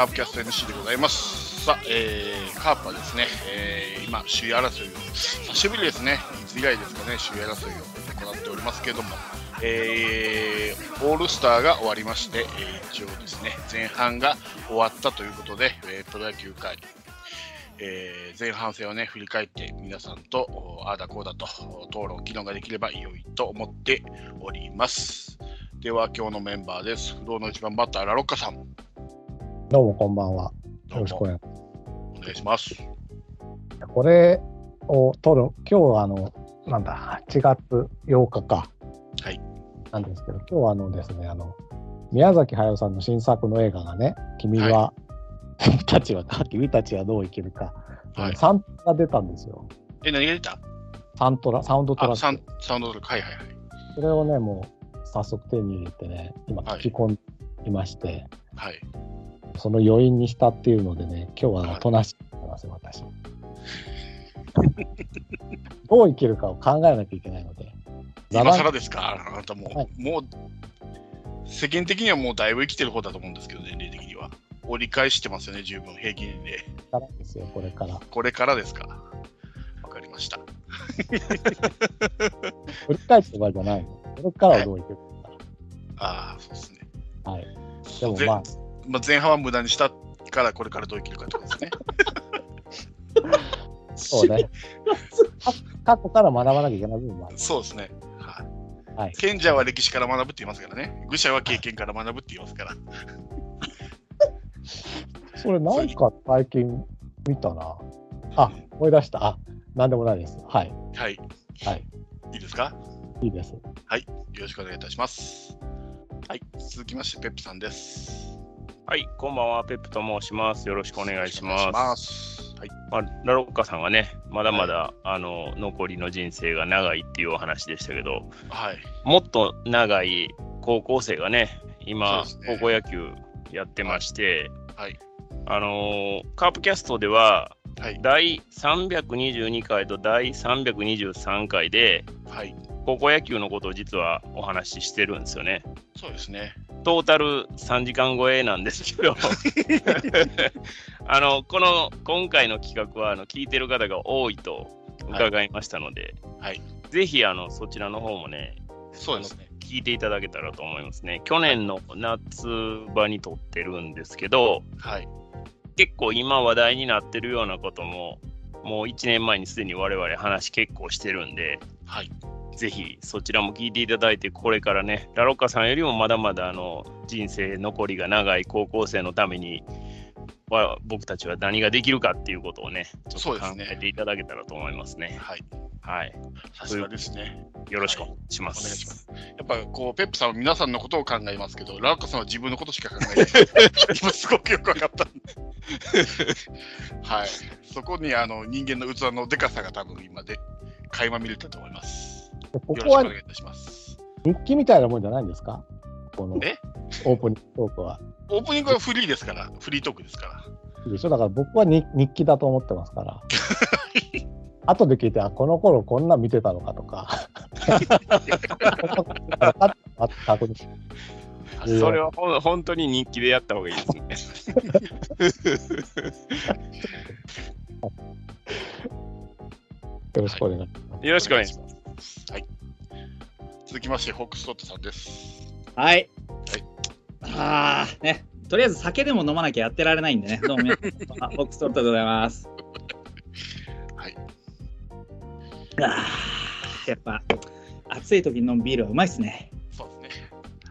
カープキャスト NC でございます。さあ、えー、カープはですね、えー、今、首位争いを、久しぶりですね、いつ以来ですかね、首位争いを行っておりますけれども、えー、オールスターが終わりまして、えー、一応ですね、前半が終わったということで、えー、プロ野球界、えー、前半戦をね、振り返って、皆さんと、ああだこうだと討論、議論ができれば良いと思っております。では、今日のメンバーです。不動の一番バッター、ラロッカさん。どうもこんばんは。よろしくお願いしお願いします。ます。これを撮る、今日はあの、なんだ、8月8日か。はい。なんですけど、今日はあのですね、あの、宮崎駿さんの新作の映画がね、君は、君 たちは、君たちはどう生きるか、はい。サントラが出たんですよ。え、何が出た？サントラ、サウンドトラックン。サウンドトラック。はいはいはい。それをね、もう早速手に入れてね、今はい聞き込んでいまして、はい。その余韻に浸っているのでね、今日はあのはいとなしくてます、私。どう生きるかを考えなきゃいけないので。今更ですか？あなたもう、はもう、世間的にはもうだいぶ生きてる方だと思うんですけど、年齢的には。折り返してますよね、十分、平均で。からですよ、これから。これからですか？わかりました。振り返ってる場合じゃないの。これからはどう生きるああ、そうですね。か。はい。でもぜまあ、まあ、前半は無駄にしたから、これからどう生きるかってことですね。そうね。過去から学ばなきゃいけない部分もある。そうですね。はい。はい。賢者は歴史から学ぶって言いますからね。愚者は経験から学ぶって言いますから。それなんか最近見たな？あ、思い出した。あ、なんでもないです。はい。はい。はい。いいですか？いいです。よろしくお願いいたします。はい。続きまして、ペップさんです。はい、こんばんは、ペップと申します。よろしくお願いします。いします。はい。まあ、ラロッカさんがね、まだまだ、あの残りの人生が長いっていうお話でしたけど、はい。もっと長い高校生がね、今、ね高校野球やってまして、はい。あのーカープキャストでは、はい。第322回と第323回で、はい。高校野球のことを実はお話ししてるんですよね。そうですね。トータル3時間超えなんですけど あのこの今回の企画はあの聞いてる方が多いと伺いましたので、はい。ぜひあのそちらの方もねそうですね。聞いていただけたらと思いますね去年の夏場に撮ってるんですけどはい。結構今話題になってるようなことももう1年前にすでに我々話結構してるんではい。ぜひそちらも聞いていただいて、これからね、ラロッカさんよりもまだまだあの人生残りが長い高校生のために、は僕たちは何ができるかっていうことをね、ちょっと考そうですねえていただけたらと思いますね。はい。はい。さすがですね。よろしくお願いしまお願いしす。ます。やっぱこう、ペップさんは皆さんのことを考えますけど、ラッカさんは自分のことしか考えない。今 すごくよくわかった。はい。そこにあの人間の器のでかさが多分今で垣間見れたと思います。ここは願いいたします。日記みたいなもんじゃないんですか？このえ？オープニングトークは。オープニングはフリーですから、フリートークですから。でしょ？だから僕はに日記だと思ってますから。後で聞いて、あ、この頃こんなん見て たのかとか。それはほん本当に日記でやった方がいいですね。よろしくお願いします。よろしくお願いします。はい。続きまして、ホックストットさんです。はい。はいああ、ね。とりあえず酒でも飲まなきゃやってられないんでね。どうも皆さん、あボックストットでございます。はい。あーやっぱ、暑い時に飲むビールはうまいっすね。そうですね。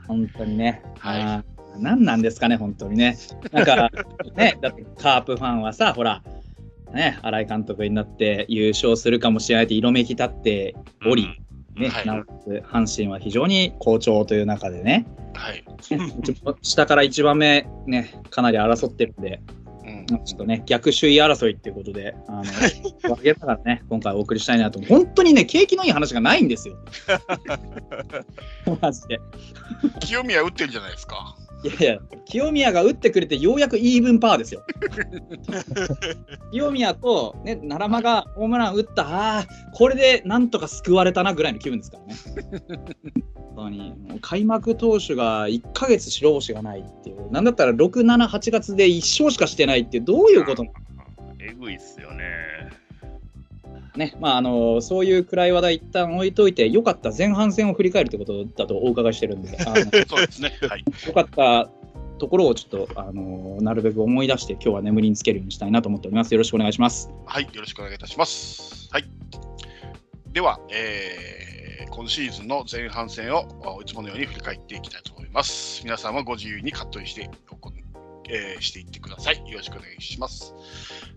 本当にね。はいあー何なんですかね、本当にね。なんか、ね、だってカープファンはさ、ほら、ね、新井監督になって優勝するかもしれないって色めき立っており、ね、はいなおかつ阪神は非常に好調という中でね、はい。下から1番目、ね、かなり争ってるんで、うん。ちょっとね、逆首位争いっていうことで、あの、分けながらね、今回お送りしたいなと。本当にね、景気のいい話がないんですよ。マジで。清宮打ってるじゃないですか。いやいや、清宮が打ってくれてようやくイーブンパーですよ。清宮と、ね、奈良間がホームラン打った、ああ、これでなんとか救われたなぐらいの気分ですからね。本当にもう開幕投手が1ヶ月白星がないっていう、なんだったら6、7、8月で1勝しかしてないって、どういうことえぐいっすよね。ね、まああのそういう暗い話題一旦置いといて、よかった前半戦を振り返るということだとお伺いしてるんで、あの そうですね。はい。よかったところをちょっとあのなるべく思い出して、今日は眠りにつけるようにしたいなと思っております。よろしくお願いします。はい。よろしくお願いいたします。はい。では、えー今シーズンの前半戦をあいつものように振り返っていきたいと思います。皆さんはご自由にカットにしてえーしていってください。よろしくお願いします。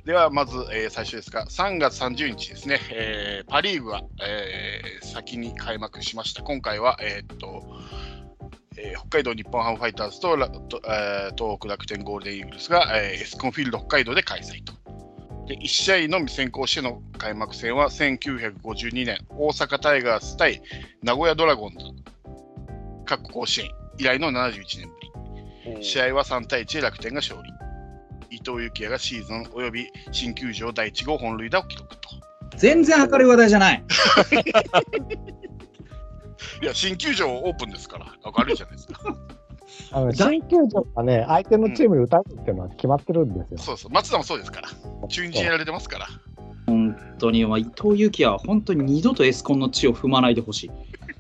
では、まず、えー最初ですが、3月30日ですね、えーパ・リーグが、えー先に開幕しました。今回は、えっと、えー北海道日本ハムファイターズとらと、えー東北楽天ゴールデンイーグルスが、えーエスコンフィールド北海道で開催と。で1試合のみ先行しての開幕戦は1952年、大阪タイガース対名古屋ドラゴンズ、各甲子園以来の71年ぶり。試合は3対1で楽天が勝利。伊藤幸也がシーズンおよび新球場第1号本塁打を記録と。全然明るい話題じゃない。いや、新球場オープンですから、明るいじゃないですか。あの新球場がね、相手のチームに打たれるっていうのは決まってるんですよ。そうそう、松田もそうですから。中日にやられてますから。本当に、まあ、伊藤幸也は本当に二度とエスコンの地を踏まないでほしい。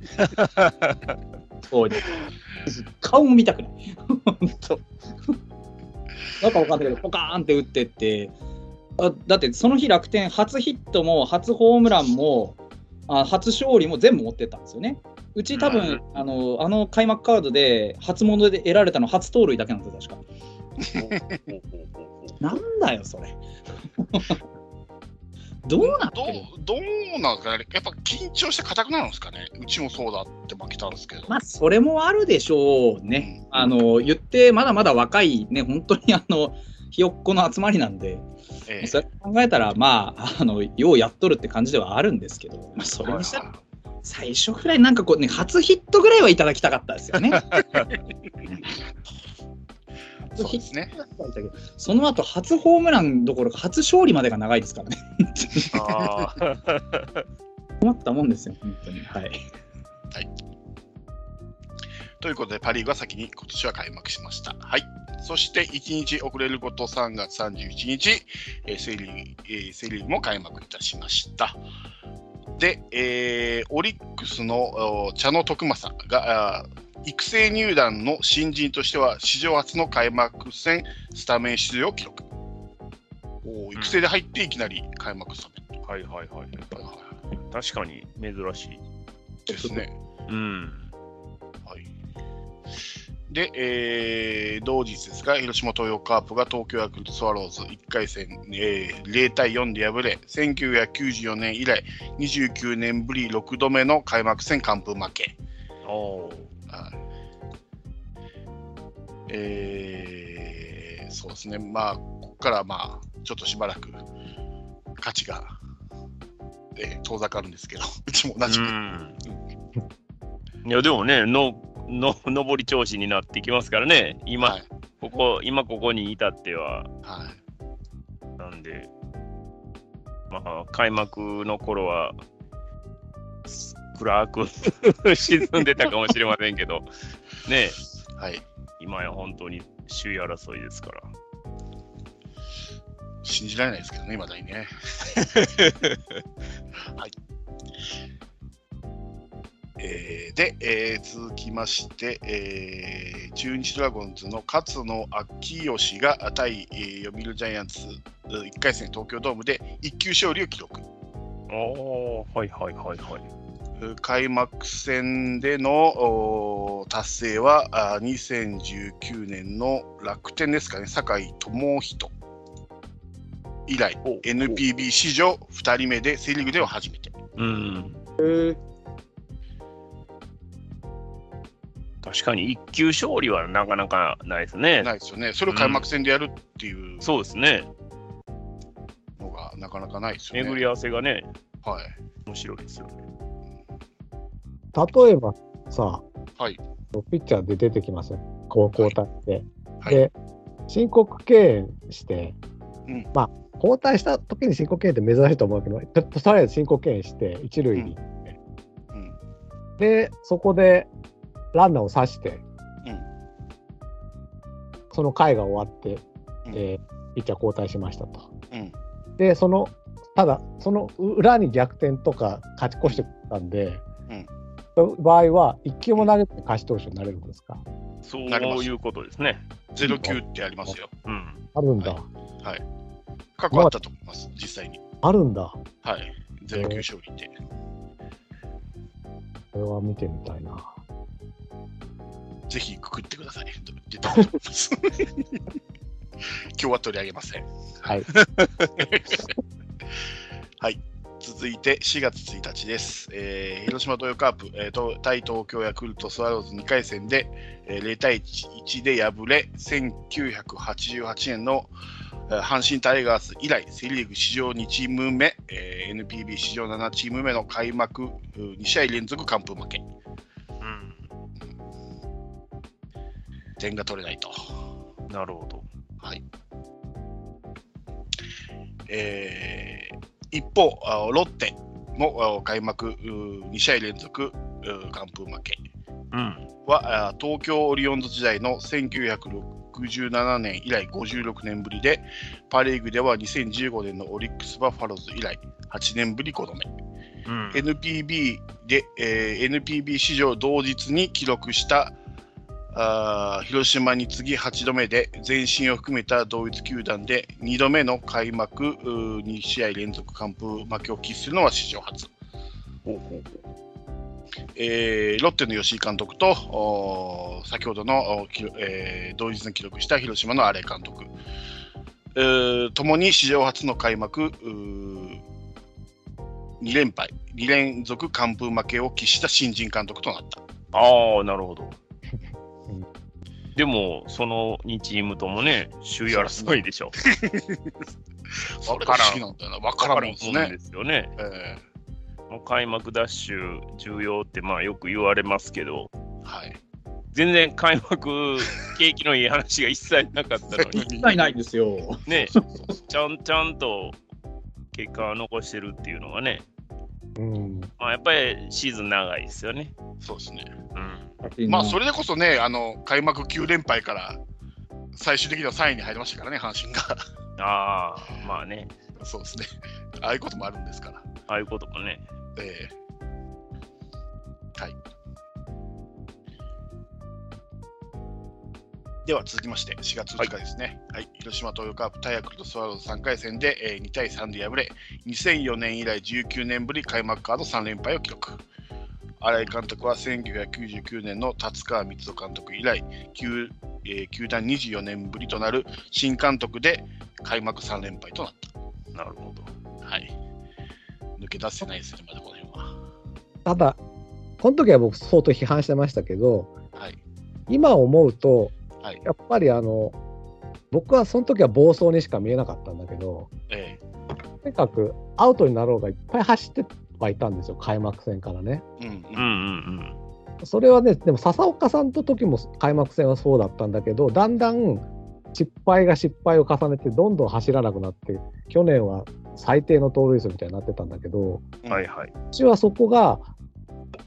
そうです顔も見たくない。本当。なんかわかんないけど、ポカーンって打ってって、あだってその日楽天、初ヒットも初ホームランもあ初勝利も全部持ってったんですよね。うち多分、うんあのあの開幕カードで初物で得られたの初盗塁だけなんですよ、確か。なんだよ、それ。どうなってどうるどうなんですかね、やっぱ緊張して硬くなるんですかね、うちもそうだって負けたんですけど。まあ、それもあるでしょうね。あの言って、まだまだ若い、ね、本当にあの ひよっこの集まりなんで、ええ。それ考えたら、まあ、あのようやっとるって感じではあるんですけど、まあ、それにしたら、最初くらい、なんかこうね、初ヒットぐらいはいただきたかったですよね。そうですね。その後初ホームランどころか、初勝利までが長いですからね。困ったもんですよ、本当に。はい。ということで、パ・リーグは先に今年は開幕しました。はい。そして、1日遅れること3月31日、えーセ・リえーセ・リーグも開幕いたしました。で、えーオリックスのお茶野徳正が育成入団の新人としては史上初の開幕戦スタメン出場を記録。おー育成で入っていきなり開幕スタメンはいはいはい。と。確かに珍しい。ですね。うん。はい、で、えー同日ですが、広島東洋カープが東京ヤクルトスワローズ1回戦、えー0対4で敗れ、1994年以来29年ぶり6度目の開幕戦完封負け。おーはい。えーそうですね、まあ、ここからまあ、ちょっとしばらく価値が、えー遠ざかるんですけど、うちも同じく。うん。いやでもねのの上り調子になってきますからね。今、はい。ここ今ここに至っては。はい。なんでまあ開幕の頃はす暗く沈んでたかもしれませんけど ねはい今や本当に首位争いですから信じられないですけどね、いまだにね。はい。えーで、えー続きまして、えー中日ドラゴンズの勝野昭義が対、えー読売ジャイアンツ1回戦東京ドームで1球勝利を記録。おーはいはいはいはい開幕戦での達成はあー2019年の楽天ですかね、酒井智人以来、お NPB 史上2人目でセ・リーグでは初めて。うん確かに一球勝利はなかなかないですねないですよね。それを開幕戦でやるっていうそうですねのがなかなかないですよね。巡り合わせがねはい。面白いですよね例えばさ、はい。ピッチャーで出てきますよ。こう交代して、はい。で申告敬遠して、うん。まあ交代した時に申告敬遠って珍しいと思うけどととりあえず申告敬遠して一塁に、うん。でそこでランナーを刺して、うん。その回が終わって、うん。えーピッチャー交代しましたと。うん。でそのただその裏に逆転とか勝ち越してたんで、場合は一球も投げて勝ち投手になれるんですか？そういうことですね。ゼロ球ってありますよ。うん。あるんだ、はい過去あったと思います、実際に。あるんだはい。ゼロ球勝利って。これは見てみたいな。ぜひくくってください。出たと思います。今日は取り上げません。はい。はい。続いて4月1日です。えー広島東洋カープ、えーと対東京ヤクルトスワローズ2回戦で、えー0対 1, 1で敗れ、1988年のえー阪神タイガース以来、セ・リーグ史上2チーム目、えー NPB 史上7チーム目の開幕2試合連続完封負け、うん。点が取れないと。なるほど。はいえー一方、あロッテもあ開幕2試合連続う完封負けうん。はあ東京オリオンズ時代の1967年以来56年ぶりでパ・リーグでは2015年のオリックス・バファローズ以来8年ぶり5度目うん。NPB で、えー NPB 史上同日に記録したあー広島に次8度目で前身を含めた同一球団で2度目の開幕うー2試合連続完封負けを喫するのは史上初、えーロッテの吉井監督と先ほどの、えー同日に記録した広島の新井監督えーともに史上初の開幕うー2連敗、2連続完封負けを喫した新人監督となった。ああ、なるほどうん。でも、その2チームともね、首位争いでしょ。それが不思議なんだよな。わからんもんですね。わからんもんですよね。えもう開幕ダッシュ重要ってまあよく言われますけど、ーはい。全然開幕、景気のいい話が一切なかったのに、一切ないんですよ。ね、ちゃんちゃんと結果を残してるっていうのはね、うん。まあ、やっぱりシーズン長いですよね。そうですね。うん。まあ、それでこそね、あの開幕9連敗から最終的には3位に入りましたからね、阪神が。ああ、まあね、そうですね。ああいうこともあるんですから。ああいうこともね。えーはい。では続きまして、4月2日ですね、はい広島東洋カープ対ヤクルトスワローズ3回戦で、えー2対3で敗れ、2004年以来19年ぶり開幕カード3連敗を記録。新井監督は1999年の達川光人監督以来、球えー球団24年ぶりとなる新監督で開幕3連敗となっなるほど。た。はい、抜け出せないですね、まだこの辺は。ただ、この時は僕相当批判してましたけど、はい今思うと、はいやっぱりあの、僕はその時は暴走にしか見えなかったんだけど、えとにかくアウトになろうがいっぱい走ってはいたんですよ、開幕戦からね。ーうんうんうんそれはね、でも笹岡さんと時も開幕戦はそうだったんだけど、だんだん失敗が失敗を重ねて、どんどん走らなくなって、去年は最低の盗塁数みたいになってたんだけど、うん。はいはい。うちはそこが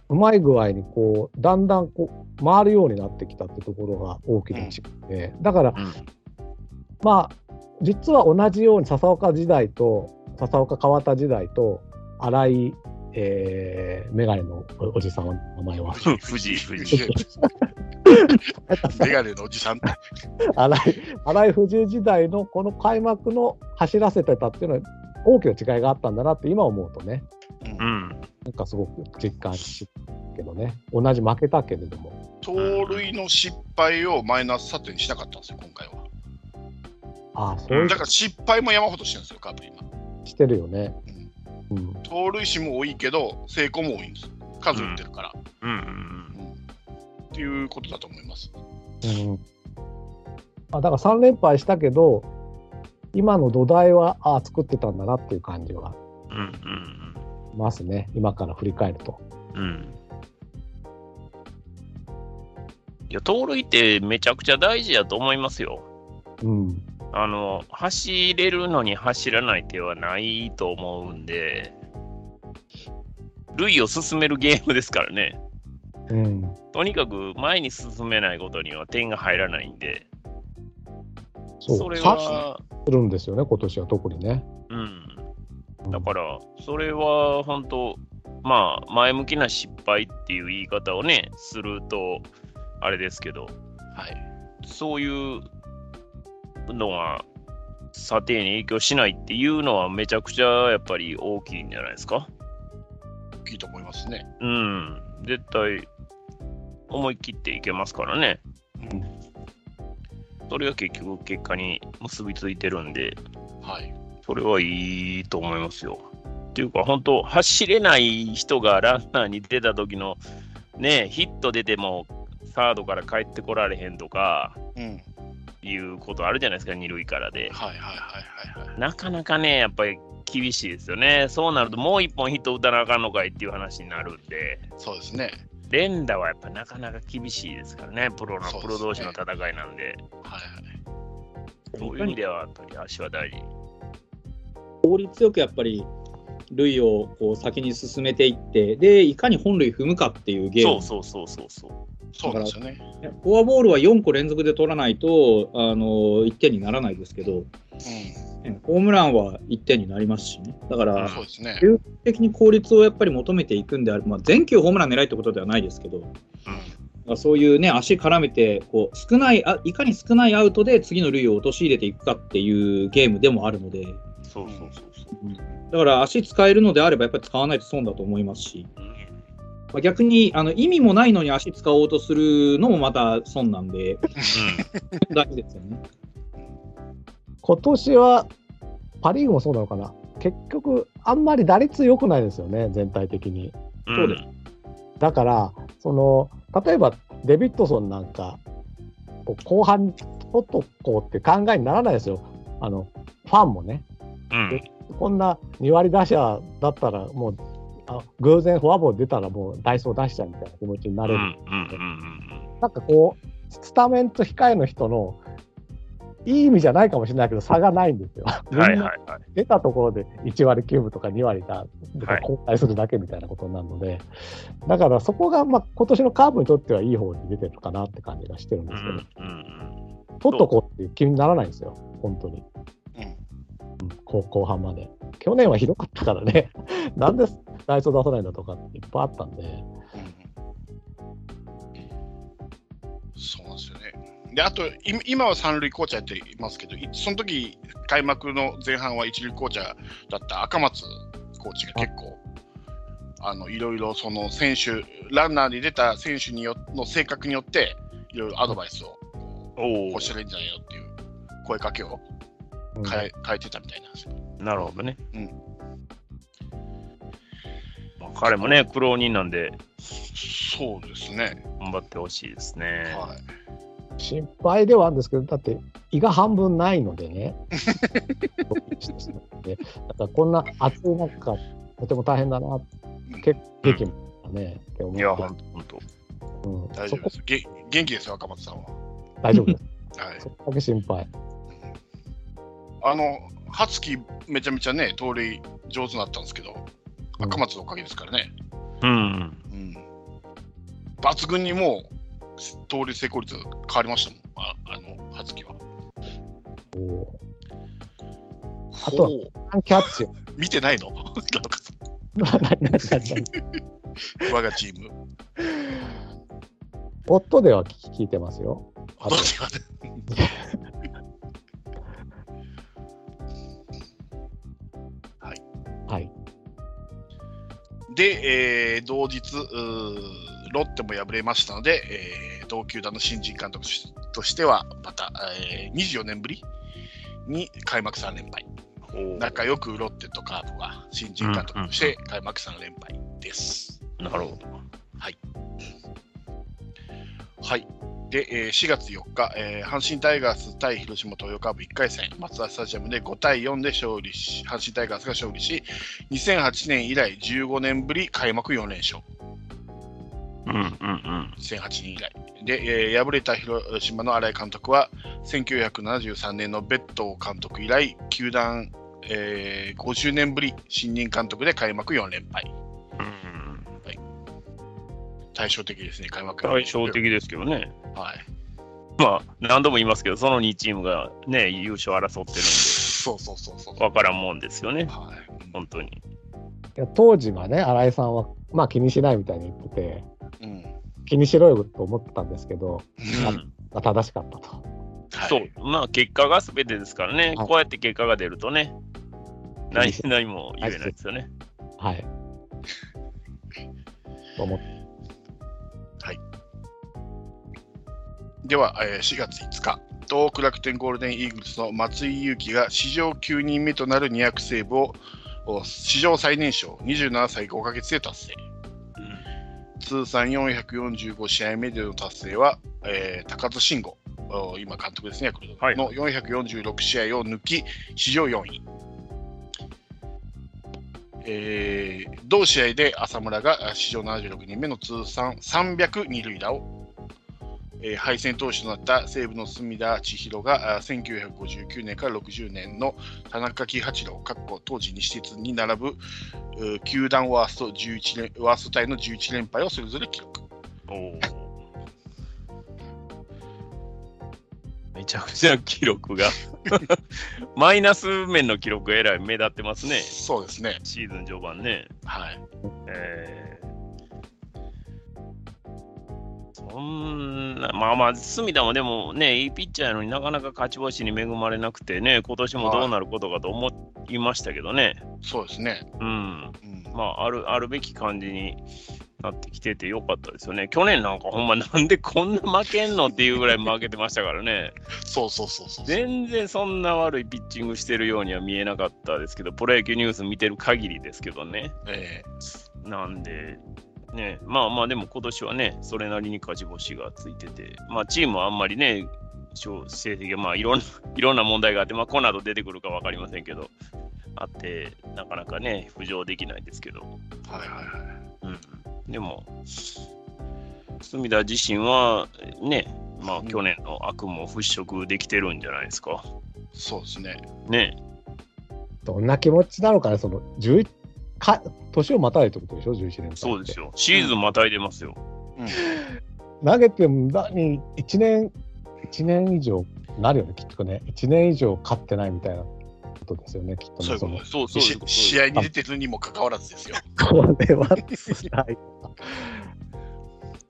うまい具合にこうだんだんこう回るようになってきたってところが大きな違いで、だからうん。まあ実は同じように笹岡時代と笹岡川田時代と新井、えー、メガネのおおじさんの名前は 藤井、藤井。メガネのおじさんって。新井新井藤井時代のこの開幕の走らせてたっていうのは大きな違いがあったんだなって今思うとねうんうん。なんかすごく実感したけどね同じ負けたけれども盗塁の失敗をマイナス査定にしなかったんですよ、今回は。ああそうだから失敗も山ほどしてるんですよ、カープ今。してるよね。うん盗塁数も多いけど、成功も多いんです。数打ってるから。うんうんうんっていうことだと思います。うんあだから3連敗したけど、今の土台はああ作ってたんだなっていう感じはうん。うんしますね、今から振り返ると。うんうん。いや、盗塁ってめちゃくちゃ大事やと思いますよ。うん。あの、走れるのに走らない手はないと思うんで、塁を進めるゲームですからね。うん。とにかく前に進めないことには点が入らないんで、そう。それ察は、するんですよね、今年は特にね。うん。だから、それは本当、まあ、前向きな失敗っていう言い方をね、すると、あれですけど、はい。そういうのが査定に影響しないっていうのはめちゃくちゃやっぱり大きいんじゃないですか？大きいと思いますね。うん。絶対思い切っていけますからね。うん。それが結局結果に結びついてるんで、はい。それはいいと思いますよ。っていうか、本当、走れない人がランナーに出た時の、ね、ヒット出ても、サードから帰ってこられへんとかうん。いうことあるじゃないですか、二塁からで。はいはいはいはいはい。なかなかね、やっぱり厳しいですよね。そうなると、もう一本ヒット打たなあかんのかいっていう話になるんで、そうですね。連打はやっぱなかなか厳しいですからね、プロの、ねプロ同士の戦いなんで、はいはい。そういう意味では、やっぱり足は大事。効率よくやっぱり塁をこう先に進めていって、で、いかに本塁踏むかっていうゲーム。そうそうそうそうそう。そうなんですよね。フォアボールは4個連続で取らないと、あの1点にならないですけど、うねホームランは1点になりますしね。だからん。、そうですね。究極的に効率をやっぱり求めていくんであれば、まあ、全球ホームラン狙いってことではないですけど、まあそういうね、足絡めてこう少ないあ、いかに少ないアウトで次の塁を陥れていくかっていうゲームでもあるので、そうそうそうそう。だから足使えるのであれば、やっぱり使わないと損だと思いますし、逆にあの意味もないのに足使おうとするのもまた損なんで、大事ですよね。今年はパ・リーグもそうなのかな。結局、あんまり打率良くないですよね、全体的に。うんそうですだから、その例えばデビッドソンなんか、こう後半取っとこうって考えにならないですよ、あのファンもね。うんこんな2割打者だったら、もうあ偶然フォアボール出たら、もうダイソー出しちゃうみたいな気持ちになうんれる。うんうんなんかこう、スタメンと控えの人の、いい意味じゃないかもしれないけど、差がないんですよ。うん。はいみんなはいはい。出たところで1割9分とか2割だとかはい交代するだけみたいなことになるので、だからそこがまあ今年のカーブにとってはいい方に出てるかなって感じがしてるんうですけど、んうん取っとこうっていう気にならないんですよ、本当に、後後半まで。去年はひどかったからね、なんでダイソー出さないんだとかっていっぱいあったんで、うんそうなんですよね。で、あと、い今は三塁コーチャーやっていますけど、いその時開幕の前半は一塁コーチャーだった赤松コーチが結構、あのいろいろその選手、ランナーに出た選手によの性格によって、いろいろアドバイスを、こおうしたらいいんじゃないよっていう声かけをうん変え,、変えてたみたいなんですよ。おなるほどね。うんまあ彼もね、苦労人なんで、そうですね。頑張ってほしいですね。はい。心配ではあるんですけど、だって胃が半分ないのでね、で だからこんな暑い中、とても大変だな、うん結構激務だね、って思っていや、ほんとほんと。うん大丈夫です。げ元気ですよ、赤松さんは。大丈夫です。はい。そこだけ心配。あの、初期めちゃめちゃね、盗塁上手になったんですけど、うん赤松のおかげですからね。うん。うん。抜群にもう、盗塁成功率変わりましたもん、ああの、は。おあとはキャッチ。見てないの？我がチーム。夫では聞聞いてますよ。で、えー同日、ロッテも敗れましたので、えー同球団の新人監督としては、また、えー24年ぶりに開幕3連敗。仲良くロッテとカープが新人監督として開幕3連敗です。なるほど。はい。で、えー4月4日、えー阪神タイガース対広島東洋カープ1回戦、マツダスタジアムで5対4で勝利し、阪神タイガースが勝利し、2008年以来15年ぶり開幕4連勝。うんうんうん。2008年以来。で、えー敗れた広島の新井監督は、1973年のベッド監督以来、球団、えー50年ぶり新任監督で開幕4連敗。うん、対照的ですね、開幕4連敗対照的ですけどね。はい。まあ、何度も言いますけど、その2チームがね、優勝争ってるんそうそうそうそう。で、わからんもんですよね、はい。本当に。いや当時はね、新井さんは、まあ気にしないみたいに言ってて、うん。気にしろよと思ってたんですけど、うんまあ、正しかったと。はいそう、まあ、結果が全てですからね、はいこうやって結果が出るとね、何何も言えないですよね。はい。と 思ってでは、えー4月5日、東北楽天ゴールデンイーグルスの松井裕樹が史上9人目となる200セーブをお史上最年少27歳5ヶ月で達成。通算445試合目での達成は、えー高津慎吾、お今監督ですね、ヤクルトはいの446試合を抜き、史上4位。えー同試合で浅村があ史上76人目の通算300二塁打を、えー敗戦投手となった西武の隅田千尋があ1959年から60年の田中喜八郎、かっこ当時西鉄に並ぶ球団ワースト11連ワーストタイの11連敗をそれぞれ記録。めちゃくちゃ記録が マイナス面の記録がえらい目立ってますね、そうですね。シーズン序盤ね。はい。えーそんな、まあまあ、隅田もでもね、いいピッチャーやのになかなか勝ち星に恵まれなくてね、今年もどうなることかと思いましたけどね、そうですね。うん、うん。まあ、あるあるべき感じになってきててよかったですよね。去年なんかほんまなんでこんな負けんのっていうぐらい負けてましたからね、そうそうそうそう。全然そんな悪いピッチングしてるようには見えなかったですけど、プロ野球ニュース見てる限りですけどね。えなんで、ね、まあまあ、でも今年はね、それなりに勝ち星がついてて、まあ、チームはあんまりね、小成績がまあいろんな、いろんな問題があって、まあ、この後出てくるか分かりませんけど、あって、なかなかね、浮上できないですけど、ーはいはいはい。うん、でも、隅田自身はね、まあ、去年の悪夢を払拭できてるんじゃないですか。そうですね。ね、どんな気持ちなのかね、その11か年をまたいってことでしょ、11年そうですよ。シーズンまたいでますよ。うん。投げても何1年、1年以上なるよね、きっとね。1年以上勝ってないみたいなことですよね、きっとね。そういう。そうそうし試合に出てるにもかかわらずですよ。これは辛い。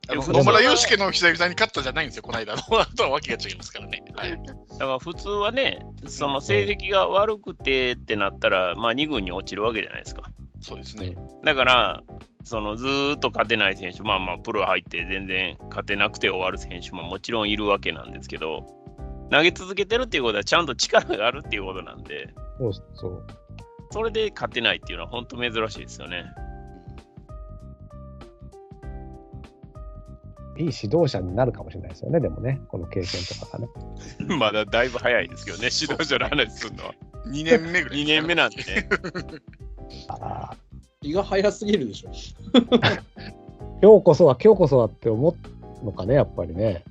あのいや野村祐介の久々に勝ったじゃないんですよ、この間の。あとはわけが違いますからね。はい。だから普通はね、その成績が悪くてってなったら、まあ2軍に落ちるわけじゃないですか。そうですね。だから、そのずーっと勝てない選手、まあまあプロ入って全然勝てなくて終わる選手ももちろんいるわけなんですけど、投げ続けてるっていうことはちゃんと力があるっていうことなんで、そうそう。それで勝てないっていうのは本当珍しいですよね。いい指導者になるかもしれないですよね、でもね、この経験とかがね。まだだいぶ早いですけどね、指導者の話するのは。2年目ぐらい。2年目なんでね。ああ、気が早すぎるでしょ。今日こそは、今日こそはって思うのかね、やっぱりね。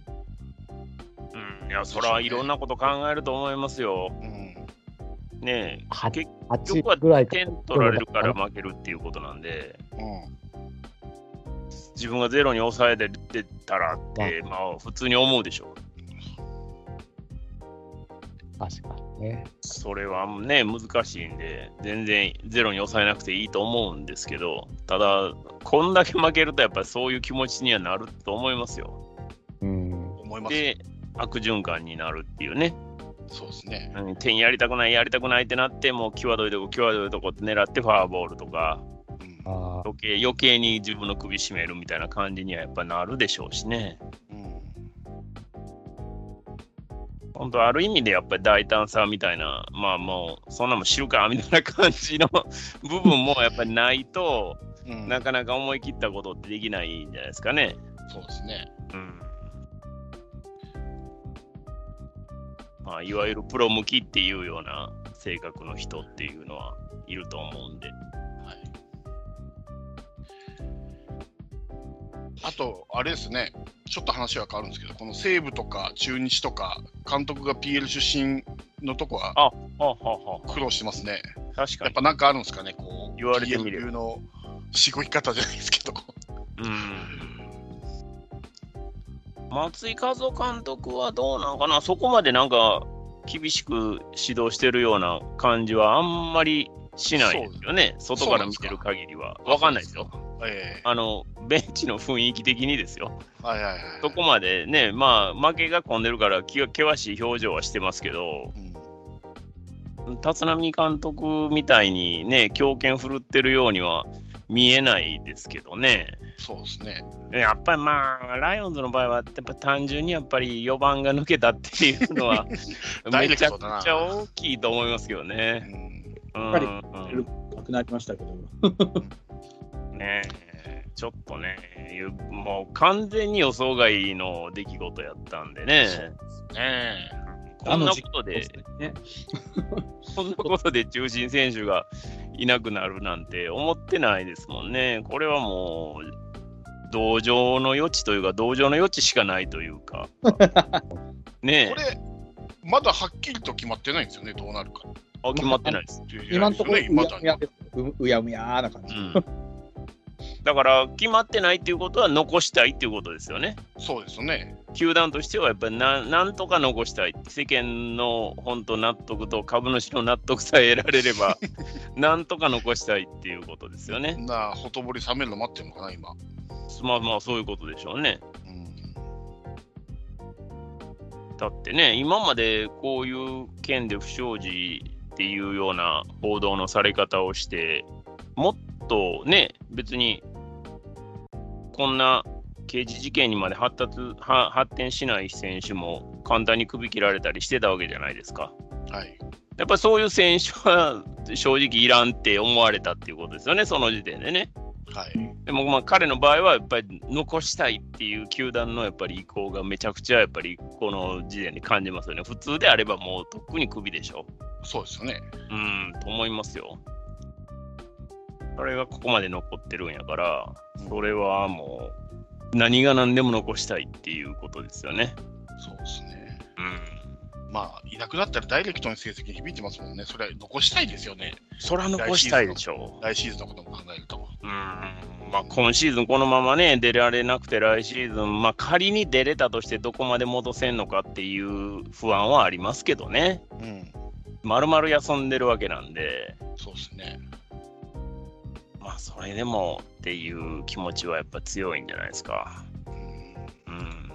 うん、いや、それはいろんなこと考えると思いますよ。うん。ねえ、8, 結8局はぐらいか点取られるから負けるっていうことなんで、うん。自分がゼロに抑えてたらって、まあ普通に思うでしょう。確かにね。それはね、難しいんで、全然ゼロに抑えなくていいと思うんですけど、ただ、こんだけ負けると、やっぱりそういう気持ちにはなると思いますよ。うん。思います。で、悪循環になるっていうね、そうですね。うん点やりたくない、やりたくないってなって、もう際どいとこ、際どいとこって狙ってフォアボールとか、うんああ、余計余計に自分の首絞めるみたいな感じにはやっぱなるでしょうしね。う本当ある意味でやっぱり大胆さみたいな、まあもう、そんなもん知るかみたいな感じの 部分もやっぱりないと、うんなかなか思い切ったことってできないんじゃないですかね。そうですね。うん。まあ、いわゆるプロ向きっていうような性格の人っていうのはいると思うんで。はい。あと、あれですね、ちょっと話は変わるんですけど、この西武とか中日とか、監督が PL 出身のとこは苦労してますね。確かにやっぱ。なんかあるんですかね、こう、言われてみれば PL 流のしごき方じゃないですけど。うん。松井和夫監督はどうなんかな、そこまでなんか厳しく指導してるような感じはあんまりしないですよね、外から見てる限りは。わかんないですよ。えあの、ベンチの雰囲気的にですよ。えはいはいはい。そこまでね、まあ、負けが込んでるから気が険しい表情はしてますけど、うん立浪監督みたいにね、強肩振るってるようには見えないですけどね。そうですね。やっぱりまあ、ライオンズの場合は、やっぱ単純にやっぱり4番が抜けたっていうのは、めちゃくちゃ大きいと思いますけどうね。んうんぱりうんなくなりましたけど。ねえちょっとね、もう完全に予想外の出来事やったんでね。ね こんなことで、ね、こんなことで中心選手がいなくなるなんて思ってないですもんね。これはもう、同情の余地というか、同情の余地しかないというか。えねこれ、まだはっきりと決まってないんですよね、どうなるか。え、あ決まってないです。今のところ、うやむやな感じ。うん、だから、決まってないっていうことは残したいっていうことですよね。そうですよね。球団としてはやっぱりななんとか残したい。世間の本当納得と株主の納得さえ得られれば、なんとか残したいっていうことですよね。なあ、ほとぼり冷めるの待ってるのかな、今。まあまあ、そういうことでしょうね。うんだってね、今までこういう件で不祥事っていうような報道のされ方をして、もっとね、別にこんな刑事事件にまで発達は発展しない選手も簡単に首切られたりしてたわけじゃないですか。はい。やっぱりそういう選手は 正直いらんって思われたっていうことですよね、その時点でね。はい。でもまあ彼の場合はやっぱり残したいっていう球団のやっぱり意向がめちゃくちゃやっぱりこの時点に感じますよね。普通であればもうとっくにクビでしょ。そうですよね。うん、と思いますよ。それがここまで残ってるんやから、それはもう何が何でも残したいっていうことですよね。そうですね。うん。まあ、いなくなったらダイレクトに成績に響いてますもんね。それは残したいですよね。それは残したいでしょう。来シーズンのことも考えると。うんまあ、今シーズンこのままね、出られなくて来シーズン、まあ、仮に出れたとしてどこまで戻せんのかっていう不安はありますけどね。うん。まるまる休んでるわけなんで、そうですね。まあ、それでもっていう気持ちはやっぱ強いんじゃないですか。うん。うん。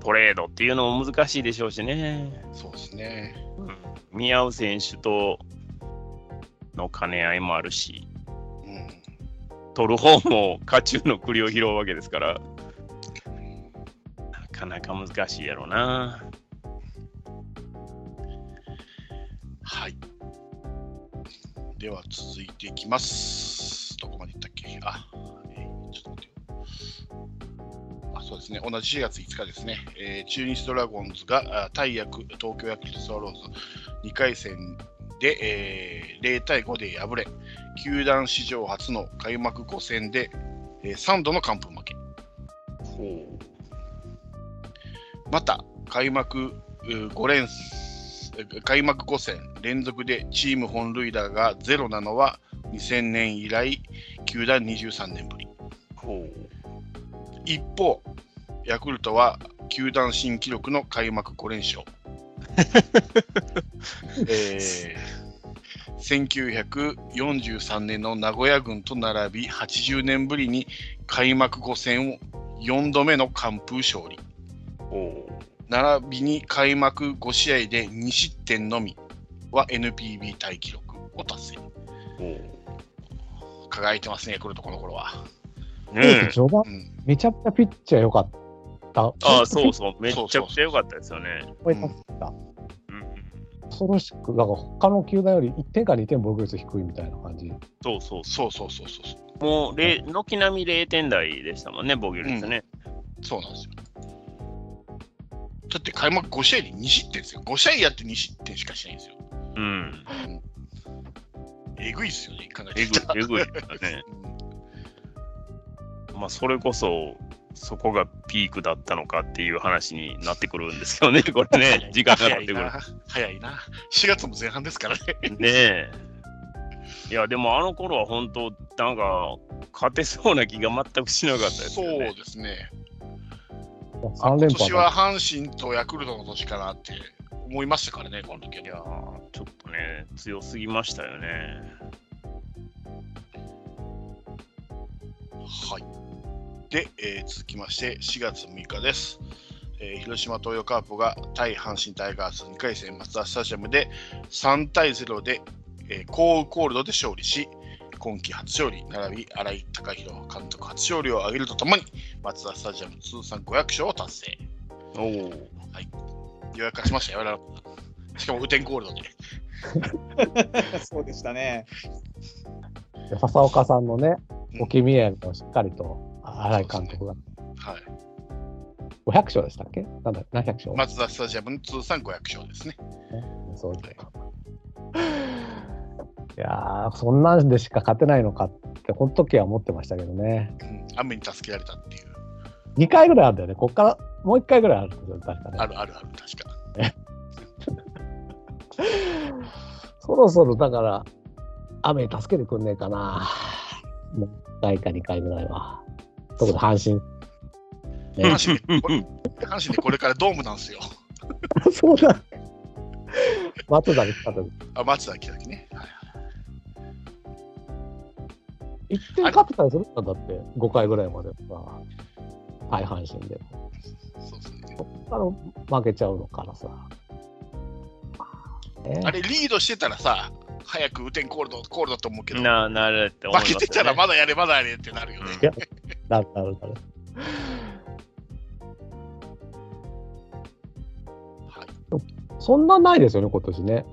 トレードっていうのも難しいでしょうしね。そうですね。うん、見合う選手との兼ね合いもあるし。うん。取る方も家中の栗を拾うわけですから、なかなか難しいやろうな。はい。では続いていきます。どこまでいったっけ？あ、えーちょっと待ってよ。あ、そうですね。同じ4月5日ですね。えー中日ドラゴンズがあ対ヤク東京ヤクルトスワローズ2回戦で、えー0対5で敗れ、球団史上初の開幕5戦で、え3度の完封負け。ほまた開幕5連開幕5戦連続でチーム本塁打がゼロなのは2000年以来球団23年ぶり。ほ一方ヤクルトは球団新記録の開幕5連勝。えー1943年の名古屋軍と並び80年ぶりに開幕5戦を4度目の完封勝利。ほ並びに開幕5試合で2失点のみは NPB タイ記録を達成。ほ輝いてますね、ヤクルトこの頃は。うねえ序盤、うん、めちゃくちゃピッチャー良かった。ああ、そうそう、めっちゃくちゃ良かったですよね。思いました。うん、恐ろしく、なんか他の球団より1点か2点防御率低いみたいな感じ。そうそうそうそうそうそうそう。もう、れ軒並み0点台でしたもんね、防御率ね。そうなんですよ。だって開幕5試合で2失点ですよ。5試合やって2失点しかしないんですよ。うん。えぐいっすよね、考えてえぐいえぐいね。うんまあ、それこそ、そこがピークだったのかっていう話になってくるんですよね、これね、時間が経ってくる。早いな。4月も前半ですからね。ねえ。いや、でもあの頃は本当、なんか、勝てそうな気が全くしなかったですよね。そうですね。3連覇今年は阪神とヤクルトの年かなって思いましたからね、この時いやーちょっとね、強すぎましたよね。はい。で、えー続きまして4月6日です。えー広島東洋カープが対阪神タイガース2回戦マツダスタジアムで3対0で、えー、コールコールドで勝利し、今季初勝利並び新井貴弘監督初勝利を挙げるとともに、マツダスタジアム通算500勝を達成。おお。予約化しましたよ、ララしかも雨天コールドで。そうでしたね。で笹岡さんのね、うん置き見えをしっかりと新井監督がはい。500勝でしたっけ？なんだ何百勝、マツダスタジアムの通算500勝ですね。そういういやー、そんなんでしか勝てないのかって、この時は思ってましたけどね。うん、雨に助けられたっていう。2回ぐらいあるんだよね。こっからもう1回ぐらいあるんですよ、確かね。あるあるある、確か。そろそろだから、雨に助けてくんねえかな。もう1回か2回ぐらいは。特に阪神。ね阪神でこれ阪神でこれからドームなんですよ。そうだ。松田に来た時。あ、松田来た時ね。はい1点勝ってたりするんだだって、5回ぐらいまでさ、大阪神で。そうですね。そっから負けちゃうのからさ。ねあれ、リードしてたらさ、早く雨天コールド、コールドと思うけど、な、なるって思いま負すよね。けてたらまだやれ、まだやれってなるよね。いやなるなるなる。そんなないですよね、今年ね。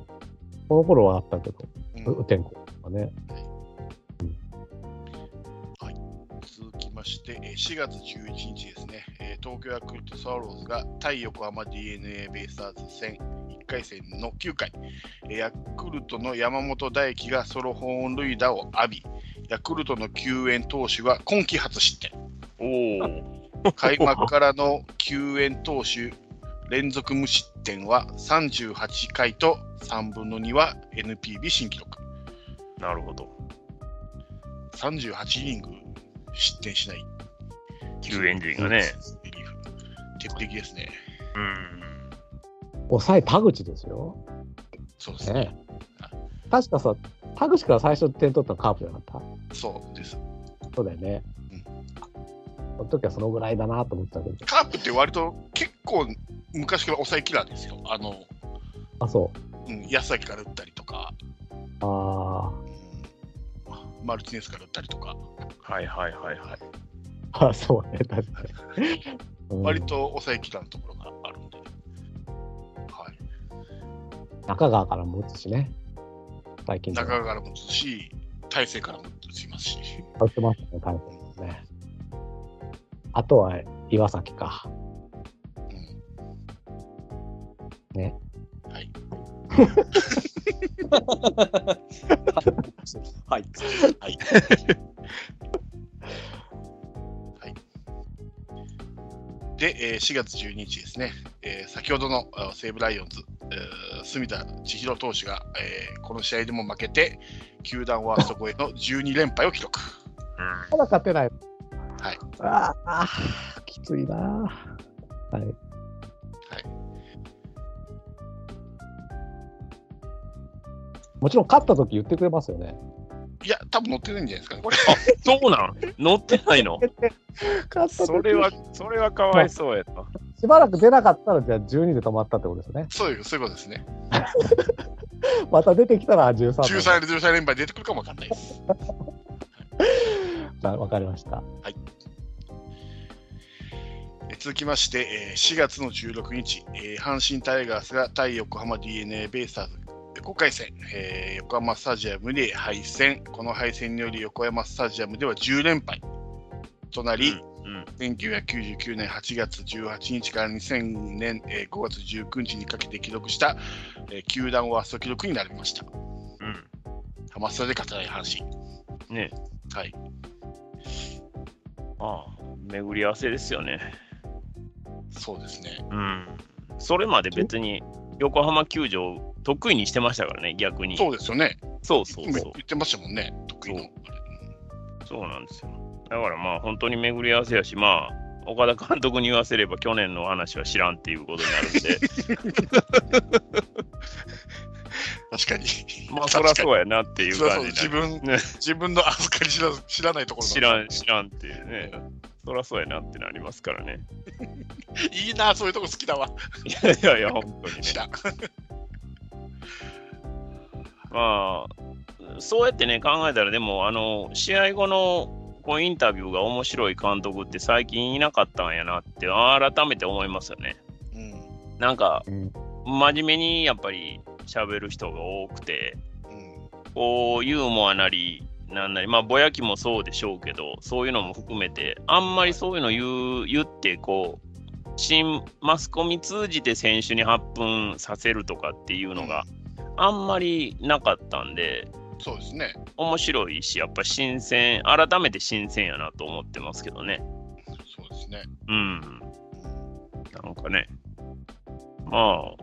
この頃はあったけど、うん雨天候とかね。続きまして、えー4月11日ですね、えー東京ヤクルトスワローズが対横浜 d n a ベイスターズ戦1回戦の9回、えーヤクルトの山本大輝がソロ本塁打を浴び、ヤクルトの救援投手が今季初失点。おお。開幕からの救援投手連続無失点は38回と3分の2は NPB 新記録。なるほど。38イニング失点しない。救援陣がね。リリーフ。鉄壁ですね。うん。抑え田口ですよ。そうですね。ね確かさ、田口から最初点取ったのカープじゃなかっそうです。たそうだよね。うんその時はそのぐらいだなと思ってたけど。カープって割と結構昔から抑えキラーですよ。あの、あ、そう。うん、安崎から打ったりとか、あうんマルティネスから打ったりとか、はいはいはいはい。ーあ、そうね、確かに。うん割と抑えキラーのところがあるんで。はい。中川からも打つしね。最近中川からも打つし、大勢からも打ちますし。打ってますね、タイプね。あとは岩崎か。うんね。はい。はい。はい。で、えー4月12日ですね、えー先ほどのあ西武ライオンズ、えー住田千尋投手が、えーこの試合でも負けて、球団ワースト超えの12連敗を記録。まだ勝てない。はい。ああ、きついな。はい。はい。もちろん勝った時言ってくれますよね。いや、多分乗ってないんじゃないですかね、これ。そうなん？乗ってないの？勝った時それは、それはかわいそうやと。しばらく出なかったら、じゃあ12で止まったってことですね。そういう、そういうことですね。また出てきたら13だ。13、13連敗出てくるかもわかんないです。なわかりました。えー続きまして、えー4月の16日、えー阪神タイガースが対横浜 d n a ベイスターズ5回戦、えー横浜スタジアムで敗戦、この敗戦により横浜スタジアムでは10連敗となり、うん。1999年8月18日から2000年、えー5月19日にかけて記録した、えー球団ワースト記録になりました。うん。ハマスタで勝てない阪神。ねはい。ああ、巡り合わせですよね。そうですね。うん。それまで別に横浜球場得意にしてましたからね、逆に。そうですよね。そうそう今そう言ってましたもんね、得意の。そうなんですよ。だからまあ本当に巡り合わせやし、まあ岡田監督に言わせれば去年の話は知らんっていうことになるんで、確かに。まあそりゃそうやなっていう感じになる分、ね自分の預かり知ら知らないところ知らん、知らんっていうね。そりゃそうやなってなりますからね。いいな、そういうとこ好きだわ。いやいやいや、本当にね知。らん。まあ、そうやってね、考えたら、でも、あの、試合後のこうインタビューが面白い監督って最近いなかったんやなって、改めて思いますよね。うん。なんか、うん真面目にやっぱり喋る人が多くて、うん。こう、ユーモアなり、なんなり、まあ、ぼやきもそうでしょうけど、そういうのも含めて、あんまりそういうの言う言って、こう、新マスコミ通じて選手に発奮させるとかっていうのがあんまりなかったんで、そうですね。面白いし、やっぱ新鮮、改めて新鮮やなと思ってますけどね。そうですね。うん。なんかね、まあ、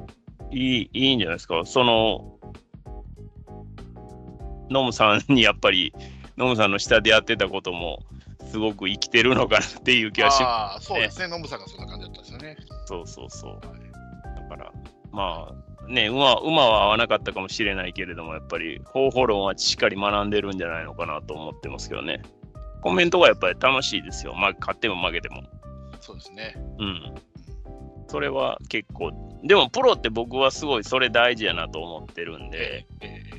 いい、いいんじゃないですか。その、ノムさんにやっぱり、ノムさんの下でやってたことも、すごく生きてるのかなっていう気がします。ああ、そうですね。ノムさんがそんな感じだったんですよね。そうそうそう。だから、まあ、ね、馬馬は合わなかったかもしれないけれども、やっぱり方法論はしっかり学んでるんじゃないのかなと思ってますけどね。コメントがやっぱり楽しいですよ。まあ、勝っても負けても。そうですね。うん。それは結構、でもプロって僕はすごいそれ大事やなと思ってるんで、ええ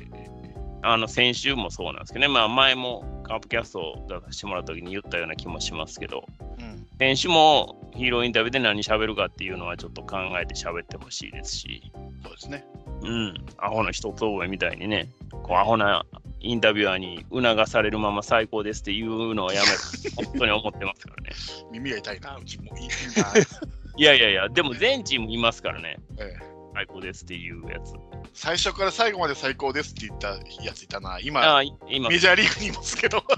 あの先週もそうなんですけどね、まあ前もカープキャストを出させてもらった時に言ったような気もしますけど、うん。選手もヒーローインタビューで何喋るかっていうのはちょっと考えて喋ってほしいですし、そうですね。うん、アホな一つ覚えみたいにね、こうアホなインタビュアーに促されるまま最高ですっていうのをやめる、本当に思ってますからね。耳が痛いな、うちもいいな。いやいやいや、でも全チームいますからね、ええ最高ですっていうやつ。最初から最後まで最高ですって言ったやついたな。今、あ今、いメジャーリーグにいますけど。ま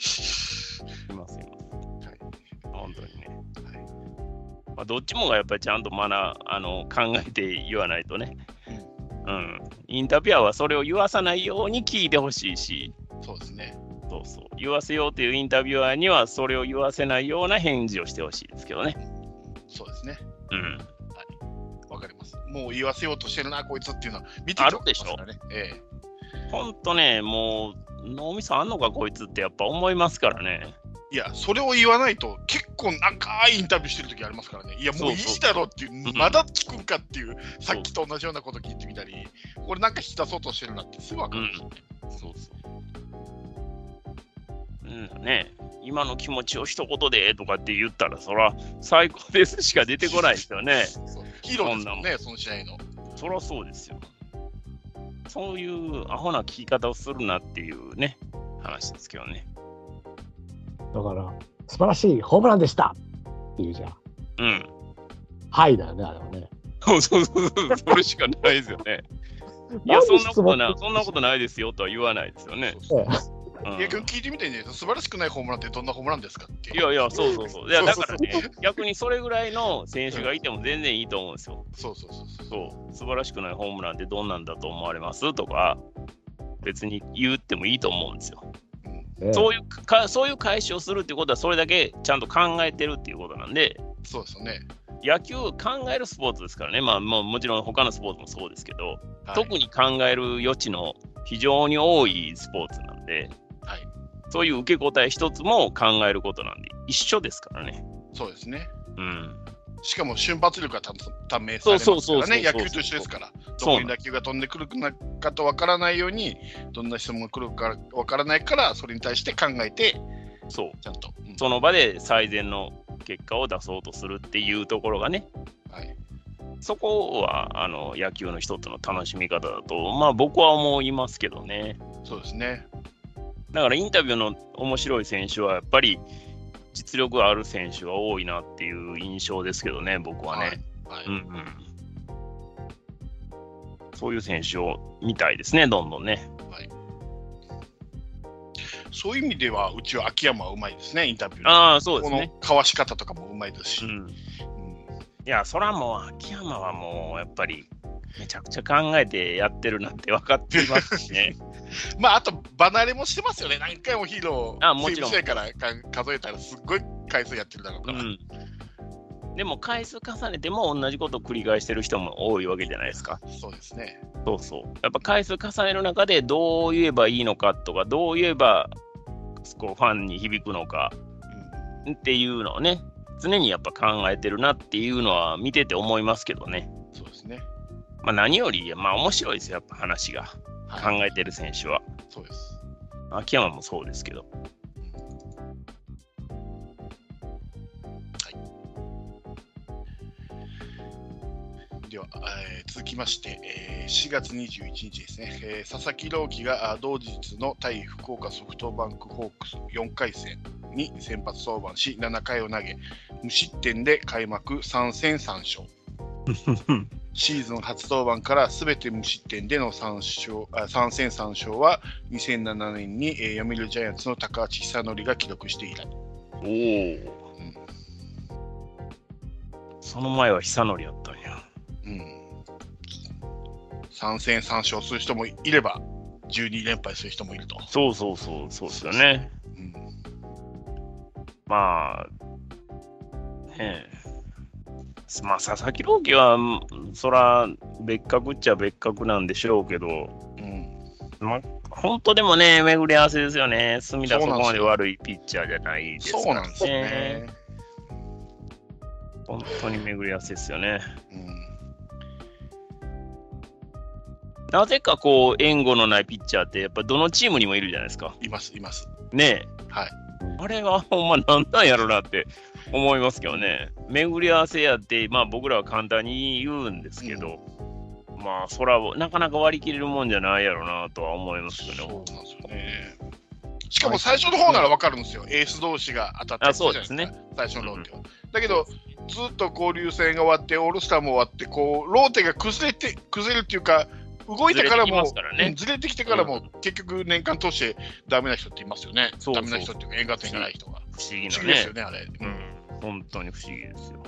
す、います。本当にね。はいまあ、どっちもがやっぱりちゃんと学あの考えて言わないとね。うん。インタビュアーはそれを言わさないように聞いてほしいし、そうですね。そうそう。言わせようというインタビュアーにはそれを言わせないような返事をしてほしいですけどね。そうですね。うん。わかります。もう言わせようとしてるな、こいつっていうのは見てるでしょわかりますからね。えほんとね、もう、脳みそあんのかこいつってやっぱ思いますからね。えいや、それを言わないと結構長いインタビューしてる時ありますからね。いや、もういいだろうっていう、まだ聞くんかっていう、さっきと同じようなこと聞いてみたり、これなんか引き出そうとしてるなってすぐわかるんですよね。そうそう。うんね、今の気持ちを一言でとかって言ったら、そら最高ですしか出てこないですよね。ヒーローですもんね、その試合の。そらそうですよ。そういうアホな聞き方をするなっていうね、話ですけどね。だから、素晴らしいホームランでしたっていうじゃん。うん。はいだよね、あれはね。そうそうそうそう、それしかないですよね。いや、そんなことない、そんなことない。ないですよとは言わないですよね。そうそううんいや、聞いてみていいんじゃないですか。素晴らしくないホームランってどんなホームランですかって。いやいや、そうそうそう。いや、そうそうだからね、逆にそれぐらいの選手がいても全然いいと思うんですよ。そうそうそうそう。そう、素晴らしくないホームランってどんなんだと思われますとか、別に言ってもいいと思うんですよ。うん、ねそういうか、そういう返しをするってことは、それだけちゃんと考えてるっていうことなんで、そうですよね。野球考えるスポーツですからね、まあ、もうもちろん他のスポーツもそうですけど、はい、特に考える余地の非常に多いスポーツなんで、はい。そういう受け答え一つも考えることなんで、一緒ですからね。そうですね。うん。しかも瞬発力がた短命さそうれますそうそうそうからね、野球と一緒ですから、どこに打球が飛んでくるかとわからないように、どんな質問が来るかわからないから、それに対して考えて、そう。ちゃんと。うんその場で最善の結果を出そうとするっていうところがね、はい、そこはあの野球の一つの楽しみ方だと、まあ僕は思いますけどね。そうですね。だからインタビューの面白い選手はやっぱり実力がある選手が多いなっていう印象ですけどね、僕はね。はい。うんうん。そういう選手を見たいですね、どんどんね。そういう意味では、うちは秋山はうまいですね、インタビューでああ、そうですこのね。かわし方とかもうまいですし。うん。うんいや、そらもう、秋山はもう、やっぱり、めちゃくちゃ考えてやってるなんて分かっていますしね。まあ、あと、離れもしてますよね。何回もヒーロー、あもちろんからか数えたら、すっごい回数やってるだろうから。うん。でも、回数重ねても同じことを繰り返してる人も多いわけじゃないですか。そうですね。そうそう。やっぱ回数重ねる中で、どう言えばいいのかとか、どう言えば、こうファンに響くのかうんっていうのをね、常にやっぱ考えてるなっていうのは見てて思いますけどね。まあ何より、まあ面白いですよ、やっぱ話が。考はい、えてる選手は。そうです。秋山もそうですけど。では、えー続きまして、えー4月21日ですね、えー佐々木朗希があ同日の対福岡ソフトバンクホークス4回戦に先発登板し、7回を投げ、無失点で開幕3戦3勝。シーズン初登板からすべて無失点での 3, 勝あ3戦3勝は2007年に、えー読売ジャイアンツの高橋久典が記録して以来。おお。その前は久典やったんや。うん、3戦3勝する人もいれば、12連敗する人もいると。そうそうそう、そうですよね。うんまあ、ねえ。まあ、佐々木朗希は、うんそら、別格っちゃ別格なんでしょうけど、うんまあ、本当でもね、巡り合わせですよね。隅田そこまで悪いピッチャーじゃないですからそうなんですよね。本当に巡り合わせですよね。うんなぜかこう、援護のないピッチャーって、やっぱどのチームにもいるじゃないですか。います、います。ねえ。はい。あれはほんまなんなんやろなって思いますけどね。巡り合わせやって、まあ僕らは簡単に言うんですけど、まあそら、なかなか割り切れるもんじゃないやろなとは思いますけそうどなんですよね。しかも最初の方なら分かるんですよ、エース同士が当たってあそうですね最初のローテは。だけど、ずっと交流戦が終わって、オールスターも終わって、こうローテが崩れて崩れるっていうか、動いてからもすからねうんずれてきてからも、結局、年間通してダメな人っていますよね。そうそうダメな人っていうか、縁が点がない人が。不思議なね不思議ですよ。ね、あれ。うんうん、本当に不思議ですよ。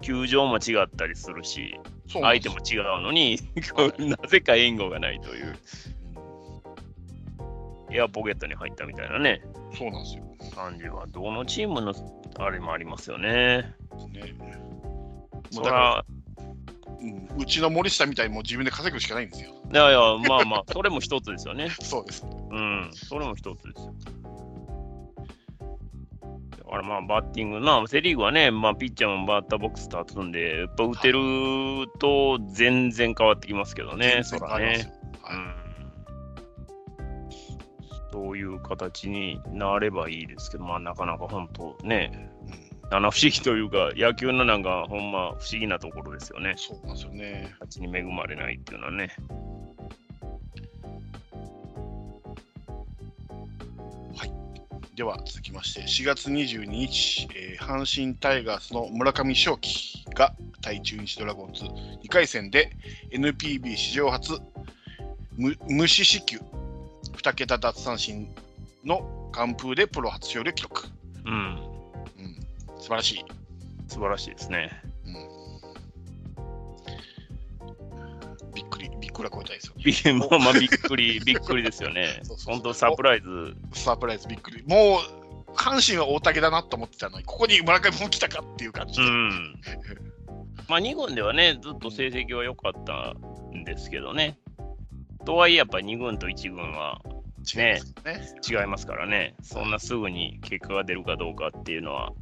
球場も違ったりするし、相手も違うのに、なぜか援護がないという、エアポケットに入ったみたいなね、うんそうなんですよ。感じは、どのチームのあれもありますよね。ねもそうだからら、うんうちの森下みたいにもう自分で稼ぐしかないんですよ。いやいや、まあまあ、それも一つですよね。そうです。うん、それも一つですよ。だからまあ、バッティングな、セ・リーグはね、まあ、ピッチャーもバッターボックス立つんで、やっぱ打てると全然変わってきますけどね、そらねよ。はいうん。そういう形になればいいですけど、まあ、なかなか本当ね、うん七不思議というか、野球のなんか、ほんま不思議なところですよね。そうなんですよね。形に恵まれないっていうのはね。では続きまして、4月22日、えー阪神タイガースの村上正輝が対中日ドラゴンズ2回戦で NPB 史上初無無四死球2桁奪三振の完封でプロ初勝利を記録。うん、うん、素晴らしい。素晴らしいですね。くら超えたいですよまあまあびっくり、びっくりですよね そうそう。そう本当サプライズ。サプライズびっくり。もう、阪神は大竹だなと思ってたのに、ここに村上も来たかっていう感じで。うん。まあ2軍ではね、ずっと成績は良かったんですけどね。とはいえやっぱり2軍と1軍は違いますね。違いますからね。そんなすぐに結果が出るかどうかっていうのは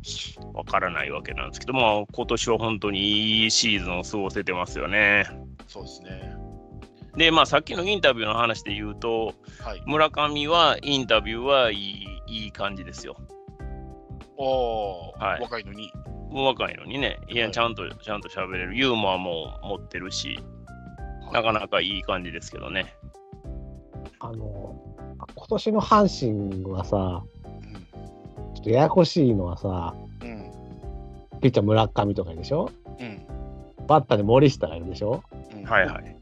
わからないわけなんですけども、今年は本当にいいシーズンを過ごせてますよね。そうですね。で、まあさっきのインタビューの話で言うと、はい。村上はインタビューはいいいい感じですよ。おー、はい若いのに。もう若いのにね、いや、はいちゃんと、ちゃんと喋れる。ユーモアも持ってるし、なかなかいい感じですけどね。あの、今年の阪神はさ、うんちょっとややこしいのはさ、うん。ピッチャー村上とかいるでしょ？うん。バッターに森下がいるでしょ？うんはいはい。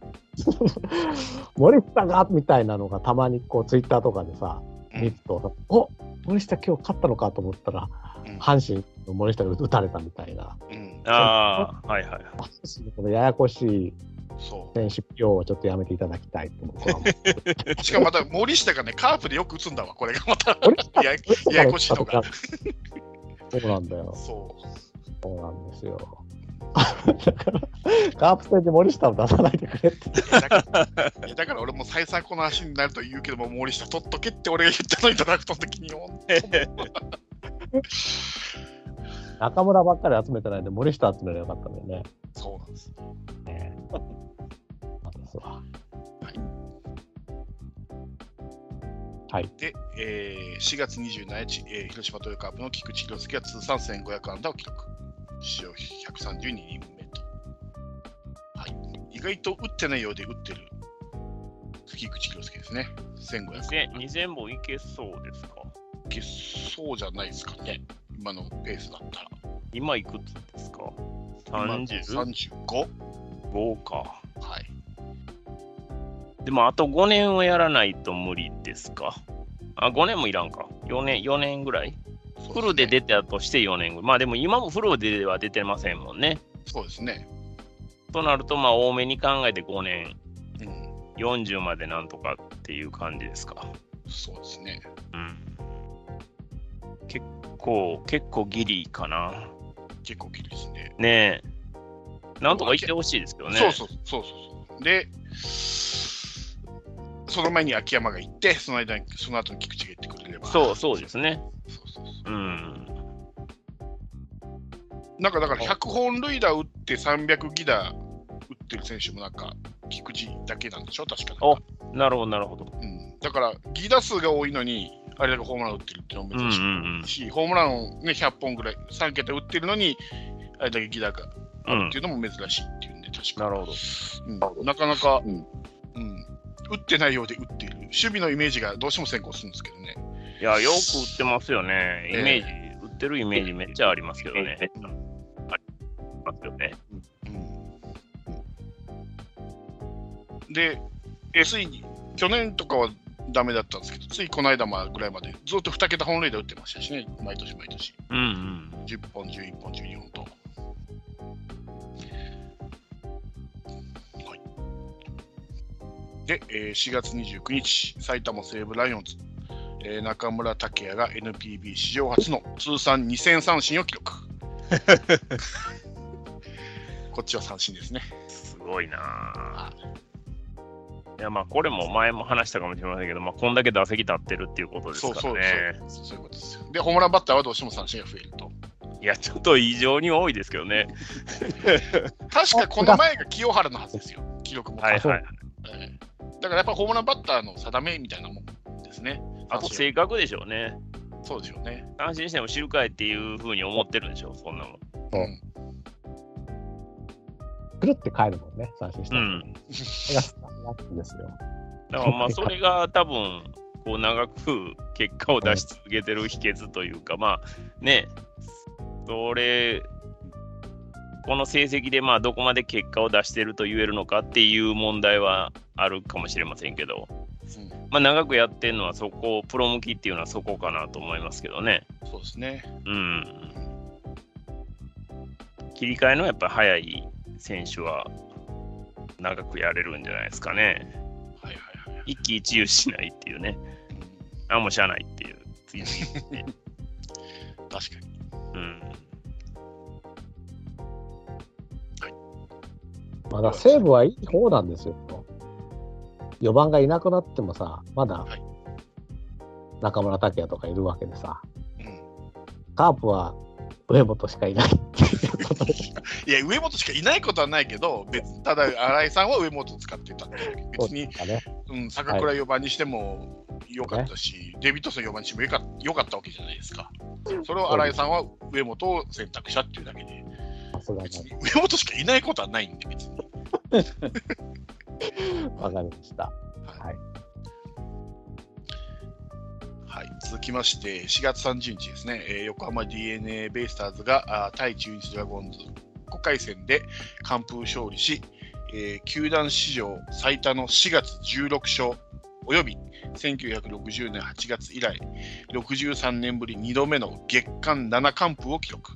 森下がみたいなのがたまにこうツイッターとかでさ、う見ると、お森下今日勝ったのかと思ったら、うん阪神の森下が打たれたみたいな、うん、ああ、はいはい。阪神のこのややこしいそ選手用はちょっとやめていただきたいと思って。う。しかもまた森下がね、カープでよく打つんだわ、これがまた。森やややこしいのが。そうなんだよ。そう。そうなんですよ。だから、カープ戦で森下を出さないでくれって。だから だから俺も再三この足になると言うけども、森下取っとけって俺が言ったのにドラフトの時に。中村ばっかり集めてないで森下集めればよかったんだよね。そうなんです。ねなんですわ。はい。で、えー4月27日、えー広島トヨカープの菊池宏介は通算1500安打を記録。史上132人目と。はい。意外と打ってないようで打ってる菊池宏介ですね。1500。2000 2000本いけそうですか？いけそうじゃないですかね。今のペースだったら。今いくつですか？今 ?35 35? か。はい。でもあと5年をやらないと無理ですか？あ、5年もいらんか。4年、4年ぐらい？フルで出たとして4年ぐらい。まあでも今もフルでは出てませんもんね。そうですね。となると、まあ多めに考えて5年、うん。40までなんとかっていう感じですか。そうですね。うん。結構、結構ギリかな。結構きりですね。ねえ。なんとか言ってほしいですけどね。そうそうそうそうそう。で、その前に秋山が行って、その間に、その後に菊池が行ってくれれば。そうそうですね。そうそうん。うなんかだから100本塁打打って300ギダ打ってる選手もなんか、菊池だけなんでしょ、確かなんかなるほど、なるほど。うん。だから、ギダ数が多いのに、あれだけホームラン打ってるっていうのもうんう珍しい。んし、ホームランを、ね、100本ぐらい、3桁打ってるのに、あれだけギダがうん。うんっていうのも珍しいっていうんで、確かなるほど。うん、なかなか、うんうん、打ってないようで打っている、守備のイメージがどうしても先行するんですけどね。いや、よく売ってますよね。イええメージ、売ってるイメージめっちゃありますけどね。ありますよね。うん、で、えついに、去年とかはダメだったんですけど、ついこの間まぐらいまでずっと2桁本塁打打ってましたしね、毎年毎年。うんうん。10本、11本、12本と。はい、で、えー4月29日、埼玉西武ライオンズ、えー中村剛也が NPB 史上初の通算2000三振を記録。こっちは三振ですね。すごいなぁ。いや、まあ、これも前も話したかもしれませんけど、まあ、こんだけ打席立ってるっていうことですからね。そうそういうことですよ。で、ホームランバッターはどうしても三振が増えると。いや、ちょっと異常に多いですけどね。確かこの前が清原のはずですよ、記録も。はいはい。ええだからやっぱホームランバッターの定めみたいなもんですね。あと性格でしょうね。そうですよね。安心しても知るかいっていうふうに思ってるんでしょう、そんなの。そううんくるって帰るもんね、三振したら。うん。ですよ。だからまあ、それが多分、こう長く結果を出し続けてる秘訣というか、まあね、それ、この成績でまあどこまで結果を出してると言えるのかっていう問題はあるかもしれませんけど、うんまあ長くやってるのはそこ、プロ向きっていうのはそこかなと思いますけどね。そうですね。うん。切り替えのやっぱり早い選手は長くやれるんじゃないですかね。はいはいはい。一喜一憂しないっていうね。あ、もうしゃあないっていう。次 確かに。うん。まだ西武はいい方なんですよ。4番がいなくなってもさ、まだはい中村拓也とかいるわけでさ、うんカープは上本しかいないっていうことで、いや、上本しかいないことはないけど、別ただ、新井さんは上本を使ってた別に、かね。うん、坂倉4番にしても良かったし、デビッドソン4番にしてもよかよかったわけじゃないですか。それを新井さんは上本を選択したっていうだけで、さすが別にに。上本しかいないことはないんで、別に。わかりました。はい。はい、続きまして、4月30日ですね、えー横浜 d n a ベイスターズがあー対中日ドラゴンズ5回戦で完封勝利し、えー球団史上最多の4月16勝および1960年8月以来、63年ぶり2度目の月間7完封を記録。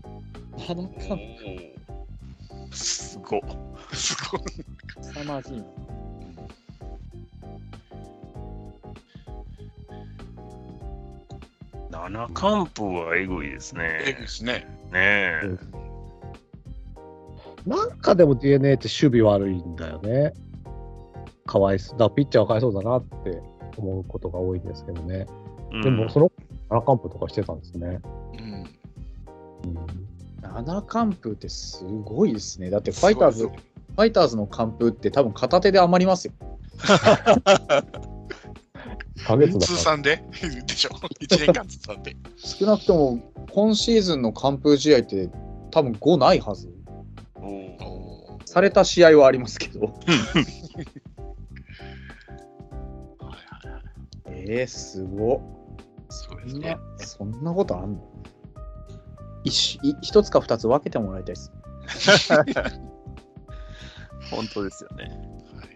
七冠すごっ。すごい。凄まじいな。7完封はえぐいですえぐいねで。すね。ねえ。なんかでも DNA って守備悪いんだよね。かわいそう。だからピッチャーはかわいそうだなって思うことが多いんですけどね。うんでも、その、7完封とかしてたんですね。うん。七完封ってすごいですね。だってファイターズ、すファイターズの完封って多分片手で余りますよ。1ヶ月だ通。算ででしょ ?1 年間通算で。少なくとも今シーズンの完封試合って多分5ないはず。された試合はありますけど。えー、すごそんな。そんなことあんの？一い一つか二つ分けてもらいたいです。本当ですよね。はい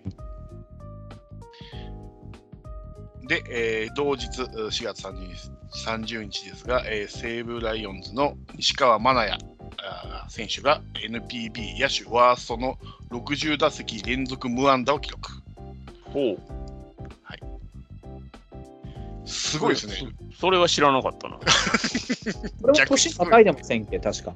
で、えー同日4月30日 ,30 日ですが、えー西武ライオンズの西川真也選手が NPB 野手ワーストの60打席連続無安打を記録。ほう。すごいですね。それは知らなかったな。これも年またいでませんっけ、確か。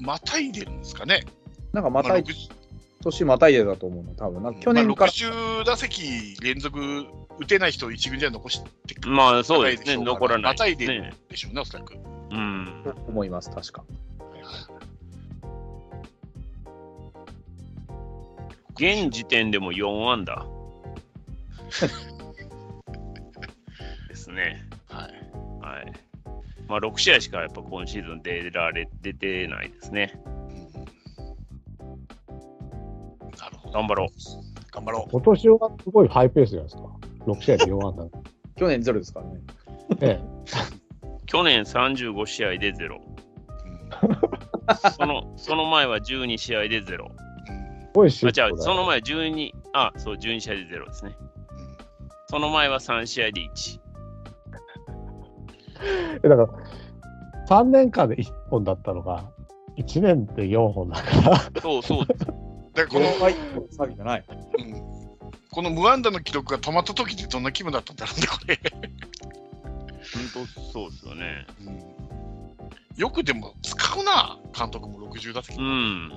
またいでるんですかね。なんかまたい、まあ60年またいでだと思うの、多分なんか去年まあから、60打席連続打てない人を一軍では残してくるまあそうですね、残らないまたいでですね。でしょうね、おそらく。うん。と思います、確か。現時点でも4安打。ね。はい。はい。まあ6試合しかやっぱ今シーズン出られ、出てないですね。うんなるほど。頑張ろう。頑張ろう。今年はすごいハイペースじゃないですか。6試合で4安打。去年ゼロですからね。え 去年35試合で0。うんそのその前は12試合で0。うんすごいシあ、フトだよ違う、その前12、あ、そう、12試合で0ですね。その前は3試合で1。えだから、3年間で1本だったのが、1年で4本だから、そうそうです。でこの、4回詐欺じゃない。うんこの無安打の記録が止まった時ってどんな気分だったんだろうね、これ。本当そうですよね。うんよくでも使うな、監督も60打席。ううん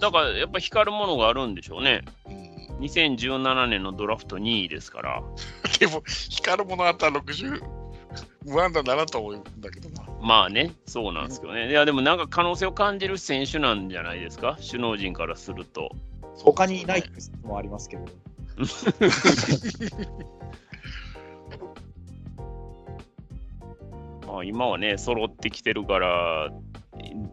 だからやっぱ光るものがあるんでしょうね。うん2017年のドラフト2位ですから。でも、光るものあったら60、無安打だなと思うんだけどな。まあね、そうなんですけどね。いや、でもなんか可能性を感じる選手なんじゃないですか、首脳陣からすると。他にいないって説もありますけど。まあ、今はね、揃ってきてるから、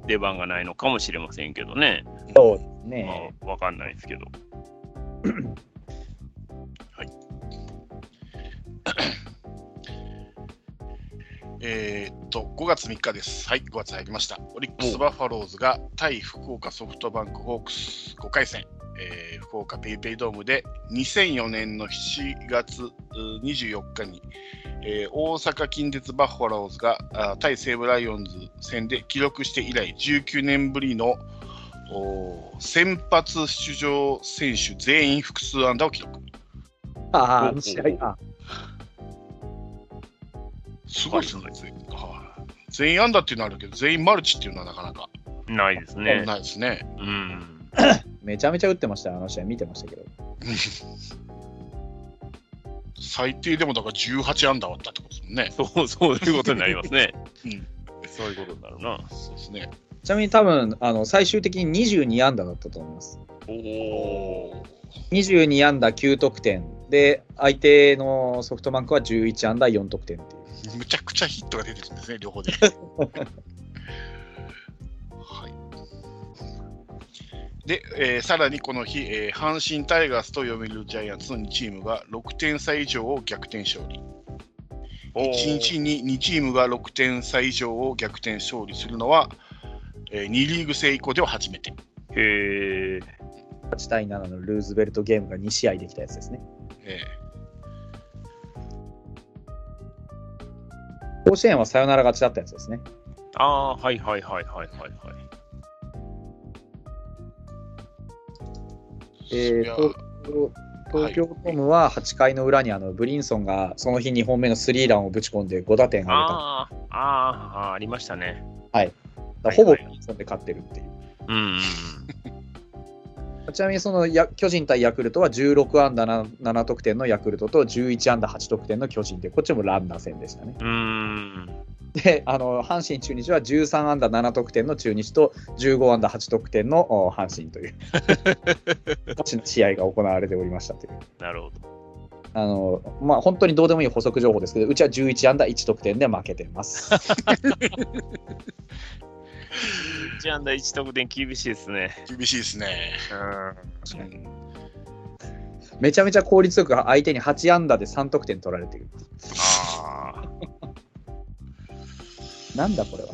出番がないのかもしれませんけどね。そうですまね。あ、わかんないですけど。えーっと、5月3日です。はい、5月入りました。オリックス・バファローズが対福岡ソフトバンクホークス5回戦、えー福岡ペイペイドームで2004年の7月う24日に、えー大阪近鉄バファローズがあ対西武ライオンズ戦で記録して以来19年ぶりの先発出場選手全員複数安打を記録。ああ、試合あすごいですね。全員はい全員安打っていうのはあるけど、全員マルチっていうのはなかなかないですね。ないですね。うん。めちゃめちゃ打ってましたよ、あの試合見てましたけど。最低でもだから18安打はあったってことですもんね。そう、そういうことになりますね。うんそういうことになるな。そうですね。ちなみに多分、あの最終的に22安打だったと思います。おお。22安打9得点で、相手のソフトバンクは11安打4得点っていう。むちゃくちゃヒットが出てるんですね、両方で。はい。で、えーさらにこの日、えー阪神タイガースと読売ジャイアンツの2チームが6点差以上を逆転勝利。1日に2チームが6点差以上を逆転勝利するのは、え2リーグ制以降では初めて。へえ。8対7のルーズベルトゲームが2試合できたやつですね。え甲子園はサヨナラ勝ちだったやつですね。ああ、はいはいはいはいはいはい。えー東京東京ドームは8回の裏にあのブリンソンがその日2本目のスリーランをぶち込んで5打点挙げた。ああ、ああ、ありましたね。だからほぼブリンソンで勝ってるっていう。うんうんちなみにそのや巨人対ヤクルトは16安打 7, 7得点のヤクルトと11安打8得点の巨人で、こっちもランナー戦でしたね。で、あの阪神、中日は13安打7得点の中日と15安打8得点のお阪神という、試合が行われておりましたという。なるほど。あのまあ、本当にどうでもいい補足情報ですけど、うちは11安打1得点で負けてます。1安打1得点厳しいですね。厳しいですね。うん。うんめちゃめちゃ効率よく相手に8安打で3得点取られている。ああ。なんだこれは。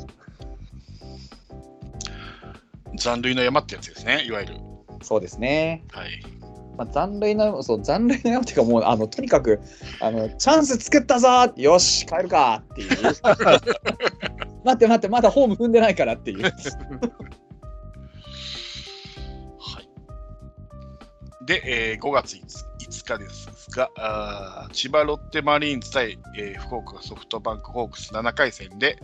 残塁の山ってやつですね、いわゆる。そうですね。はい。まあ、残塁の、そう、残塁の山っていうか、もう、あの、とにかく、あの、チャンス作ったぞーよし、帰るかっていう。待って待って、まだホーム踏んでないからっていう。はい。で、えー5月 5, 5日ですがあー、千葉ロッテマリーンズ対、えー福岡ソフトバンクホークス7回戦で、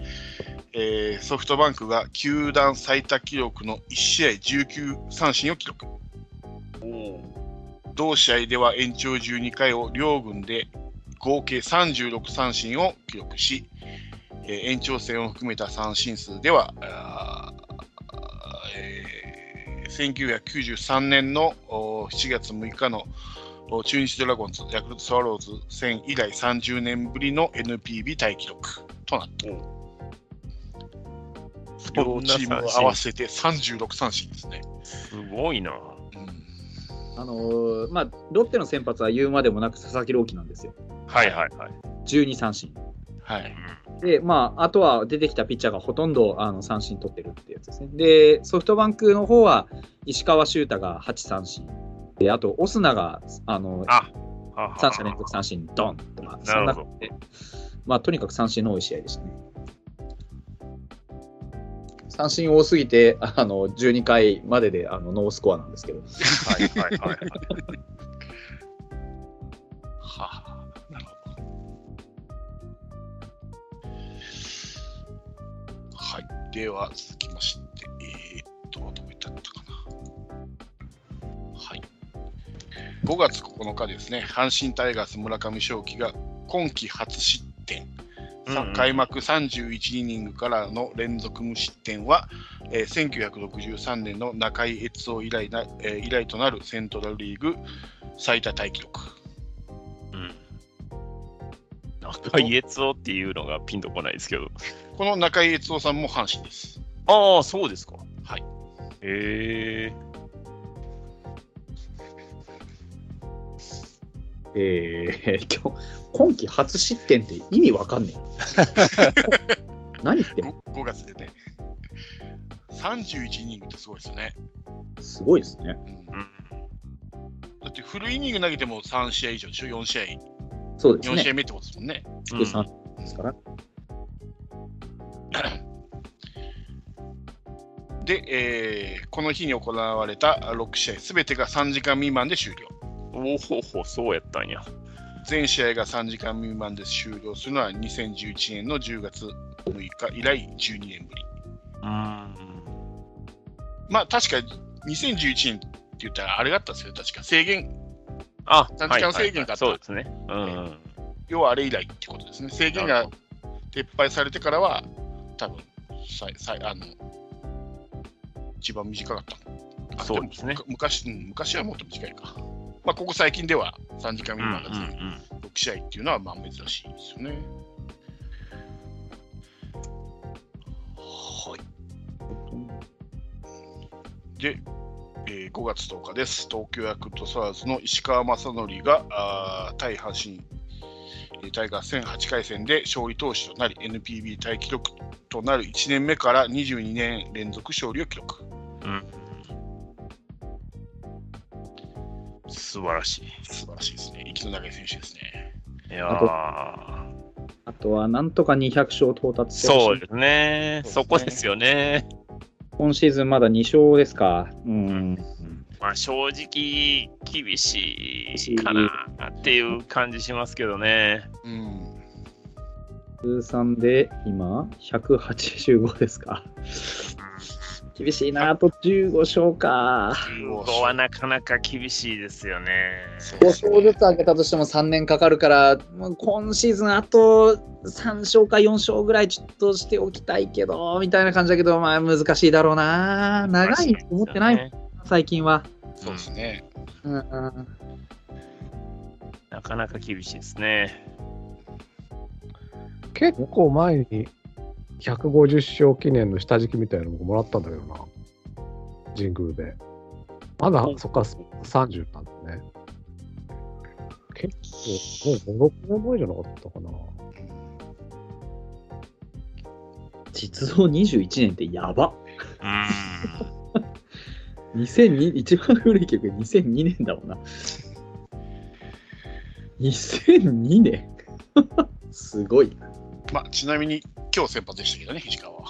えーソフトバンクが球団最多記録の1試合19三振を記録。同試合では延長12回を両軍で合計36三振を記録し、えー延長戦を含めた三振数では、えー1993年のお7月6日のお中日ドラゴンズ、ヤクルトスワローズ戦以来30年ぶりの NPB タイ記録となった。両チームを合わせて36三振ですね。すごいな。うんあのーまあ、ロッテの先発は言うまでもなく佐々木朗希なんですよ。はいはいはい。12三振。はい。で、まあ、あとは出てきたピッチャーがほとんどあの三振取ってるってやつですね。で、ソフトバンクの方は石川修太が8三振。で、あと、オスナがあのあはは3者連続三振、ドンとか、そんなるほどな感じで、まあ、とにかく三振の多い試合でしたね。三振多すぎて、あの12回までであのノースコアなんですけど、はいはいはいはい。はあ、なるほど。はい。では、続きまして、えー、っと、どういったったかな。はい。5月9日ですね、阪神タイガース村上頌樹が今季初失うんうん開幕31イニングからの連続無失点は、えー1963年の中井悦夫以来な、えー以来となるセントラルリーグ最多タイ記録。うん。中井悦夫っていうのがピンとこないですけど。この中井悦夫さんも阪神です。ああ、そうですか。はい。へえ。えー、今日今季初失点って意味わかんねえ。何言ってんの？5, 月でね。31イニングってすごいですよね。すごいですね。うんうん。だってフルイニング投げても3試合以上でしょ、4試合、4そうですね試合。目ってことですもんね。で三ですから。で、えーこの日に行われた6試合すべてが3時間未満で終了。おおほほ、そうやったんや。全試合が3時間未満で終了するのは2011年の10月6日以来12年ぶり。うん。まあ確か2011年って言ったらあれがあったんですよ、確か制限、あ、3時間制限があったはいはいはいそうですね。うん。要はあれ以来ってことですね。制限が撤廃されてからは、多分さいさいあの一番短かった。あそうですね昔、うん昔はもっと短いか。まあ、ここ最近では3時間未満が全6試合っていうのはまあ珍しいですよね。はい。で、えー5月10日です。東京ヤクルトスワローズの石川雅規があー対阪神えータイガース戦8回戦で勝利投手となり NPB タイ記録となる1年目から22年連続勝利を記録。うん。素晴らし素晴らしいですね。息の長い選手ですね。い。いやーあとはなんとか200勝到達そうですね。そうですねそこですよね。今シーズンまだ2勝ですか。うん。まあ正直厳しいかなっていう感じしますけどね。うん。通算で今、185ですか。厳しいな、あと15勝か。15はなかなか厳しいですよね。5勝ずつ上げたとしても3年かかるから、もう今シーズンあと3勝か4勝ぐらいちょっとしておきたいけど、みたいな感じだけど、まあ難しいだろうな。長いと思ってないもん、ね。最近は。そうですね。うんうんなかなか厳しいですね。結構前に150勝記念の下敷きみたいなのももらったんだけどな。神宮で。まだそっから30なんだね。結構、もう5、6年前じゃなかったかな。実像21年ってやば。うん。2002一番古い曲2002年だもんな。2002年 すごい。まあ、ちなみに今日先発でしたけどね、石川は。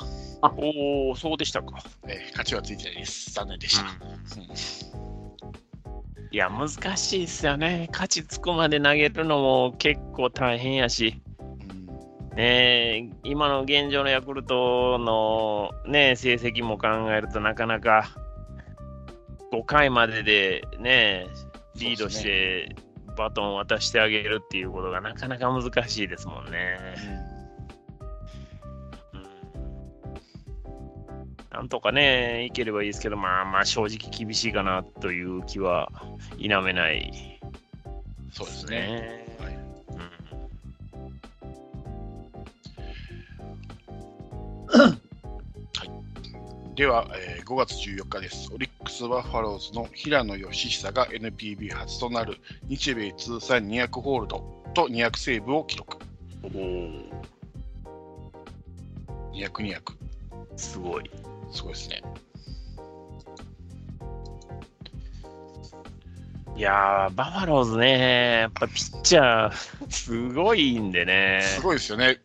おお、そうでしたか。えー勝ちはついてないです。残念でした。いや、難しいですよね。勝ちつくまで投げるのも結構大変やし、うんねえ、今の現状のヤクルトの、ね、成績も考えるとなかなか5回までで、ね、リードしてバトンを渡してあげるっていうことがなかなか難しいですもんね。なんとかね、いければいいですけど、まあまあ正直厳しいかなという気は否めないそうでですすね。ね。はいうんでは、えー5月14日です。オリックス・バファローズの平野義久が NPB 初となる日米通算200ホールドと200セーブを記録。おー200、200。すごい。すごいですね。いやー、バファローズね、やっぱピッチャー、すごいんでね、すごいですよね。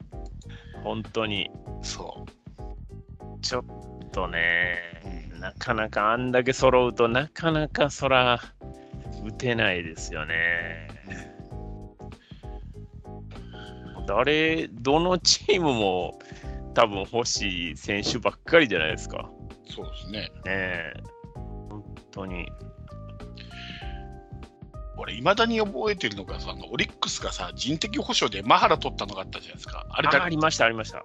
本当に、そちょっとねう、んなかなかあんだけ揃うとなかなかそら、打てないですよね。誰、どのチームも多分欲しい選手ばっかりじゃないですか。う。そうですね。ねえ本当に。俺、いまだに覚えてるのがさ、オリックスがさ、人的保障でマハラ取ったのがあったじゃないですか。あれだあありました、ありました。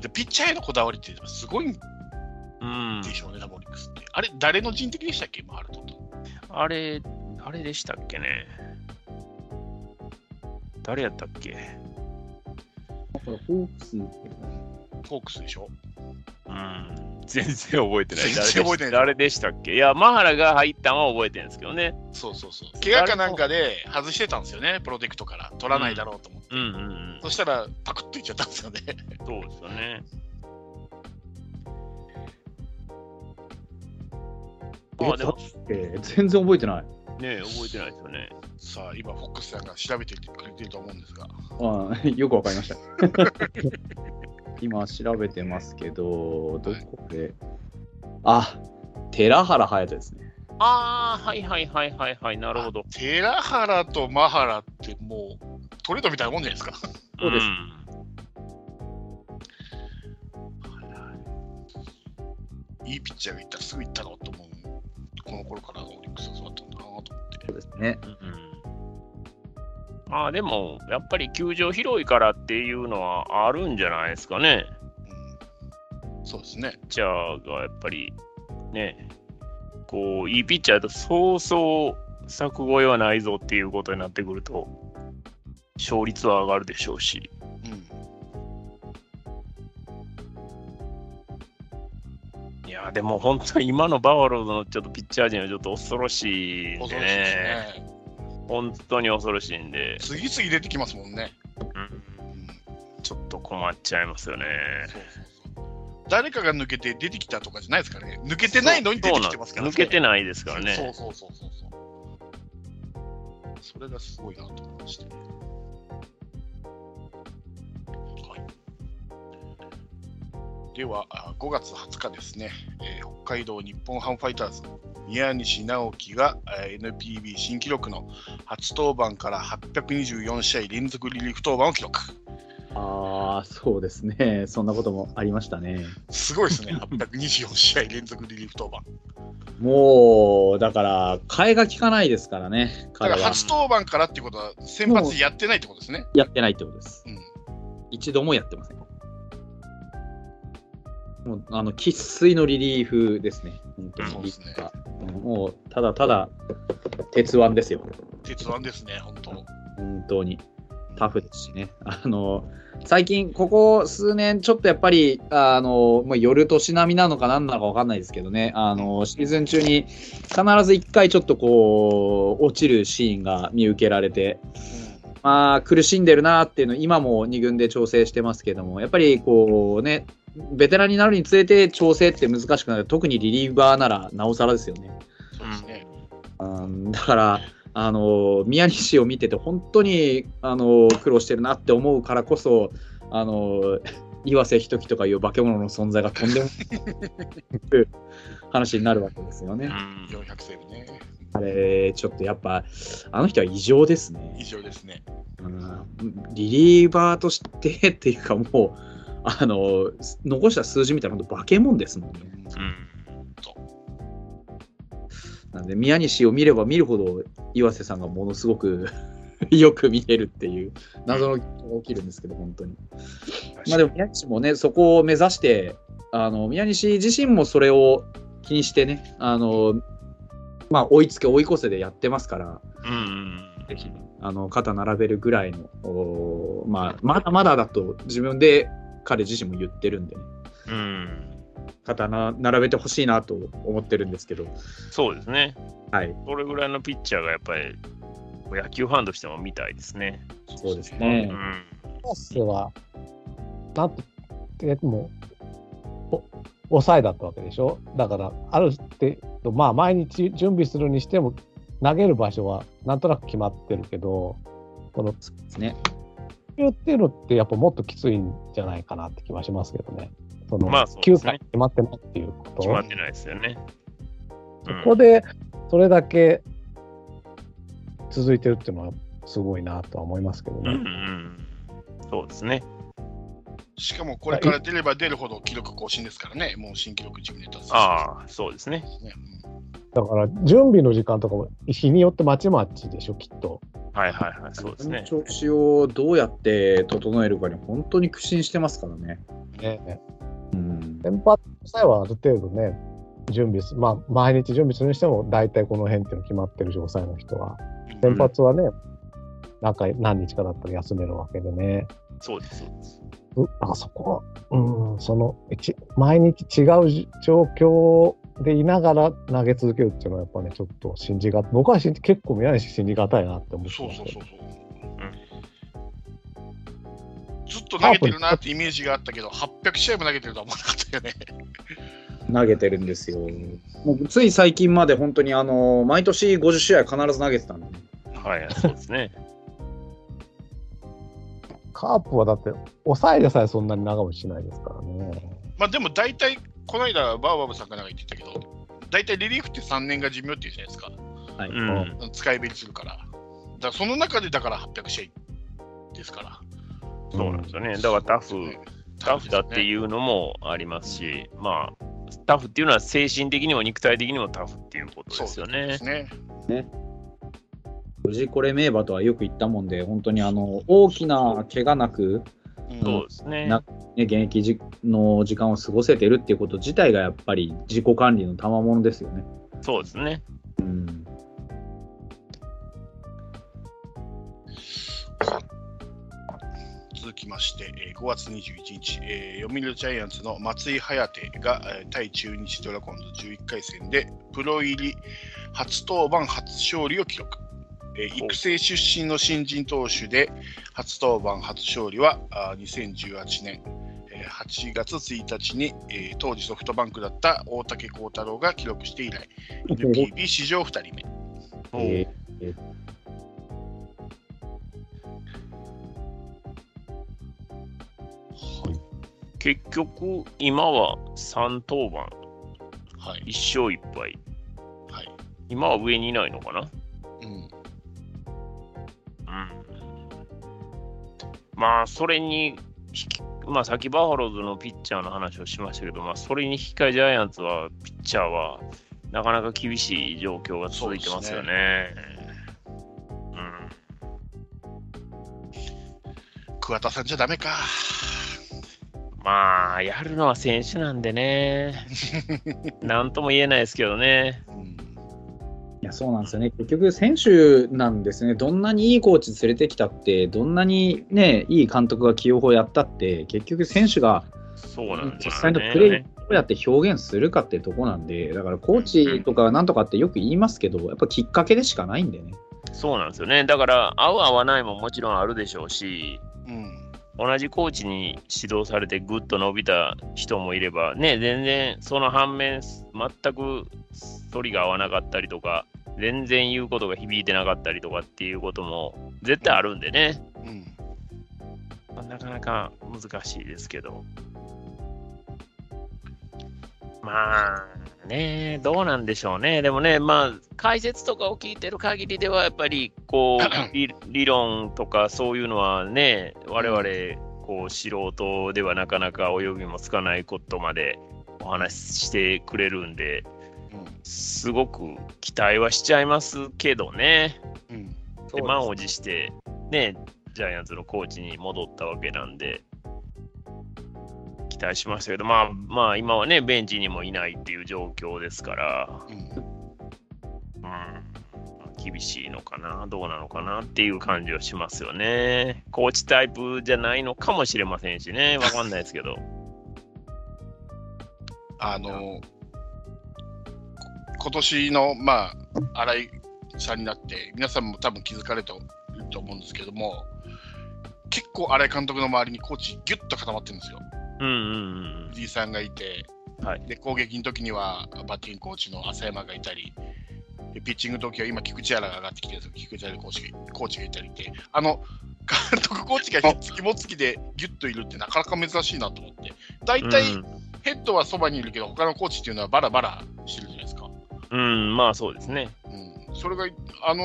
でピッチャーへのこだわりってすごいんうん。でしょうね、多分オリックスって。あれ、誰の人的でしたっけ、マハラ取ったの？あれ、あれでしたっけね。誰やったっけ？これホークスフォークスでしょ？うん。全然覚えてない。全然覚えてない誰でしたっけ？いや、マハラが入ったのは覚えてるんですけどね。そうそうそう。怪我かなんかで外してたんですよね、プロテクトから。取らないだろうと思って。うんうんうん。そしたら、パクッといっちゃったんですよね。そうですよね。まあでも、えー全然覚えてない。ね覚えてないですよね。さあ、今、フォックスさんが調べてくれてると思うんですが。ああよくわかりました。今調べてますけど、どこで？あ、寺原隼人ですね。ああ、はいはいはいはいはい、なるほど。寺原とマハラってもう、トレードみたいなもんじゃないですか。そうですんいいピッチャーがいったらすぐ行ったろうと思う。この頃からオリックスはそうだったんだなと思って。そうですね。うんまあでも、やっぱり球場広いからっていうのはあるんじゃないですかね。うん、そうですね。ピッチャーがやっぱりね、こう、いいピッチャーだとそうそう作越えはないぞっていうことになってくると、勝率は上がるでしょうし。うん、いや、でも本当に今のバファローズのちょっとピッチャー陣はちょっと恐ろしいんで恐ろしいですね。ね。本当に恐ろしいんで、次々出てきますもんね。うんうん、ちょっと困っちゃいますよね。そうそうそう。誰かが抜けて出てきたとかじゃないですからね。抜けてないのに出てきてますからね。抜けてないですからね。そうそうそうそうそう。それがすごいなと思いまして。ではあ5月20日ですね、えー北海道日本ハムファイターズ、宮西直樹がえー NPB 新記録の初登板から824試合連続リリーフ登板を記録。ああ、そうですね。そんなこともありましたね。すごいですね、824試合連続リリーフ登板。もう、だから、替えが効かないですからね。だから初登板からっていうことは、先発やってないってことですね。やってないってことです。うん一度もやってません。もう、あの、生粋のリリーフですね。本当に。そうですねうんもう、ただただ、鉄腕ですよ。鉄腕ですね、本当。本当に。タフですしね。あの、最近、ここ数年、ちょっとやっぱり、あの、もう夜年並みなのか何なのか分かんないですけどね、あの、シーズン中に必ず1回ちょっとこう、落ちるシーンが見受けられて、まあ、苦しんでるなっていうの、今も2軍で調整してますけども、やっぱりこうね、ベテランになるにつれて調整って難しくなる、特にリリーバーならなおさらですよね。そうですね。うんだから、あの宮西を見てて、本当にあの苦労してるなって思うからこそ、あの岩瀬仁樹とかいう化け物の存在がとんでもない話になるわけですよね。うん400セーブね。あれ、ちょっとやっぱ、あの人は異常ですね。以上ですね。うんリリーバーとしてっていうか、もう、あの残した数字見たら、本当、化け物ですもんね。うん。なんで、宮西を見れば見るほど、岩瀬さんがものすごく よく見えるっていう謎のが起きるんですけど、本当に。まあでも、宮西もね、そこを目指して、あの宮西自身もそれを気にしてね、あのまあ、追いつけ、追い越せでやってますから、うん。ぜひあの肩並べるぐらいの、まあ、まだまだだと自分で彼自身も言ってるんで、ね、うん肩な並べてほしいなと思ってるんですけど、そうですね。はい、それぐらいのピッチャーがやっぱり野球ファンとしても見たいですね。そうですうね。ん。コースは、なんと、も、お抑えだったわけでしょ？だから、ある程度、まあ、毎日準備するにしても、投げる場所はなんとなく決まってるけど、この、そうですね。言ってるのってやっぱもっときついんじゃないかなって気はしますけどね。その、まあそうですね9回決まってないっていうこと決まってないですよね。そこで、それだけ続いてるっていうのはすごいなとは思いますけどうん、うんうね。ん。そうですね。しかもこれから出れば出るほど記録更新ですからね、もう新記録自分で達成ああ、そうですね。ね。だから、準備の時間とかも日によってまちまちでしょ、きっと。はいはいはい、そうですね。調子をどうやって整えるかに本当に苦心してますからね。ね、うん、先発さえはある程度ね、準備す、まあ、毎日準備するにしても、大体この辺っていうの決まってる状態の人は。うん先発はね、なんか何日かだったら休めるわけでね。そうです、そうです。うあそこは、うん、その、一毎日違うじ状況でいながら投げ続けるっていうのは、やっぱね、ちょっと信じが、僕は信じ結構宮西信じがたいなって思ってそうそうそうそう。ずっと投げてるなってイメージがあったけど、800試合も投げてるとは思わなかったよね。投げてるんですよ。もうつい最近まで本当にあの毎年50試合必ず投げてたんで、ね、はい、そうですね。カープはだって、抑えでさえそんなに長持ちしないですからね。まあでも大体、この間、バーバブさんがなんか言ってたけど、大体リリーフって3年が寿命って言うじゃないですか。はいうん。使いべりするから。だからその中でだから800試合ですから。そうなんですよね。だからタフ、タフだってう。いうのもありますし、まあ、タフっていうのは精神的にも肉体的にもタフっていうことですよねそうで。すね。無事これ名馬とはよく言ったもんで、本当にあの大きな怪我なく、うんそうですね。なね、現役じの時間を過ごせてるっていうこと自体がやっぱり自己管理の賜物ですよね。そうですね。うん、続きまして、えー5月21日、えー読売ジャイアンツの松井颯が、えー対中日ドラゴンズ11回戦でプロ入り初登板初勝利を記録。えー育成出身の新人投手で初登板初勝利はあー2018年えー8月1日に、えー当時ソフトバンクだった大竹幸太郎が記録して以来 NPB 史上2人目。えー結局、今は3登板、はい。1勝1敗。はい。今は上にいないのかな？まあ、それに引き、まあ、さっきバファローズのピッチャーの話をしましたけど、まあ、それに引き換えジャイアンツは、ピッチャーは、なかなか厳しい状況が続いてますよね。うん。桑田さんじゃダメか。まあ、やるのは選手なんでね。なんとも言えないですけどね。うん。いやそうなんですよね、結局、選手なんですね、どんなにいいコーチ連れてきたって、どんなに、ね、いい監督が起用法やったって、結局、選手がそうなんです実よ際のプレーね。どうやって表現するかってとこなんで、だからコーチとかなんとかってよく言いますけど、やっぱきっかけでしかないんでね。そうなんですよね。だから、合う合わないももちろんあるでしょうし、うん。同じコーチに指導されてぐっと伸びた人もいれば、ね、全然その反面、全く反りが合わなかったりとか、全然言うことが響いてなかったりとかっていうことも絶対あるんでね、うん。まあなかなか難しいですけど。まあね、どうなんでしょうね。でもね、まあ、解説とかを聞いてる限りでは、やっぱりこう 理理論とかそういうのはね、我々、こう素人ではなかなか及びもつかないことまでお話ししてくれるんで、すごく期待はしちゃいますけどね。うん。で満を持して、ね、ジャイアンツのコーチに戻ったわけなんで、期待しましたけど、まあ、まあ、今はね、ベンチにもいないっていう状況ですから、うん。うん、厳しいのかな、どうなのかなっていう感じはしますよね。コーチタイプじゃないのかもしれませんしね、わかんないですけど。あの、今年の、まあ、新井さんになって、皆さんも多分気づかれてると思うんですけども、結構新井監督の周りにコーチギュッと固まってるんですよ。うんうんうん。藤井さんがいて、はい。で攻撃の時にはバッティングコーチの浅山がいたり、でピッチングの時は今、菊池原が上がってきてる菊池原コーチがコーチがいたりって、あの監督コーチがひっつきもつきでギュッといるってなかなか珍しいなと思って、大体、うん。ヘッドはそばにいるけど、他のコーチっていうのはバラバラしてるじゃないですか。うん、まあそうですね。うん、それが、あの、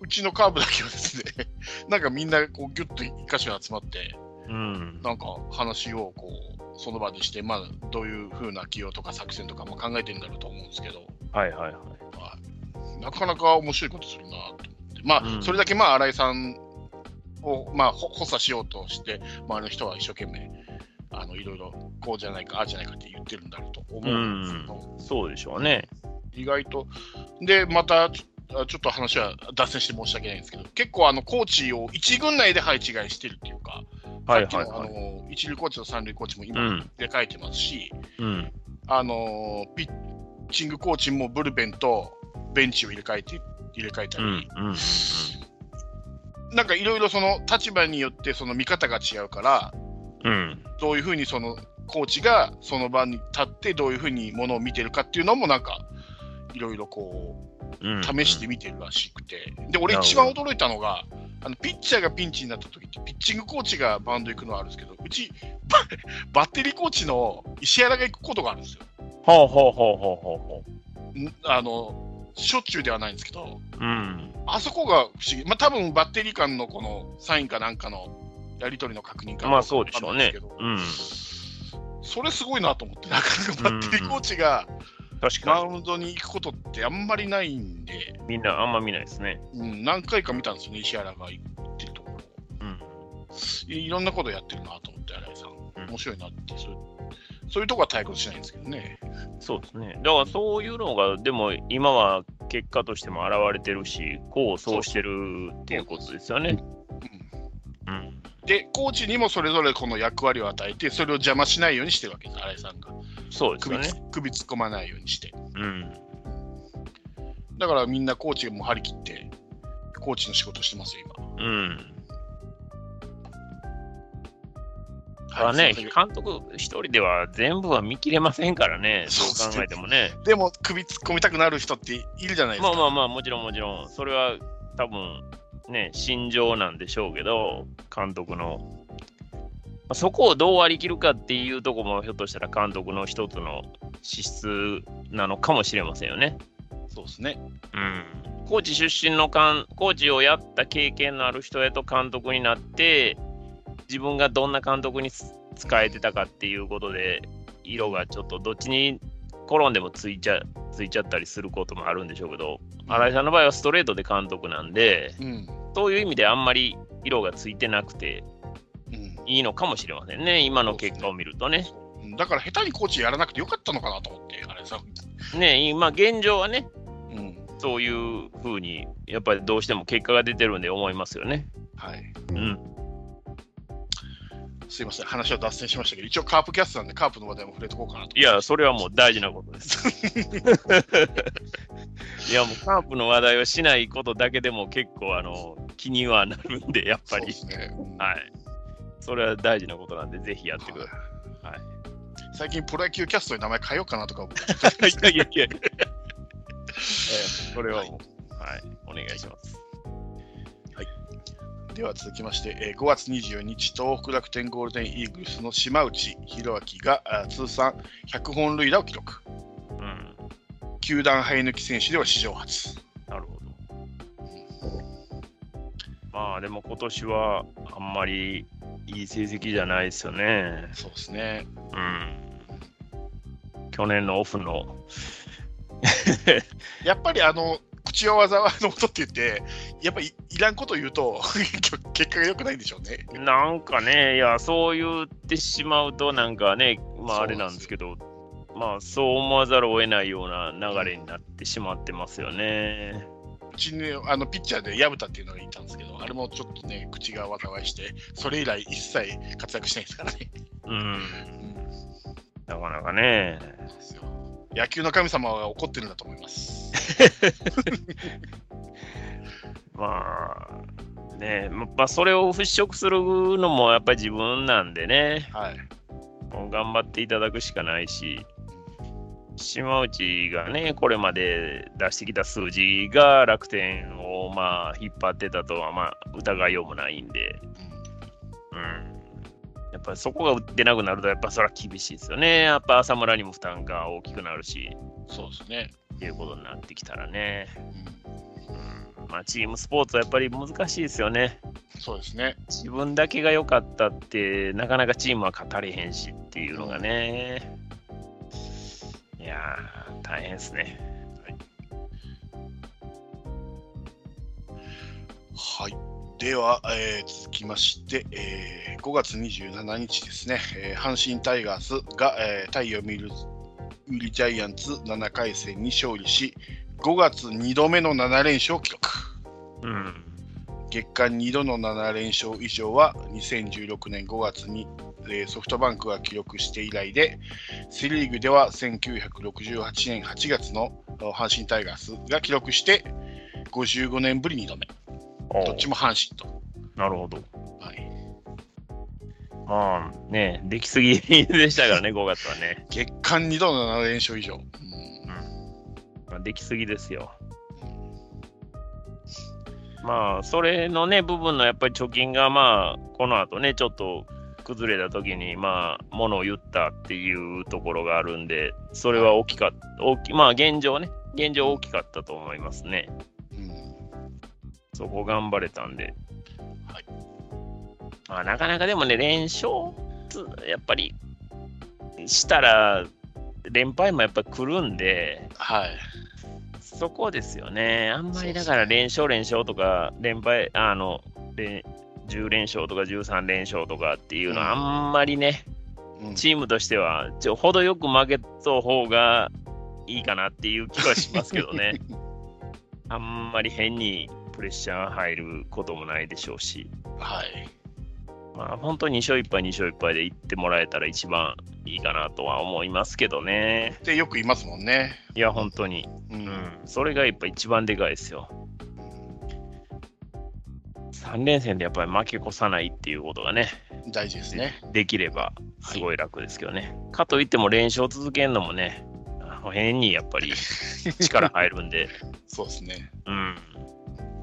うちのカーブだけはですね、なんかみんなこうギュッと一箇所に集まって、うん。なんか話をこうその場でして、まあ、どういう風な起用とか作戦とかも考えてるんだろうと思うんですけど、はいはいはい。はいなかなか面白いことするなと思って、まあ、うんそれだけまあ新井さんを、まあ、ほ補佐しようとして、周りの人は一生懸命、あのいろいろこうじゃないか、ああじゃないかって言ってるんだろうと思うんですけど、そうでしょうね。意外と、で、またちょっと話は脱線して申し訳ないんですけど、結構あのコーチを一軍内で配置換えしてるっていうか、はいはいはい。の一塁コーチと三塁コーチも今うん。で書いてますし、うん。あのピッチングコーチもブルペンとベンチを入れ替えて入れ替えたうん。り、うん。なんかいろいろその立場によってその見方が違うから、うん。どういうふうにそのコーチがその場に立ってどういうふうにものを見てるかっていうのもなんかいろいろこうん。う試してみてるらしくて、で俺一番驚いたのがあのピッチャーがピンチになった時ってピッチングコーチがバウンド行くのはあるんですけどうちババッテリーコーチの石原が行くことがあるんですよ。ほうほうほうほうほうほんあのしょっちゅうではないんですけど、う。うん。あそこが不思議、まあ多分バッテリー間のこのサインかなんかのやり取りの確認かまあそうでしょうねわかんないですけど。うん。それすごいなと思って、なかなかバッテリーコーチが確かマウンドに行くことってあんまりないんで、に。みんなあんま見ないですね。うん、何回か見たんですよね、石原が行ってるところ。うん。いいろんなことやってるなと思って、新井さん。うん面白いなって、そういうそういうとこは退屈しないんですけどね。そうですね。だからそういうのが、でも今は結果としても現れてるし、こうそうしてるっていうことですよね。うんうん。で、コーチにもそれぞれこの役割を与えて、それを邪魔しないようにしてるわけです、新井さんが。首そうですよね。つ首突っ込まないようにして。うん。だからみんなコーチも張り切って、コーチの仕事してますよ、今。うん。だはいね、監督一人では全部は見切れませんからね、どう考えてもね。でも首突っ込みたくなる人っているじゃないですか。まあまあまあ、もちろんもちろん、それは多分ね、心情なんでしょうけど、監督の。あそこをどう割り切るかっていうところもひょっとしたら監督の一つの資質なのかもしれませんよね。そうですね。うん、コーチ出身のかんコーチをやった経験のある人へと監督になって自分がどんな監督につ使えてたかっていうことで色がちょっとどっちに転んでもついちゃついちゃったりすることもあるんでしょうけど新井さんの場合はストレートで監督なんでうん。そういう意味であんまり色がついてなくてうんいいのかもしれませんね今の結果を見るとね。うん。だから下手にコーチやらなくてよかったのかなと思って、あれさ。ね今現状はねうん。そういうふうにやっぱりどうしても結果が出てるんで思いますよね。はい。うんすいません。話は脱線しましたけど、一応カープキャストなんでカープの話題も触れとこうかなと。いや、それはもう大事なことです。いや、もうカープの話題をしないことだけでも結構あの気にはなるんで、やっぱりそうで。すね。うんはい。それは大事なことなんで、ぜひやってください。はい最近プロ野球キャストに名前変えようかなとか思って。いやいやいや。ええそれはもう、はい、お願いします。では続きまして、えー5月24日、東北楽天ゴールデンイーグルスの島内宏明があ通算100本塁打を記録。うん、球団生え抜き選手では史上初。なるほど。まあ、でも今年はあんまりいい成績じゃないですよね。そうですね。うん。去年のオフの、やっぱりあの、口は災いの音って言って、やっぱりいらんこと言うと 結果が良くないんでしょうね。なんかね、いや、そう言ってしまうと、なんかね、まああれなんんですけど、まあそう思わざるを得ないような流れになってしまってますよね。うちにあのピッチャーで薮田っていうのがいたんですけど、あれもちょっとね、口が災いして、それ以来一切活躍しないですからね。うん。うんなかなかね。ですよ野球の神様は怒ってるんだと思います。まあ、ね、まあそれを払拭するのもやっぱり自分なんでね、はい。頑張っていただくしかないし、島内がね、これまで出してきた数字が楽天をまあ引っ張ってたとはまあ疑いようもないんで、うん。やっぱりそこが打ってなくなると、やっぱそれは厳しいですよね。やっぱ浅村にも負担が大きくなるし、そうですね。っていうことになってきたらね。うんうん、まあチームスポーツはやっぱり難しいですよね。そうですね。自分だけが良かったって、なかなかチームは語れへんしっていうのがね。いやー、大変ですね。はい。では、えー続きまして、えー5月27日ですね、えー阪神タイガースが、えー、対読売売ジャイアンツ7回戦に勝利し、5月2度目の7連勝を記録。うん。月間2度の7連勝以上は2016年5月に、えーソフトバンクが記録して以来で、セ・リーグでは1968年8月の阪神タイガースが記録して、55年ぶり2度目。どっちも阪神と。なるほど。はい、まあね、できすぎでしたからね、5月はね。月間2度の7連勝以上。うんまあ、できすぎですよ。まあ、それのね、部分のやっぱり貯金が、まあ、この後ね、ちょっと崩れた時に、まあ、ものを言ったっていうところがあるんで、それは大きかった、大きまあ、現状ね、現状大きかったと思いますね。うんそこ頑張れたんで。はいまあ、なかなかでもね、連勝つ、やっぱり、したら、連敗もやっぱ来るんで、はい。そこですよね。あんまりだから連勝連勝とか、連敗、あの、で10連勝とか13連勝とかっていうのは、うんあんまりね、うんチームとしては、ちょ程よく負けた方がいいかなっていう気はしますけどね。あんまり変にプレッシャー入ることもないでしょうし、はい。まあ、本当に2勝1敗、2勝1敗でいってもらえたら一番いいかなとは思いますけどね。ってよく言いますもんね。いや、本当に。う。うんん。それがやっぱ一番でかいですよ。3連戦でやっぱり負け越さないっていうことがね、大事ですね。できればすごい楽ですけどね。かといっても連勝続けるのもね、変にやっぱり力入るんで、そうですね。うん、と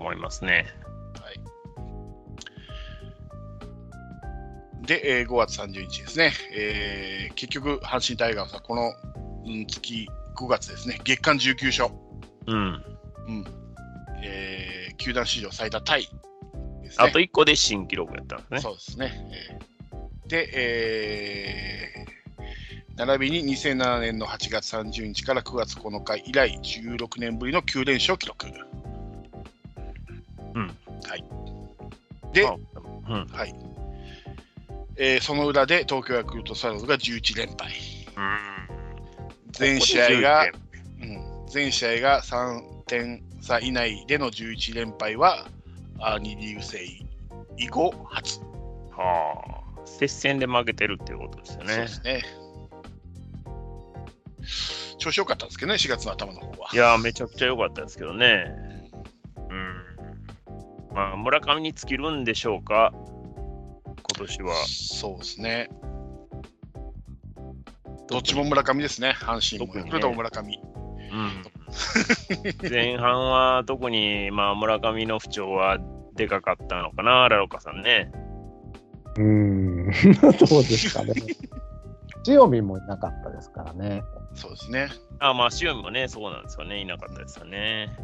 思いますね。はい。で、えー5月30日ですね、えー結局、阪神タイガースはこの、うん月5月ですね、月間19勝、うん。うんえー球団史上最多タイね。あと1個で新記録やったんですね。そうですね。えーで、えー並びに2007年の8月30日から9月9日以来、16年ぶりの9連勝記録。うん。はい。で、あうん。はい。えーその裏で東京ヤクルトスワローズが11連敗。全試合が、うん、全試合が3点差以内での11連敗は、あ2リーグ制以降初。はあ、接戦で負けてるっていうことですよそうねで。すね。調子良かったんですけどね、4月の頭の方は。いやー、めちゃくちゃ良かったですけどね。うん。まあ、村上に尽きるんでしょうか、今年は。そうですね。どっちも村上ですね、阪神も特にねヤクルトも村上。うん、前半は特に、まあ、村上の不調はでかかったのかな、ラロカさんね。うーん、どうですかね。塩見もいなかったですからね。そうですね。あまあ、塩見もね、そうなんですよね、いなかったですよね。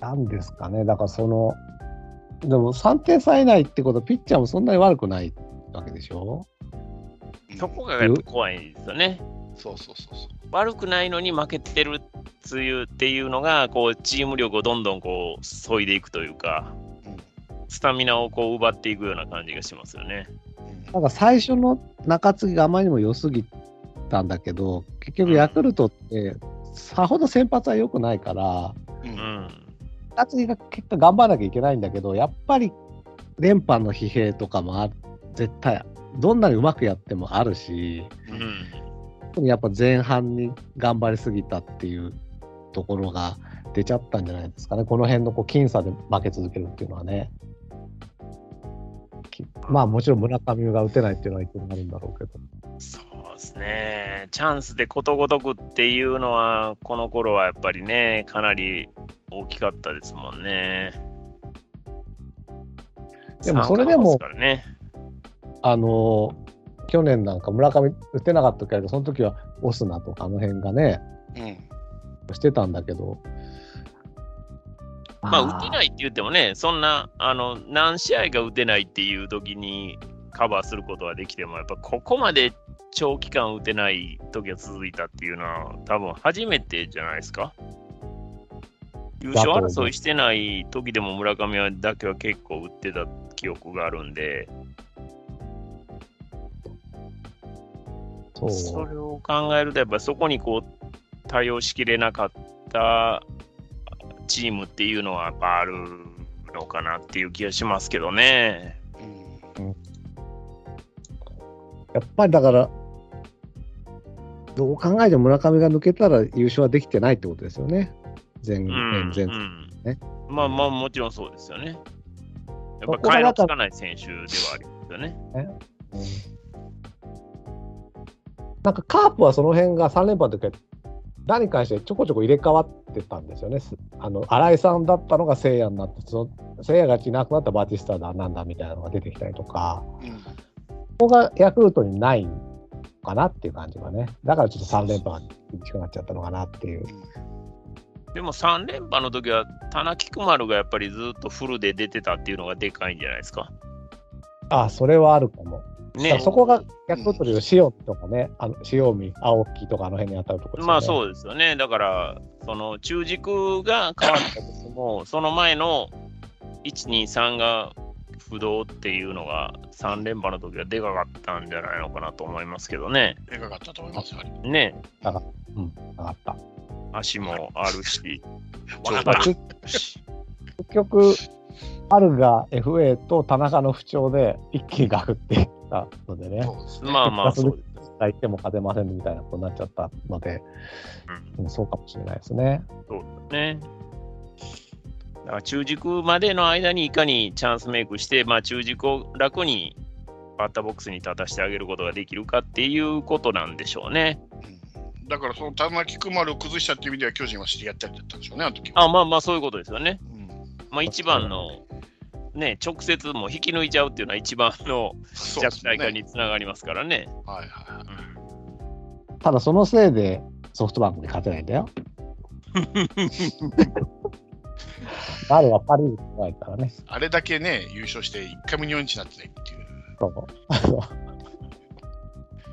なんですかね。だからその、でも3点差以内ってことは、ピッチャーもそんなに悪くないわけでしょ？うんそこがやっぱ怖いですよね。そうそうそうそう。悪くないのに負けてるっていうっていうのが、こう、チーム力をどんどんこう、削いでいくというか、うんスタミナをこう奪っていくような感じがしますよね。うんなんか最初の中継ぎがあまりにも良すぎたんだけど、結局ヤクルトって、さほど先発は良くないから、ううんん。中継ぎが結果頑張らなきゃいけないんだけど、やっぱり連覇の疲弊とかもあ絶対、どんなにうまくやってもあるし、うん。やっぱ前半に頑張りすぎたっていうところが出ちゃったんじゃないですかね、この辺のこう僅差で負け続けるっていうのはね。きまあもちろん村上が打てないっていうのは一点あるんだろうけど。そうですね。チャンスでことごとくっていうのは、この頃はやっぱりね、かなり大きかったですもんね。でもそれでもね。あの去年なんか村上打てなかったけど、その時はオスナとかあの辺がね、うんしてたんだけど。まあ、打てないって言ってもね、そんな、あの、何試合が打てないっていう時にカバーすることはできても、やっぱここまで長期間打てない時が続いたっていうのは、多分初めてじゃないですか。優勝争いしてない時でも村上はだけは結構打ってた記憶があるんで、それを考えると、やっぱりそこにこう対応しきれなかったチームっていうのはやっぱあるのかなっていう気がしますけどね。うんやっぱりだから、どう考えても村上が抜けたら優勝はできてないってことですよね。前うん年、前うんねまあまあもちろんそうですよね。やそっぱ替えこがだからのつかない選手ではありますよね。なんかカープはその辺が3連覇の時は、何に関してちょこちょこ入れ替わってたんですよね。すあの新井さんだったのが聖夜になって、その聖夜がいなくなったバティスタだなんだみたいなのが出てきたりとか、うんここがヤクルトにないのかなっていう感じがね。だからちょっと3連覇が厳しくなっちゃったのかなっていう。でも3連覇の時は、田中菊丸がやっぱりずっとフルで出てたっていうのがでかいんじゃないですか。あそれはあるかも。ね。そこがヤクルトでいう塩見とかね、あの塩見、青木とかあの辺に当たるところね。まあそうですよね。だから、その中軸が変わったとしても、その前の1、2、3が不動っていうのが3連覇の時はでかかったんじゃないのかなと思いますけどね。でかかったと思います、やはり。ね。うん、上がった。足もあるし、っ結結局、春が FA と田中の不調で一気にガクってたのでね、そうですね。まあまあそうです。相手も勝てませんみたいなことになっちゃったので、うんそうかもしれないですね。ね。だから中軸までの間にいかにチャンスメイクして、まあ、中軸を楽にバッターボックスに立たせてあげることができるかっていうことなんでしょうね。うんだから、その玉木く丸を崩したっていう意味では、巨人は知り合ったりだったんでしょうね、あの時は。あまあまあそういうことですよね。うんまあ、一番のね、直接もう引き抜いちゃうっていうのは一番の弱体化につながりますからね。はいはいはい。ただそのせいでソフトバンクに勝てないんだよ。あれはパ・リーグ怖いからね。あれだけね、優勝して1回も日本一になってないっていう、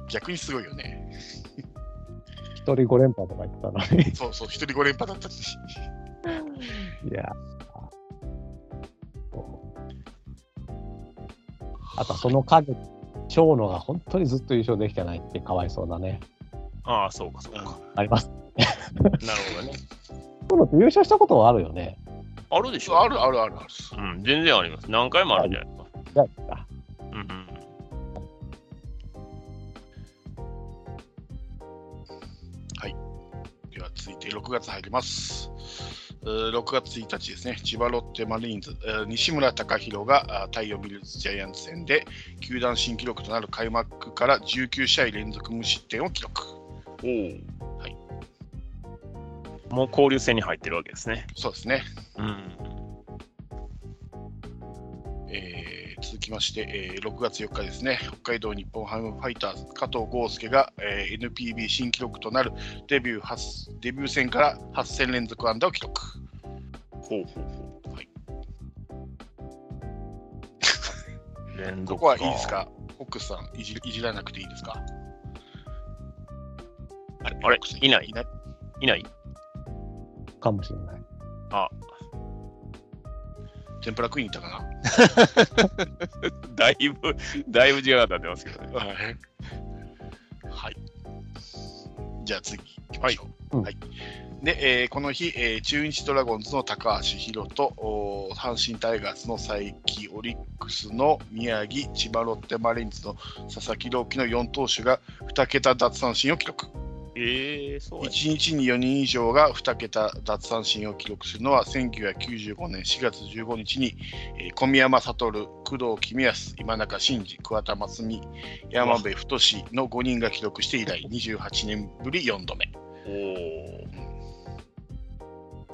逆にすごいよね。一人5連覇とか言ってたのに。そうそう、一人5連覇だったし。いや。あとはその影、長野が本当にずっと優勝できてないってかわいそうだね。ああ、そうか、そうか。あります。なるほどね。長野って優勝したことはあるよね。あるでしょあるあるあるある。うん、全然あります。何回もあるんじゃないですか。じゃあ、うんうん。では続いて6月入ります。えー6月1日ですね、千葉ロッテマリーンズ、えー西村隆弘があ太陽ビルズジャイアンツ戦で球団新記録となる開幕から19試合連続無失点を記録。おお。はい。もう交流戦に入ってるわけですね。そうですね。うん。えー続きまして、えー6月4日ですね、北海道日本ハムファイターズ、加藤豪介が、えー NPB 新記録となるデビュー8デビュー戦から8戦連続安打を記録。ほうほうほう。はい。連続ここはいいですか？ホックスさんいじ、いじらなくていいですか？あれあれホックスいない？いない？いない？かもしれない。あ、天ぷら食いに行ったか だいぶ、だいぶ時間が経ってますけどね。なはい。はい。じゃあ次行きましょう。はいはい。で、えーこの日、えー中日ドラゴンズの高橋宏と阪神タイガースの佐伯、オリックスの宮城、千葉ロッテマリーンズの佐々木朗希の4投手が2桁奪三振を記録。ええそうや。1日に4人以上が2桁奪三振を記録するのは1995年4月15日に、えー小宮山悟、工藤公康、今中慎二、桑田真澄、山部太の5人が記録して以来28年ぶり4度目。お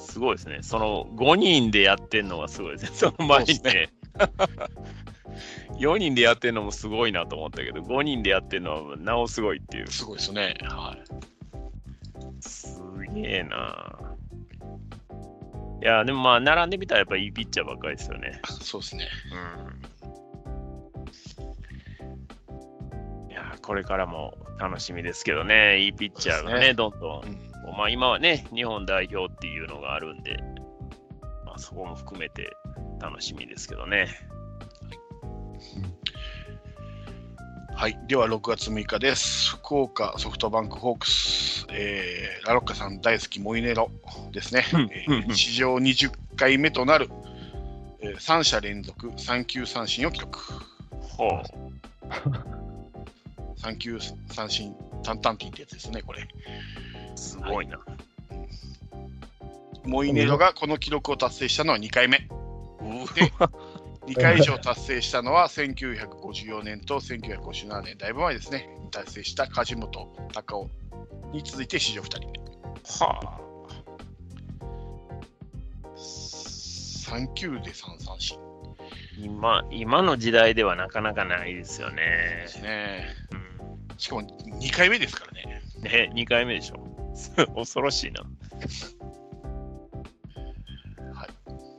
お。すごいですね。その5人でやってんのがすごいですね。その前にね。4人でやってんのもすごいなと思ったけど、5人でやってんのはなおすごいっていう。すごいですね。はい。すげえな。いや、でもまあ、並んでみたらやっぱいいピッチャーばっかりですよね。そうですね。うん。いや、これからも楽しみですけどね、いいピッチャーがね、ねどんどんうんまあ今はね、日本代表っていうのがあるんで、まあ、そこも含めて楽しみですけどね。はい。では6月6日です。福岡ソフトバンクホークス、えーラロッカさん大好きモイネロですね。史上20回目となる、えー3者連続3球三振を記録。ほう。3球三振、タンタンティってやつですね、これ。すごいな。モイネロがこの記録を達成したのは2回目。うで2回以上達成したのは1954年と1957年、だいぶ前ですね、達成した梶本隆夫に続いて史上2人目。は3球で3三振あ、今、今の時代ではなかなかないですよねで。すね。うん、しかも2回目ですからね。ね、2回目でしょ。恐ろしいな。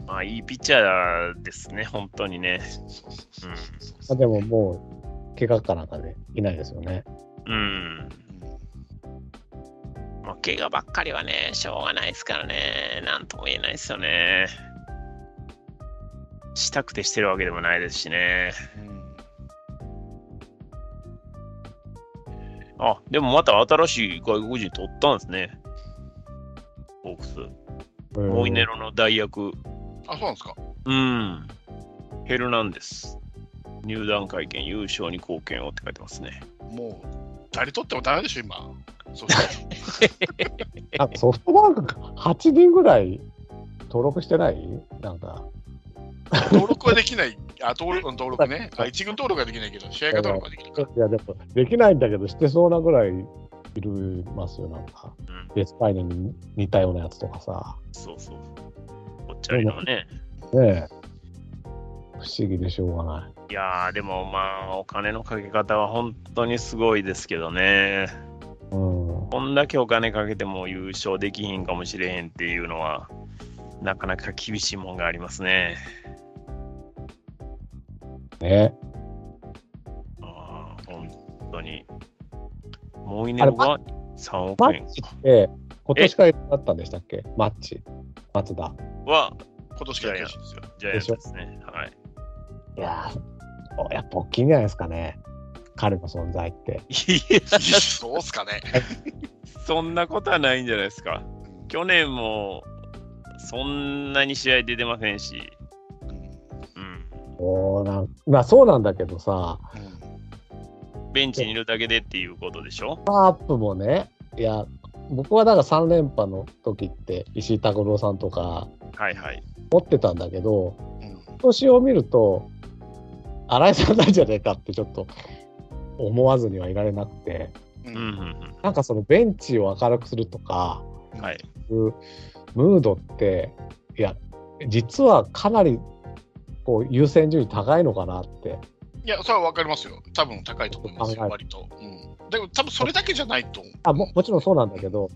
はい。まあ、いいピッチャーですね、本当にね。そうんあでももう、怪我かなんかでいないですよね。うん。うんまあ、怪我ばっかりはね、しょうがないですからね。なんとも言えないですよね。したくてしてるわけでもないですしね。うんあ、でもまた新しい外国人取ったんですね。ホークス。モイネロの代役。あ、そうなんですか。うん。ヘルナンデス。入団会見優勝に貢献をって書いてますね。もう、誰取ってもダメでしょ、今。ソフトバンク8人ぐらい登録してない？なんか。登録はできない。あ、登録 登録ね。あ、一軍登録はできないけど、試合が登録はできる。いや、でも、できないんだけど、してそうなぐらいいるますよ、なんか。うん。ベースパイネに似たようなやつとかさ。そうそう。ちゃりのね。ねえ。不不思議でしょうがない。いやー、でもまあ、お金のかけ方は本当にすごいですけどね。うん。こんだけお金かけても優勝できひんかもしれへんっていうのは、なかなか厳しいもんがありますね。ね。あー本当に。もうイネロが3億円マッチって、今年からだったんでしたっけ？マッチ。松田。は今年から決ですよ。ジャイアンツですね。はい。いやー、やっぱ大きいんじゃないですかね。彼の存在って。いや、そうっすかね。そんなことはないんじゃないですか。去年もそんなに試合出てませんし、うんうん、おーなんまあそうなんだけどさ、ベンチにいるだけでっていうことでしょ？カープもね、いや、僕はだから3連覇の時って石井拓郎さんとかはいはい。持ってたんだけど、うん今年を見ると、新井さんなんじゃねえかってちょっと思わずにはいられなくて、ううんんうんなんかそのベンチを明るくするとか、うん。はい。ムードって、いや、実はかなりこう優先順位高いのかなって。いや、それは分かりますよ。多分高いと思いますよ、割と。うん、でも、多分それだけじゃないと思う。あももちろんそうなんだけど、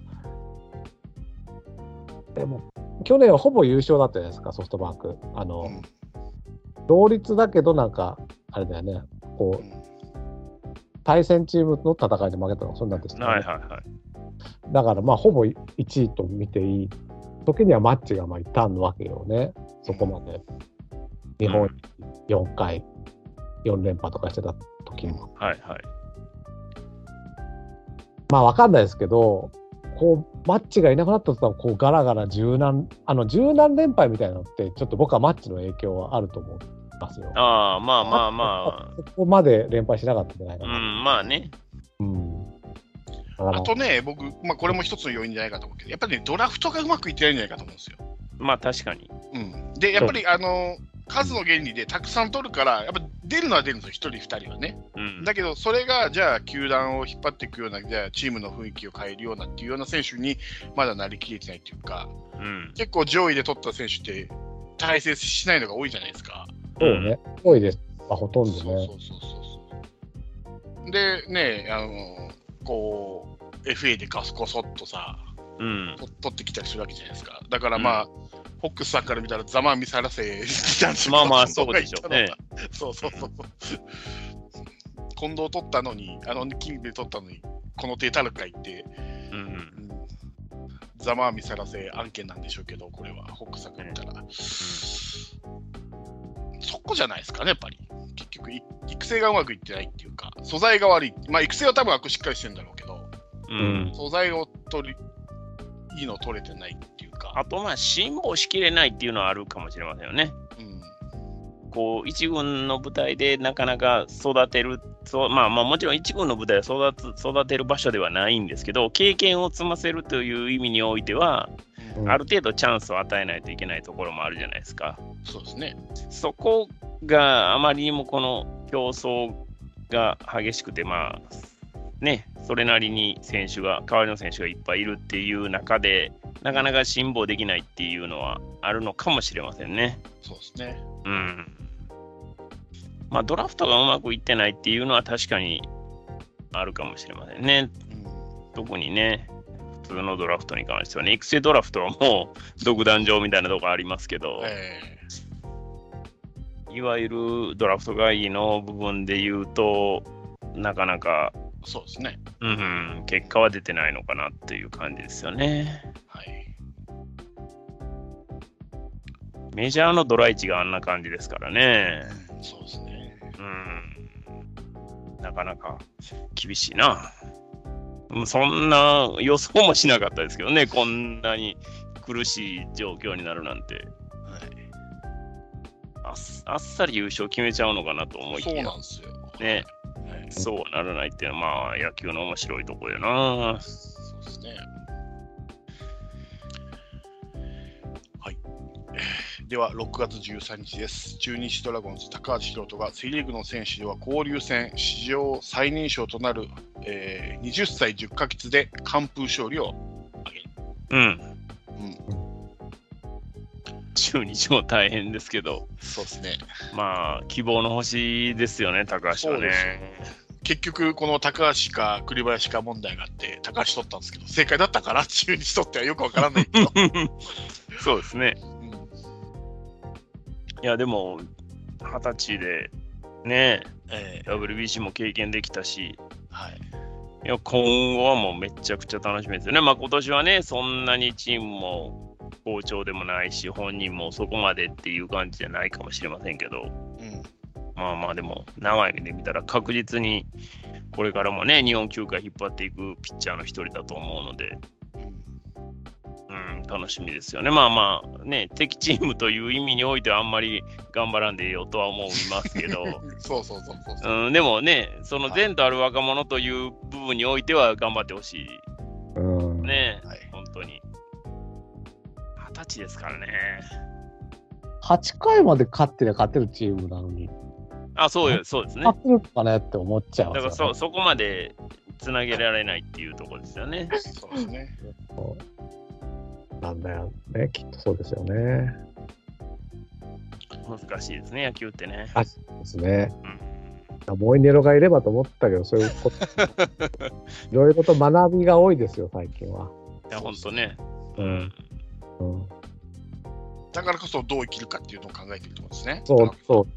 でも、去年はほぼ優勝だったじゃないですか、ソフトバンク。あの、うん同率だけど、なんか、あれだよね、こう、対戦チームの戦いで負けたのがそんなんでした、ねはいはいはい。だから、まあ、ほぼ1位と見ていい時にはマッチがまあいたんわけよね、そこまで。日本4回、4連覇とかしてた時も。はいはい。まあ、わかんないですけど、こう、マッチがいなくなったとこう、ガラガラ柔軟、あの、柔軟連敗みたいなのって、ちょっと僕はマッチの影響はあると思いますよ。ああ、まあまあまここまで連敗しなかったんじゃないあ。かな。うん、まあね。うん。あとね、僕、まあ、これも一つの要因じゃないかと思うけど、やっぱりね、ドラフトがうまくいってないんじゃないかと思うんですよ。まあ確かに。うん、で、やっぱり、あの、数の原理でたくさん取るから、やっぱ出るのは出るんですよ、1人、2人はね。うん。だけど、それが、じゃあ、球団を引っ張っていくような、じゃあ、チームの雰囲気を変えるようなっていうような選手に、まだなりきれてないっていうか、うん。結構上位で取った選手って、大成しないのが多いじゃないですか。そうね。多いです。まあ、ほとんどね。そうそうそうそう。で、ね、あの、こう、FA でカスコソっとさ、うん。と取ってきたりするわけじゃないですか。だからまあ、フォックスさんから見たらざまあ見さらせなんですよまあまあそうでしょうね。そうそうそう。近藤取ったのに、あのキングで取ったのに、この手たるかいって、うん。うんざまあ見さらせ案件なんでしょうけど、これは、フォックスさんから見たら。そこじゃないですかね、やっぱり。結局、い育成がうまくいってないっていうか、素材が悪い。まあ、育成は多分悪しっかりしてるんだろうけど、うん。素材を取り、いいの取れてないっていうか。あとまあ、辛抱しきれないっていうのはあるかもしれませんよね。うんこう一軍の舞台でなかなか育てる、そうまあ、まあもちろん一軍の舞台は育つ育てる場所ではないんですけど、経験を積ませるという意味においては、うんある程度チャンスを与えないといけないところもあるじゃないですか。そうですね。そこがあまりにもこの競争が激しくて、まあ、ね、それなりに選手が、代わりの選手がいっぱいいるっていう中で、なかなか辛抱できないっていうのはあるのかもしれませんね。そうですね。うん。まあ、ドラフトがうまくいってないっていうのは確かにあるかもしれませんね。うん特にね、普通のドラフトに関してはね、育成ドラフトはもう独壇場みたいなとこありますけど、えいわゆるドラフト会議の部分で言うと、なかなか、ーそうですね。うんうん、結果は出てないのかなっていう感じですよね。はい。メジャーのドライチがあんな感じですからね。うんそうですね。うん、なかなか厳しいな。うんそんな予想もしなかったですけどね、こんなに苦しい状況になるなんて。はい。あっあっさり優勝決めちゃうのかなと思いきそうやなんですよ。ね、はい。そうはならないっていうのは、まあ、野球の面白いところやな。そうですね。はい。では、6月13日です。中日ドラゴンズ、高橋宏斗がセ・リーグの選手では交流戦史上最年少となる、えー20歳10ヶ月で完封勝利を挙げる。うん。うん、史中日も大変ですけど、そうですね。まあ、希望の星ですよね、高橋はね。結局、この高橋か栗林か問題があって、高橋取ったんですけど、正解だったから、中日取ってはよくわからないけど。そうですね。うんいや、でも、二十歳で、ね、え WBC も経験できたし、ーはい。いや今後はもうめちゃくちゃ楽しみですよね。まあ今年はね、そんなにチームも好調でもないし、本人もそこまでっていう感じじゃないかもしれませんけど、うんまあまあでも、長い目で見たら確実にこれからもね、日本球界引っ張っていくピッチャーの一人だと思うので、うん、楽しみですよね。まあまあね、敵チームという意味においてはあんまり頑張らんでいいよとは思いますけど、そうそうそうそうそう。うん、でもね、その前途ある若者という部分においては頑張ってほしいうん。ね、はい本当に。二十歳ですからね。8回まで勝ってりゃ勝てるチームなのに、あ、そうよ、そうですね。勝てるのかねって思っちゃいだ。からそそこまでつなげられないっていうところですよね。そうですね。なんだよね、きっとそうですよね。難しいですね、野球ってね。あですね。うん、モイネロがいればと思ったけど、そういうこと、いろいろと学びが多いですよ、最近は。いや、本当ね。ううんん。うん、だからこそどう生きるかっていうのを考えているところですね。そうそう。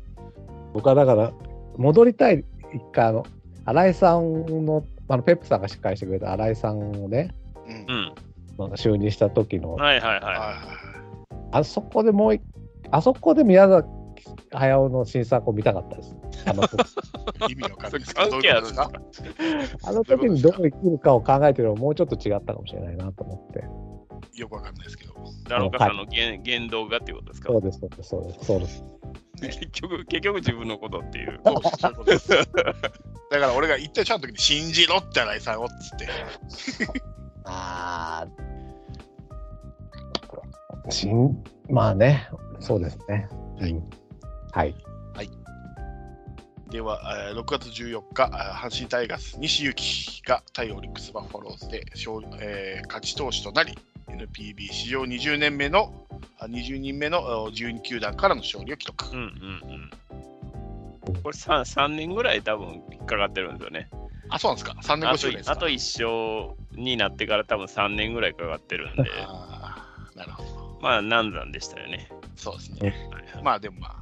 僕はだから、戻りたい、一回、あの、新井さんの、あのペップさんが司会してくれた新井さんをね、うん。なんか就任した時の、はいはいははあそこでもう一、あそこで宮崎駿の新作を見たかったです。あの時い。意味わかんないあの時にどう生きるかを考えてるのもうちょっと違ったかもしれないなと思って。よくわかんないですけど。ダロカさんの言言動がっていうことですか？そうです、そうです、そうです。そうです結局、結局自分のことっていう。そ うそういうことです。だから俺が言ってちゃんと時に信じろって新井さんをっつって。ああ。しん、まあね、そうですね。はいうんはい。では、えー6月14日、阪神タイガース、西勇輝が対オリックス・バファローズで勝,、えー勝ち投手となり、NPB 史上20年目の、あ20人目のあ12球団からの勝利を記録。うんうんうん。これ 3, 3年ぐらい多分引っかかってるんですよね。あ、そうなんですか ?3 年あと越しぐらいですかあと1勝になってから多分3年ぐらいかかってるんで、なるほど。まあ難産でしたよね。そうですね。まあでもまあ、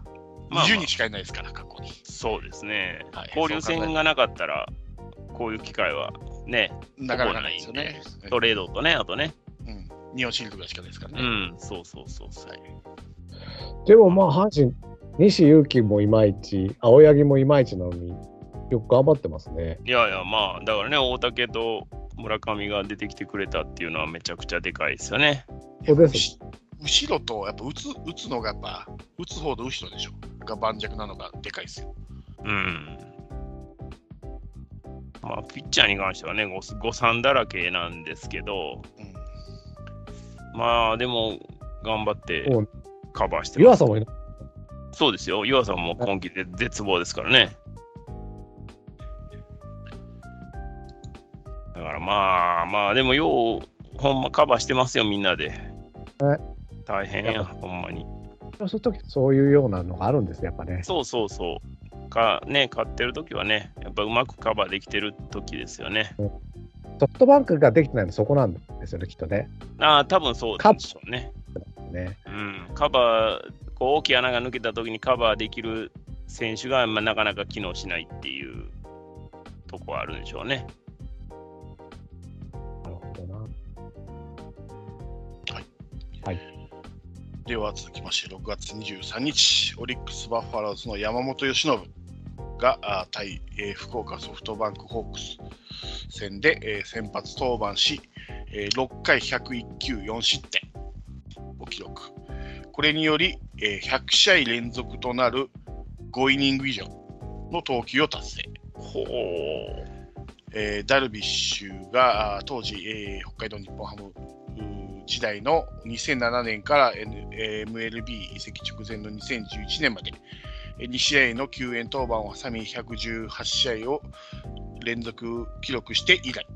まあ20人しかいないですから、過去に。そうですね。はい交流戦がなかったら、こういう機会はね、なかなかないですよね。トレードとね、あとね。うん。日本シールドぐらいしかないですからうね。ん、そうそうそうそう。でもまあ、阪神、西勇輝もいまいち、青柳もいまいちなのに、よく頑張ってますね。いやいや、まあ、だからね、大竹と村上が出てきてくれたっていうのはめちゃくちゃでかいですよね。そうです。し後ろと、やっぱ打つ打つのがやっぱ、打つ方と後ろでしょ。が盤石なのがでかいですよ。うん。まあ、ピッチャーに関してはね、誤誤算だらけなんですけど、うん。まあ、でも、頑張ってうんカバーしてます。湯浅もいなそうですよ。湯浅も今季で絶望ですからね。だからまあまあ、でもよう、ほんまカバーしてますよ、みんなで。大変や、ほんまに。そういう時そういうようなのがあるんですよ、やっぱね。そうそうそう。かね、勝ってる時はね、やっぱうまくカバーできてる時ですよね。ソフトバンクができてないのそこなんですよね、きっとね。ああ、多分そうでしょうね。ねうん、カバー、こう大きい穴が抜けた時にカバーできる選手が、まあ、なかなか機能しないっていうとこはあるんでしょうね。なるほどな。では続きまして、6月23日、オリックス・バファローズの山本由伸があ対、えー福岡ソフトバンクホークス戦で、えー先発登板し、えー6回101球4失点を記録。これにより、えー100試合連続となる5イニング以上の投球を達成。ほう。えーダルビッシュが当時、えー北海道日本ハム時代の2007年から、MLB 移籍直前の2011年までえー2試合の救援登板を挟み118試合を連続記録して以来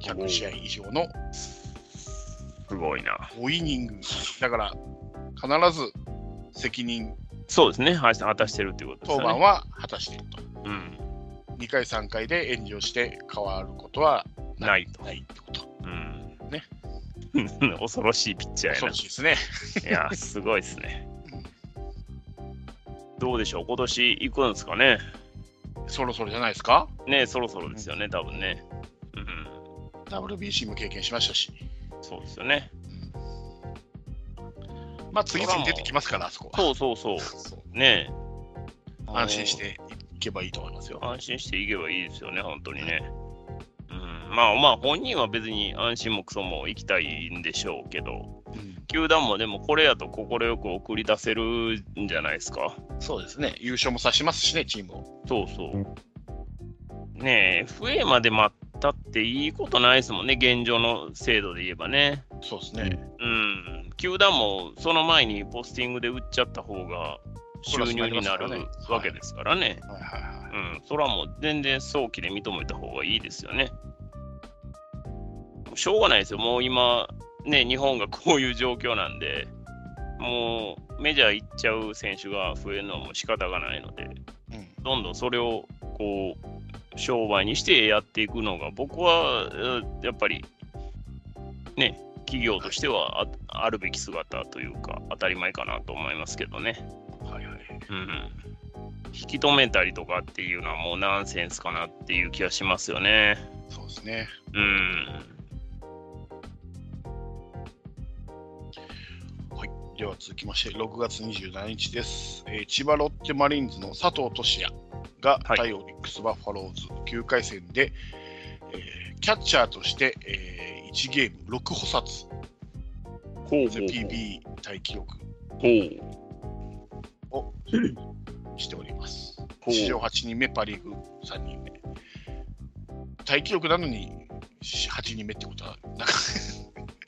100試合以上のすごいな。5イニング。だから、必ず責任そうですね。は果たしてるっていうことですね。登板は果たしていると。うん。2回、3回で炎上して変わることはないと。ないってこと。うん。ね。恐ろしいピッチャーやな恐ろ。しいですね。いや、すごいですね。どうでしょう、今年行くんですかね？そろそろじゃないですか？ねそろそろですよね、多分ね。うん、?WBC も経験しましたし。そうですよね。まあ、次々出てきますから、あそこは。そうそうそう。そうね安心していけばいいと思いますよ。安心していけばいいですよね、本当にね。うん、まあまあ、本人は別に安心もクソも行きたいんでしょうけど、うん球団もでもこれやと快く送り出せるんじゃないですか。そうですね。優勝もさしますしね、チームを。そうそう。ねえ、FA まで待ったっていいことないですもんね、現状の制度で言えばね。そうですね。うん、球団もその前にポスティングで売っちゃった方が収入になるわけですからね。はいはいはい。うん、それはもう全然早期で認めた方がいいですよね。しょうがないですよ、もう今、ね、日本がこういう状況なんで、もうメジャー行っちゃう選手が増えるのはもう仕方がないので、うんどんどんそれをこう商売にしてやっていくのが、僕はうんやっぱりね、企業としてはああるべき姿というか、当たり前かなと思いますけどね。はいはい。うん、引き止めたりとかっていうのはもうナンセンスかなっていう気がしますよね。そうですね。うん。では続きまして、6月27日です。えー千葉ロッテマリーンズの佐藤俊也がはい対オリックス・バファローズ9回戦で、えーキャッチャーとして、えー1ゲーム6補殺、ほう PB タイ記録ほう。をしております。史上8人目、パ・リーグ3人目。タイ記録なのに8人目ってことは、なんか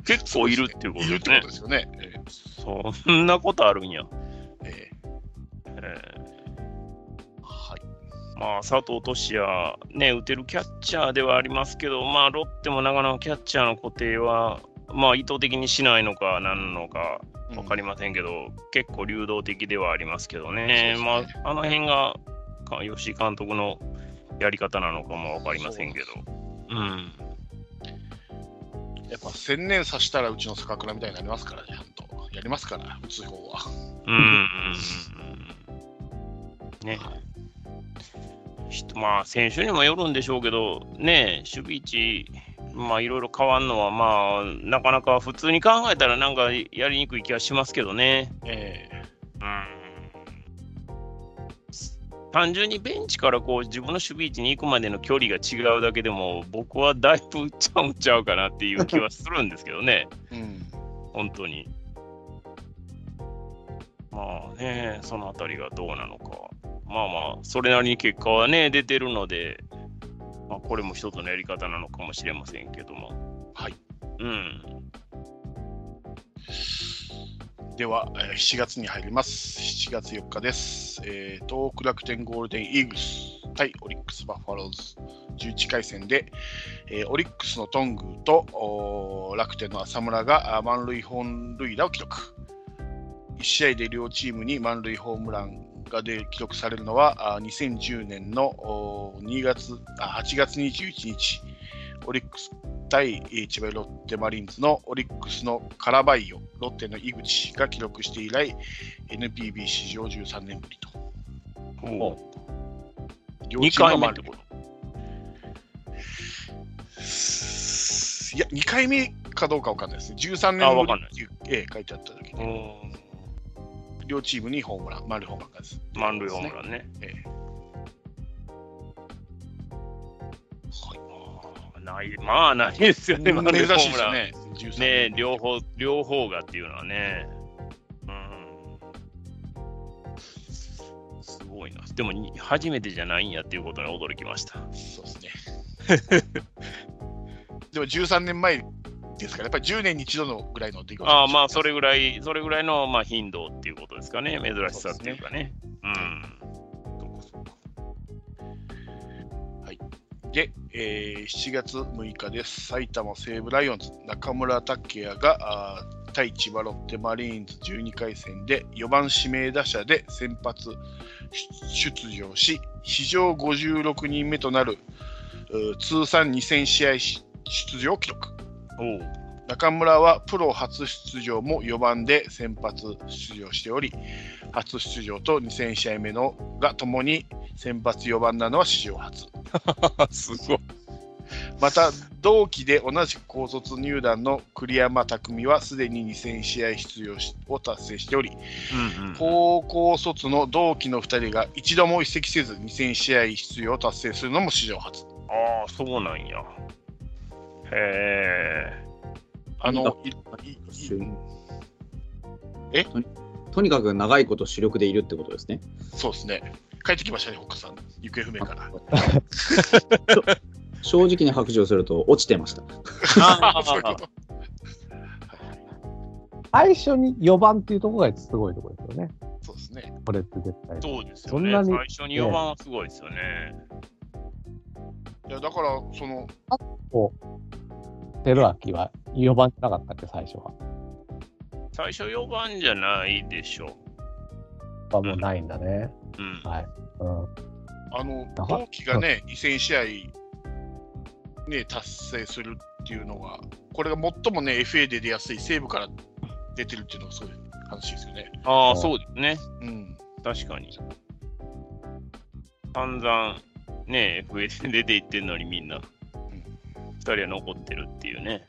結構いるっていうことですねいるってこと。ですよね。えそんなことあるんや。ーえ。えーーはい。まあ、佐藤俊也、ね、打てるキャッチャーではありますけど、まあ、ロッテもなかなかキャッチャーの固定は、まあ、意図的にしないのか、なんのか分かりませんけど、結構流動的ではありますけどね、そうまあ、あの辺がか吉井監督のやり方なのかも分かりませんけど、うん、やっぱ千年刺したらうちの坂倉みたいになりますからね、ちゃんと。やりますから、打つ方は。うん。ね。ひとまあ、選手にもよるんでしょうけど、ね、守備位置、まあ、いろいろ変わるのは、まあ、なかなか普通に考えたら、なんかやりにくい気がしますけどね。えうん。単純にベンチからこう自分の守備位置に行くまでの距離が違うだけでも、僕はだいぶちゃうんちゃうかなっていう気はするんですけどね。えうん。本当に。まあね、そのあたりがどうなのか。まあまあ、それなりに結果はね、出てるので、まあ、これも一つのやり方なのかもしれませんけども。はい。うん。では、7月に入ります。7月4日です。えー東北楽天ゴールデンイーグルス対オリックス・バファローズ11回戦で、えーオリックスのトングと楽天の浅村が満塁本塁打を記録。1試合で両チームに満塁ホームランがで記録されるのは2010年の2月あ8月21日、オリックス対えー千葉ロッテマリーンズのオリックスのカラバイオ、ロッテの井口が記録して以来、NPB 史上13年ぶりと。お両2チームはまあ回こと？いや、2回目かどうかわかんないですね。13あ年ぶわかんないりっていう、ええ書いてあった時うに、ん両チームにホームラン、丸ホームランがです。満塁ホームランね。ええはいない、まあないですよね、満塁ホ珍しい。ですよね。13ね年両方、両方がっていうのはね。うん。すごいな。でもに、初めてじゃないんやっていうことに驚きました。そうですね。でも13年前ですから、やっぱり10年に一度のぐらいの出来事ああ、まあ、それぐらい、それぐらいの、まあ、頻度っていうことですかね。珍しさっていうかね。うん。で、えー7月6日です。埼玉西武ライオンズ、中村拓也があ対千葉ロッテマリーンズ12回戦で4番指名打者で先発出場し、史上56人目となる通算2000試合出場記録。中村はプロ初出場も4番で先発出場しており、初出場と2000試合目のがともに先発4番なのは史上初。すごい。また、同期で同じく高卒入団の栗山巧はすでに2000試合出場しを達成しており、うんうん、高校卒の同期の2人が一度も移籍せず2000試合出場を達成するのも史上初。ああ、そうなんや。へえ。あの、いいいえ？とにとにかく長いこと主力でいるってことですね。そうですね。帰ってきましたね、北さん。行方不明から。正直に白状すると落ちてました。最初に4番っていうところがすごいところですよね。そうですね。これって絶対。そうですよね。そんなに最初に4番はすごいですよね。いや、だから、その、こう、照明は4番じゃなかったっけ、最初は。最初4番じゃないでしょはもうないんだね。う。うん。はい。うん。あの、あ同期がね、2000試合、ね、達成するっていうのが、これが最もね、FA で出やすい西武から出てるっていうのがすごい話ですよね。ああ、うんそうですね。うん。確かに。散々、ね、FA で出ていってんのにみんな、2人は残ってるっていうね。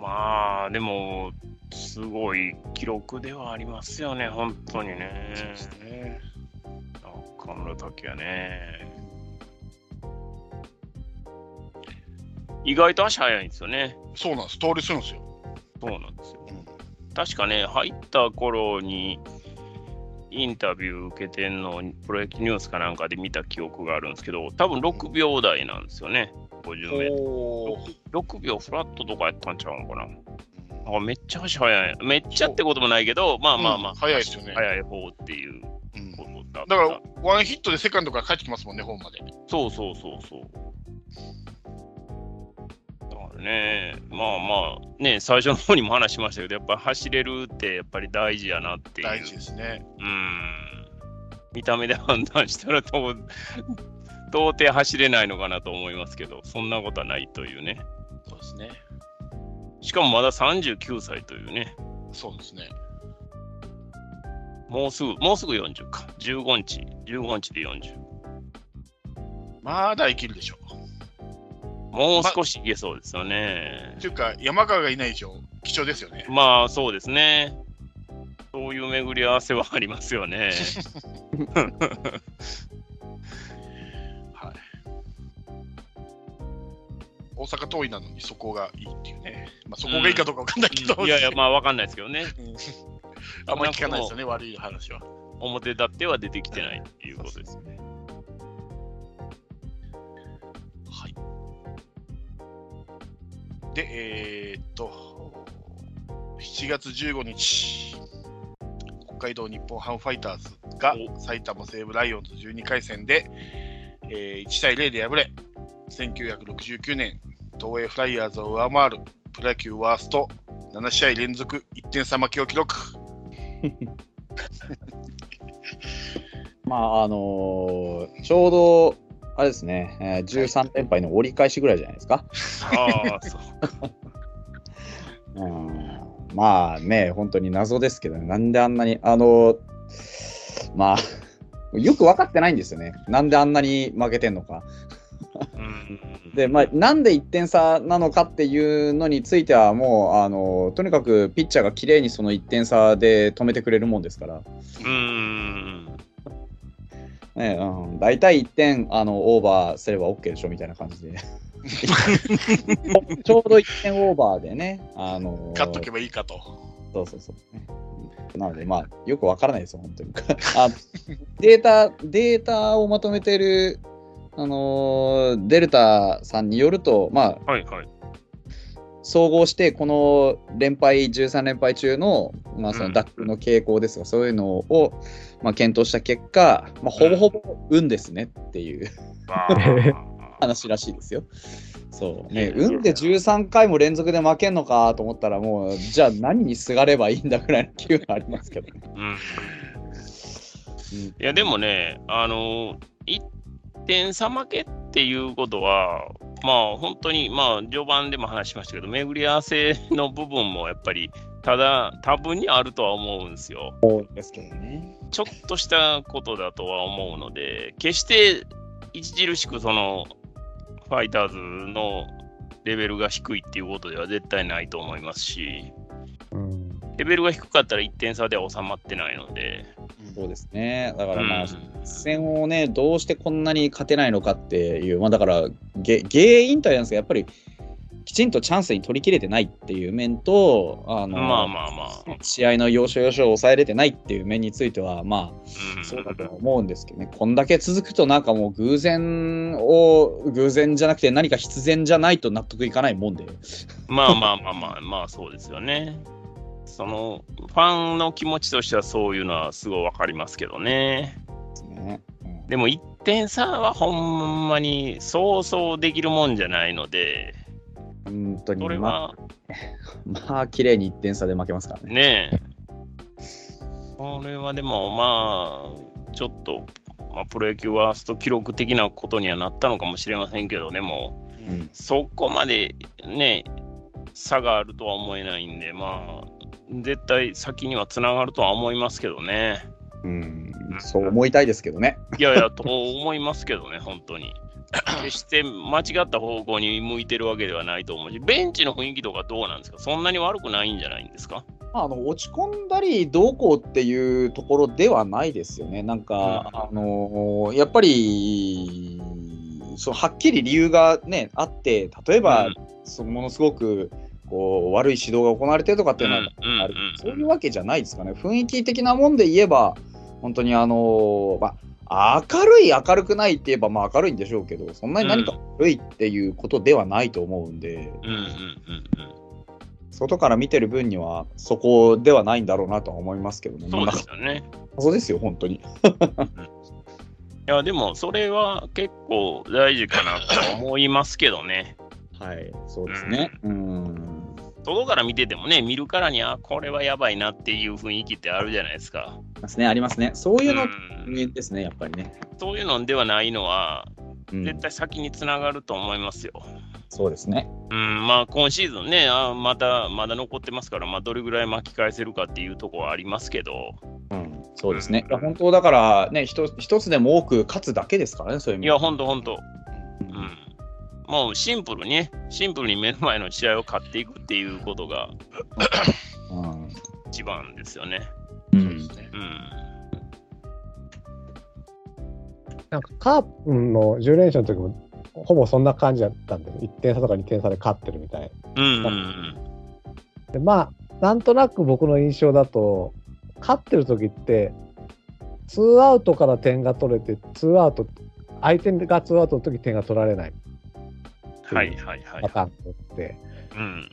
まあ、でも、すごい記録ではありますよね、本当にね。そうですね。中村拓也ね。意外と足速いんですよね。そうなんです。通りするんですよ。そうなんですよ。うん確かね、入った頃にインタビュー受けてんのをプロ野球ニュースかなんかで見た記憶があるんですけど、多分6秒台なんですよね、50メートル。6秒フラットとかやったんちゃうのかな。あめっちゃ足速い。めっちゃってこともないけど、まあまあまあ、うん速いですよね速い方っていううんことだった。だから、ワンヒットでセカンドから帰ってきますもんね、ホームまで。そうそうそうそう。ね、まあまあ、ね、最初の方にも話しましたけど、やっぱり走れるってやっぱり大事やなっていう。大事ですね。うん。見た目で判断したらと、到底走れないのかなと思いますけど、そんなことはないというね。そうですね。しかもまだ39歳というね。そうですね。もうすぐ、もうすぐ40か。15日、15日で40。まだ生きるでしょう。もう少しいけそうですよねって。いうか、山川がいない以上、貴重ですよね。まあそうですね。そういう巡り合わせはありますよね。はい。大阪桐蔭なのにそこがいいっていうね。まあ、そこがいいかどうかわかんないけど、いやいや、まあわかんないですけどね。あんまり聞かないですよね、悪い話は。表立っては出てきてないっていうことですよね。で、えーっと、7月15日、北海道日本ハムファイターズがお埼玉西武ライオンズ12回戦で、えー1対0で敗れ、1969年、東映フライヤーズを上回るプロ野球ワースト7試合連続1点差負けを記録。まあ、あのーちょうど、あれですね、えー13連敗の折り返しぐらいじゃないですか。ああ、そう。うんまあね、本当に謎ですけどね、なんであんなに、あのーまあ、よく分かってないんですよね。なんであんなに負けてんのか。うんで、まあ、なんで1点差なのかっていうのについては、もう、あのーとにかくピッチャーが綺麗にその1点差で止めてくれるもんですから、うん。ねうん、大体1点あのオーバーすれば OK でしょみたいな感じで。ちょうど1点オーバーでね、あのー勝っとけばいいかと。そうそうそう。ねなので、まあ、よくわからないですよ、本当に。あデータ、データをまとめてる、あのーデルタさんによると、まあ、はいはい。総合して、この連敗、13連敗中の、まあ、そのダックの傾向ですが、そういうのを、まあ、検討した結果、まあ、ほぼほぼ運ですねっていうまあ 話らしいですよ。そう。ね、運で13回も連続で負けんのかと思ったら、もう、じゃあ何にすがればいいんだぐらいの気がありますけどね。うん。いや、でもね、あの、1点差負けっていうことは、まあ、本当に、まあ、序盤でも話しましたけど、巡り合わせの部分もやっぱり、ただ、多分にあるとは思うんですよ。ですけどね。ちょっとしたことだとは思うので、決して著しくそのファイターズのレベルが低いっていうことでは絶対ないと思いますし、うんレベルが低かったら1点差では収まってないので、そうですね。だからまあ、うん戦をね、どうしてこんなに勝てないのかっていう、まあだから、げ原因とは言うんですが、やっぱり、きちんとチャンスに取り切れてないっていう面と、あのまあまあまあ、試合の要所要所を抑えれてないっていう面については、まあ、うんそうだと思うんですけどね、こんだけ続くと、なんかもう偶然を、偶然じゃなくて、何か必然じゃないと納得いかないもんで。まあまあまあまあ、まあそうですよね。そのファンの気持ちとしてはそういうのはすごいわかりますけどね。ねうんでも1点差はほんまにそうそうできるもんじゃないので、本当に、それまはあ、まあ、綺麗に1点差で負けますからね。ねえ。これはでもまあ、ちょっと、まあ、プロ野球ワースト記録的なことにはなったのかもしれませんけど、でも、うんそこまでね、差があるとは思えないんで、まあ、絶対先にはつながるとは思いますけどね。うん、そう思いたいですけどね。いやいや、と思いますけどね、本当に。決して間違った方向に向いてるわけではないと思うし、ベンチの雰囲気とかどうなんですか？そんなに悪くないんじゃないんですか？あの落ち込んだりどうこうっていうところではないですよね。なんか、あのやっぱりそうはっきり理由が、ね、あって例えば、うんそのものすごくこう悪い指導が行われてるとかっていうのは、あるうんそういうわけじゃないですかね。雰囲気的なもんで言えば本当にあのまあ明るい明るくないって言えばまあ明るいんでしょうけどそんなに何か悪いっていうことではないと思うんで。外から見てる分にはそこではないんだろうなとは思いますけどね。そうまあですよね。そうですよ、本当に。いや、でも、それは結構大事かなと思いますけどね。はい、そうですね。うん。外から見ててもね、見るからに、あ、これはやばいなっていう雰囲気ってあるじゃないですか。ありますね、ありますね。そういうのですね、やっぱりね。そういうのではないのは、うん絶対先につながると思いますよ。そうですね。うん、まあ今シーズンね、あまだまだ残ってますから、まあ、どれぐらい巻き返せるかっていうところはありますけど、うん、そうですね。いや本当だからね、一つ一つでも多く勝つだけですからね、そういう意味でいや、ほんとほんと、うん、もうシンプルにね、シンプルに目の前の試合を勝っていくっていうことがうん一番ですよね。うんですねうん。なんかカープの10連勝の時も、ほぼそんな感じだったんで、1点差とか2点差で勝ってるみたいうんうんうん。でまあ、なんとなく僕の印象だと、勝ってる時って、ツーアウトから点が取れて、ツーアウト、相手がツーアウトの時点が取られないはいはいはいパ。ターンが多くて、うん。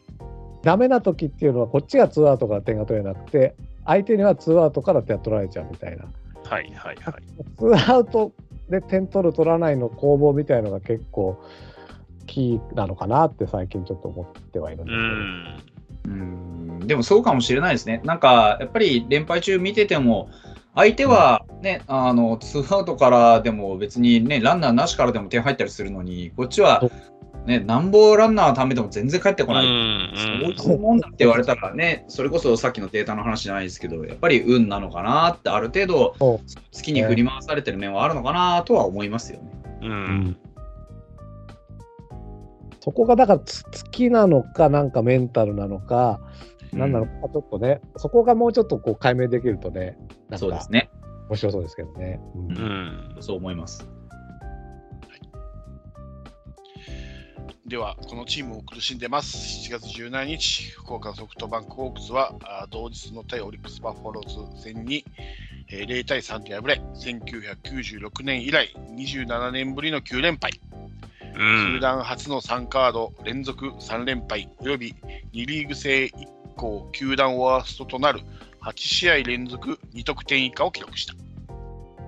ダメな時っていうのは、こっちがツーアウトから点が取れなくて、相手にはツーアウトから点が取られちゃうみたいな。はいはいはい。ツーアウトで点取る、取らないの攻防みたいのが結構、キーなのかなって最近ちょっと思ってはいるんうですけど。ん。うんでもそうかもしれないですね。なんか、やっぱり連敗中見てても、相手はね、あの、ツーアウトからでも別にね、ランナーなしからでも点入ったりするのに、こっちは、ね、なんぼランナー貯めても全然帰ってこない。うんそういうもんだって言われたらね、それこそさっきのデータの話じゃないですけど、やっぱり運なのかなって、ある程度、好きに振り回されてる面はあるのかなとは思いますよね。うん。うん。そこがだからつ好きなのか、なんかメンタルなのか、なんなのか、ちょっとね、そこがもうちょっとこう解明できるとね、なんかそうですね。面白そうですけどね。うんうん。そう思います。では、このチームも苦しんでます。7月17日、福岡ソフトバンクホークスは、同日の対オリックス・バファローズ戦に、えー0対3で敗れ、1996年以来27年ぶりの9連敗。球団初の3カード連続3連敗および2リーグ制以降球団ワーストとなる8試合連続2得点以下を記録した。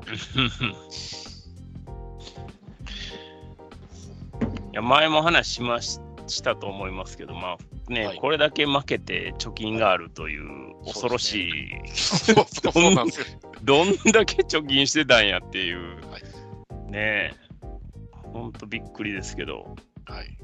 や前も話しまししたと思いますけど、まあね、はいこれだけ負けて貯金があるという恐ろしい。どんだけ貯金してたんやっていう、はいねえ、ほんとびっくりですけど、はい。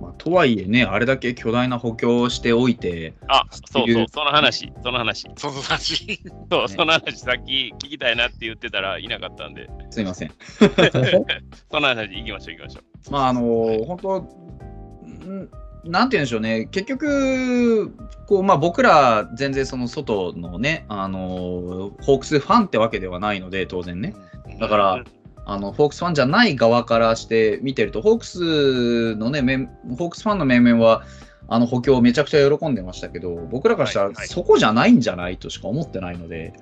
まあ、とはいえね、あれだけ巨大な補強をしておいて、あそうそうその話、その話、その話。そう、ねその話、さっき聞きたいなって言ってたらいなかったんで、すいません。その話、行きましょう、行きましょう。まあ、あの本当、んなんて言うんでしょうね、結局、こうまあ、僕ら全然その外のね、あのホークスファンってわけではないので、当然ね。だから、あのホークスファンじゃない側からして見てると、ホークスのね、面ホークスファンの面々は、あの補強をめちゃくちゃ喜んでましたけど、僕らからしたらはいはい。そこじゃないんじゃないとしか思ってないので、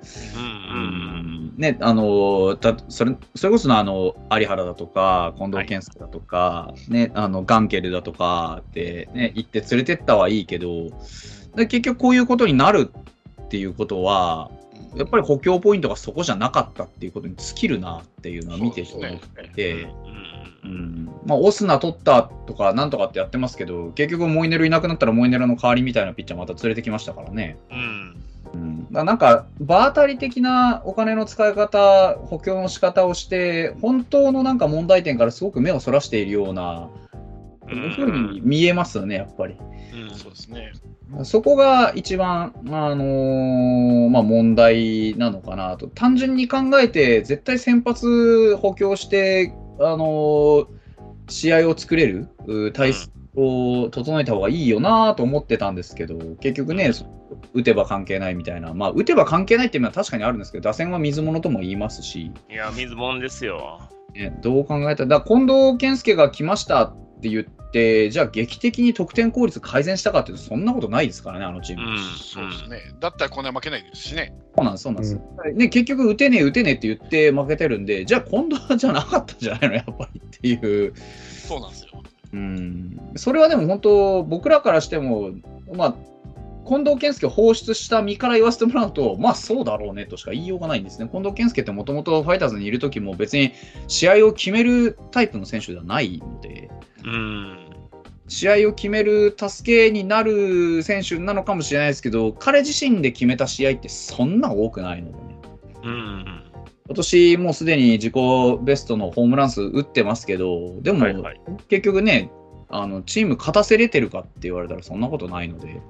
ね、あのたそれそれこそのあの有原だとか、近藤健介だとか、ね、あのガンケルだとかって、ね、行って連れてったはいいけど、で結局こういうことになるっていうことは、やっぱり補強ポイントがそこじゃなかったっていうことに尽きるなっていうのは見ててそうですね。うん。でうんまあ、オスナ取ったとかなんとかってやってますけど、結局モイネルいなくなったらモイネルの代わりみたいなピッチャーまた連れてきましたからね。うん。うん、だなんか、場当たり的なお金の使い方、補強の仕方をして、本当のなんか問題点からすごく目をそらしているような、うんふうに見えますよね、やっぱり。うん。そうですね。そこが一番、あのーまあ、問題なのかなと。単純に考えて、絶対先発補強して、あのー試合を作れるう体質を整えた方がいいよなと思ってたんですけど、結局ね、打てば関係ないみたいな、まあ、打てば関係ないっていうのは確かにあるんですけど、打線は水物とも言いますし、いや、水もんですよ。ね、どう考えたら、だ近藤健介が来ましたって言って、じゃあ劇的に得点効率改善したかっていうと、そんなことないですからね、あのチーム。うんそうですね。だったらこんな負けないですしね。そうなんです、そうなんです。ね、結局、打てねえ、打てねえって言って負けてるんで、じゃあ今度はじゃなかったんじゃないの、やっぱりっていう。そうなんですよ。うん、それはでも本当、僕らからしても、まあ、近藤健介を放出した身から言わせてもらうと、まあそうだろうねとしか言いようがないんですね。近藤健介ってもともとファイターズにいるときも別に試合を決めるタイプの選手ではないので、うん。試合を決める助けになる選手なのかもしれないですけど、彼自身で決めた試合ってそんな多くないのでね。うん。今年もうすでに自己ベストのホームラン数打ってますけど、でもはいはい。あのチーム勝たせれてるかって言われたらそんなことないので、うん。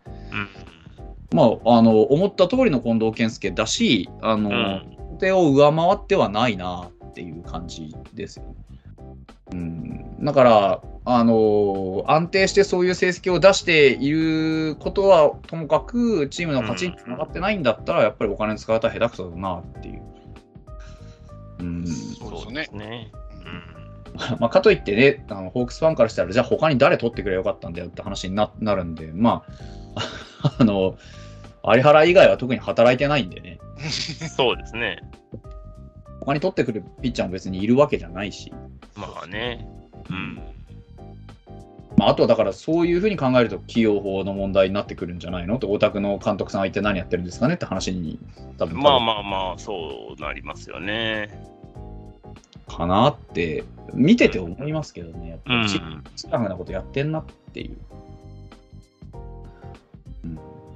まあ、あの思った通りの近藤健介だし、あの、うん手を上回ってはないなっていう感じですよね。うん、だから、あの安定してそういう成績を出していることはともかく、チームの勝ちにつながってないんだったら、やっぱりお金の使い方は下手くそだなっていう。うんそうですね。ね。まあ、かといってね、あのホークスファンからしたら、じゃあ他に誰取ってくればよかったんだよって話にななるんで、まあ、あの、有原以外は特に働いてないんでね、うん。そうですね。他に取ってくるピッチャーも別にいるわけじゃないし、まあね。うん。まあ、あとはだからそういうふうに考えると、起用法の問題になってくるんじゃないのって、大田区の監督さんは一体何やってるんですかねって話に多分まあまあまあ、そうなりますよね。かなって、見てて思いますけどね、やっぱうんりチチラフなことやってんなっていう。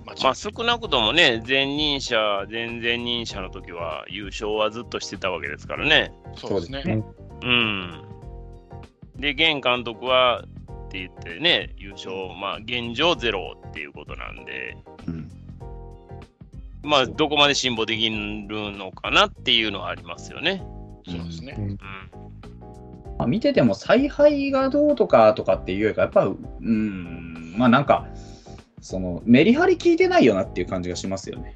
ままあ少なくともね、前任者、前々任者の時は優勝はずっとしてたわけですからね。そうですね。ねうん。で、現監督はって言ってね、優勝、まあ現状ゼロっていうことなんで、うんまあどこまで辛抱できるのかなっていうのはありますよね。そうですね。うん。まあ、見てても采配がどうとかとかっていうよりか、やっぱ、うん、まあなんか、そのメリハリ効いてないよなっていう感じがしますよね。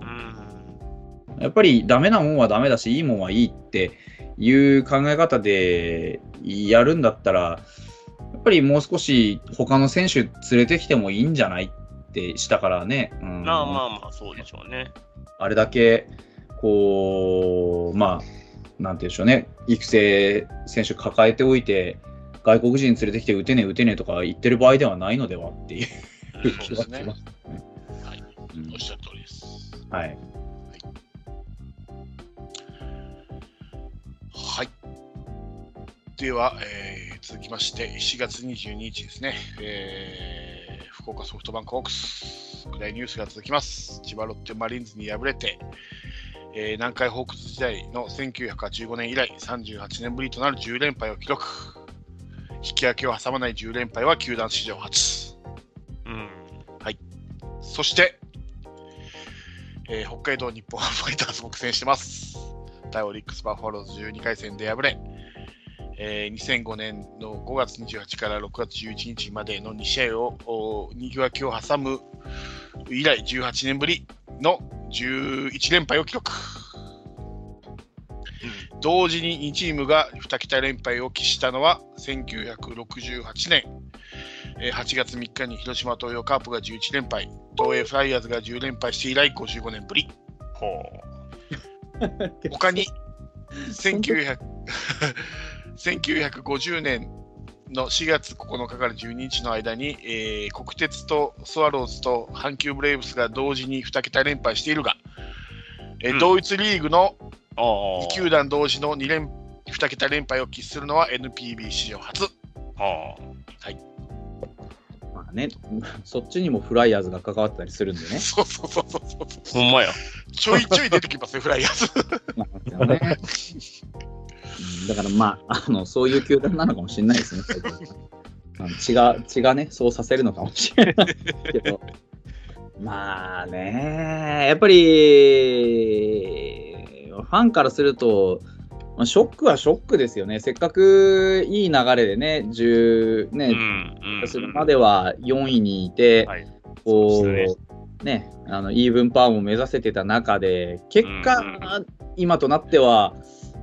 うん。やっぱりダメなもんはダメだし、いいもんはいいっていう考え方でやるんだったら、やっぱりもう少し他の選手連れてきてもいいんじゃないってしたからね。うん、まあまあまあ、そうでしょうね。あれだけ、こう、まあ、なんていうんでしょうね、育成選手抱えておいて、外国人連れてきて打てねえ、打てねえとか言ってる場合ではないのではっていう気がしますね。はい、うんおっしゃる通りです。はい。はい。では、えー続きまして、4月22日ですね、えー福岡ソフトバンクホークス、暗いニュースが続きます。千葉ロッテマリーンズに敗れて、えー南海ホークス時代の1985年以来、38年ぶりとなる10連敗を記録。引き分けを挟まない10連敗は球団史上初。うん。そして、えー北海道日本ハムファイターズも苦戦してます。対オリックス・バファローズ12回戦で敗れ、えー2005年の5月28から6月11日までの2試合をお2分けを挟む以来18年ぶりの11連敗を記録。同時に2チームが2桁連敗を喫したのは1968年、えー8月3日に広島東洋カープが11連敗、東映フライヤーズが10連敗して以来55年ぶり。ほ他に 1900 1950年の4月9日から12日の間に、えー国鉄とスワローズと阪急ブレーブスが同時に2桁連敗しているが、えーうん同一リーグのう。ああ。2球団同時の2連2桁連敗を喫するのは NPB 史上初。はまあね、そっちにもフライヤーズが関わったりするんでね。そうそうそうそうそうあ。ほんまや。ちょいちょい出てきますね、フライヤーズ。ねうん だからまああの、そういう球団なのかもしれないですね。あの血が血がね、そうさせるのかもしれないけど。まあね、やっぱり、ファンからすると、まあ、ショックはショックですよね。せっかくいい流れでね、10ね、うるまでは4位にいて、はい。こそうね、あの、イーブンパーも目指せてた中で、結果、うんう今となっては、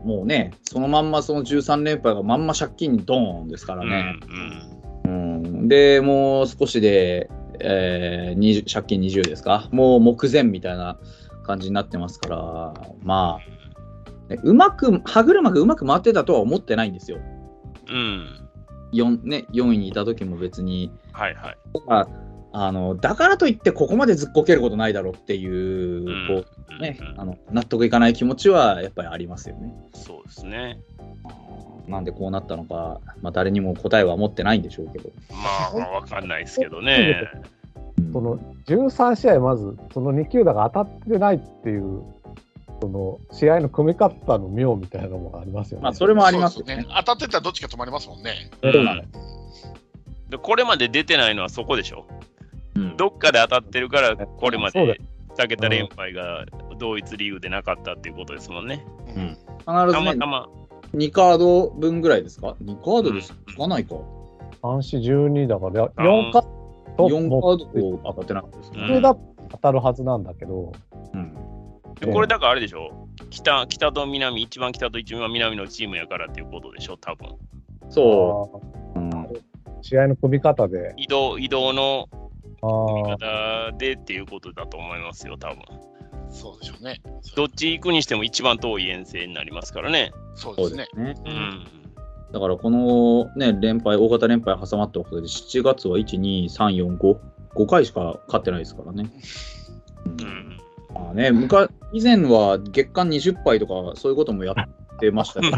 もうね、そのまんまその13連敗がまんま借金にドーンですからね。うん。うんで、もう少しで、えー、20借金20ですか、もう目前みたいな感じになってますから、まあ、ねうまく、歯車がうまく回ってたとは思ってないんですよ。うん。4, ね、4位にいた時も別に。はいはい。ああのだからといってここまでずっこけることないだろうっていう,、うんこうねうんあの納得いかない気持ちはやっぱりありますよね。そうですね。なんでこうなったのか、まあ、誰にも答えは持ってないんでしょうけど。まあ、わかんないですけどね。その13試合、まずその2球団が当たってないっていう、その試合の組み方の妙みたいなのもありますよね。まあ、それもありますよねそうです。当たってたらどっちか止まりますもんね。そうなのでこれまで出てないのはそこでしょ。うんどっかで当たってるから、これまで2桁連敗が同一理由でなかったっていうことですもんね。うんうん必たずねまたま。2カード分ぐらいですか ?2 カードです。うんつかないか。3、4、12だから、4かと4カもードと当たってなかったですね。普通だと当たるはずなんだけど、うんでこれだからあれでしょ？北北と南、一番北と一番南のチームやからっていうことでしょ、多分そう。うん試合の組み方で、移動移動のあ組みー方でっていうことだと思いますよ、多分そうでしょうね。どっち行くにしても一番遠い遠征になりますからね。そうですね。そうですね。うん。だからこのね、連敗、大型連敗挟まったことで、7月は1、2、3、4、5、5回しか勝ってないですからね。うん。まあね、昔以前は月間20敗とか、そういうこともやってましたね。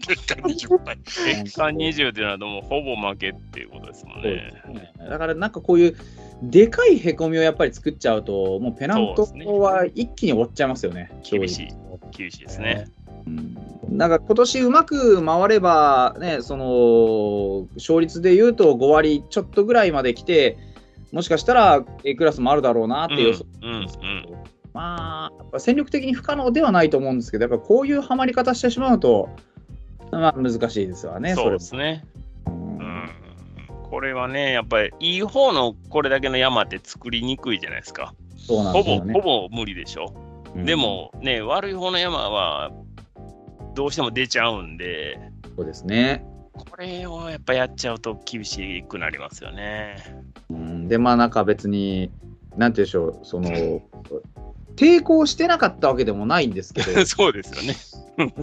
結果20敗。月間20っていうのはもうほぼ負けっていうことですもんね。だからなんかこういうでかいへこみをやっぱり作っちゃうと、もうペナントは一気に終わっちゃいますよね。厳しい、厳しいですね。うんなんか今年うまく回れば、ね、その勝率でいうと5割ちょっとぐらいまで来て、もしかしたら A クラスもあるだろうなっていう予想うんうんまあ、戦力的に不可能ではないと思うんですけど、やっぱこういうはまり方してしまうと、まあ、難しいですわね、そうですね。これはね、やっぱりいい方のこれだけの山って作りにくいじゃないですか。そうなんほぼ。ほぼ無理でしょ。うんで、もね、悪い方の山はどうしても出ちゃうんで、そうですね。これをやっぱやっちゃうと厳しくなりますよね。うんで、まあなんか別に、なんて言うんでしょう、その、抵抗してなかったわけでもないんですけど、そうですよね。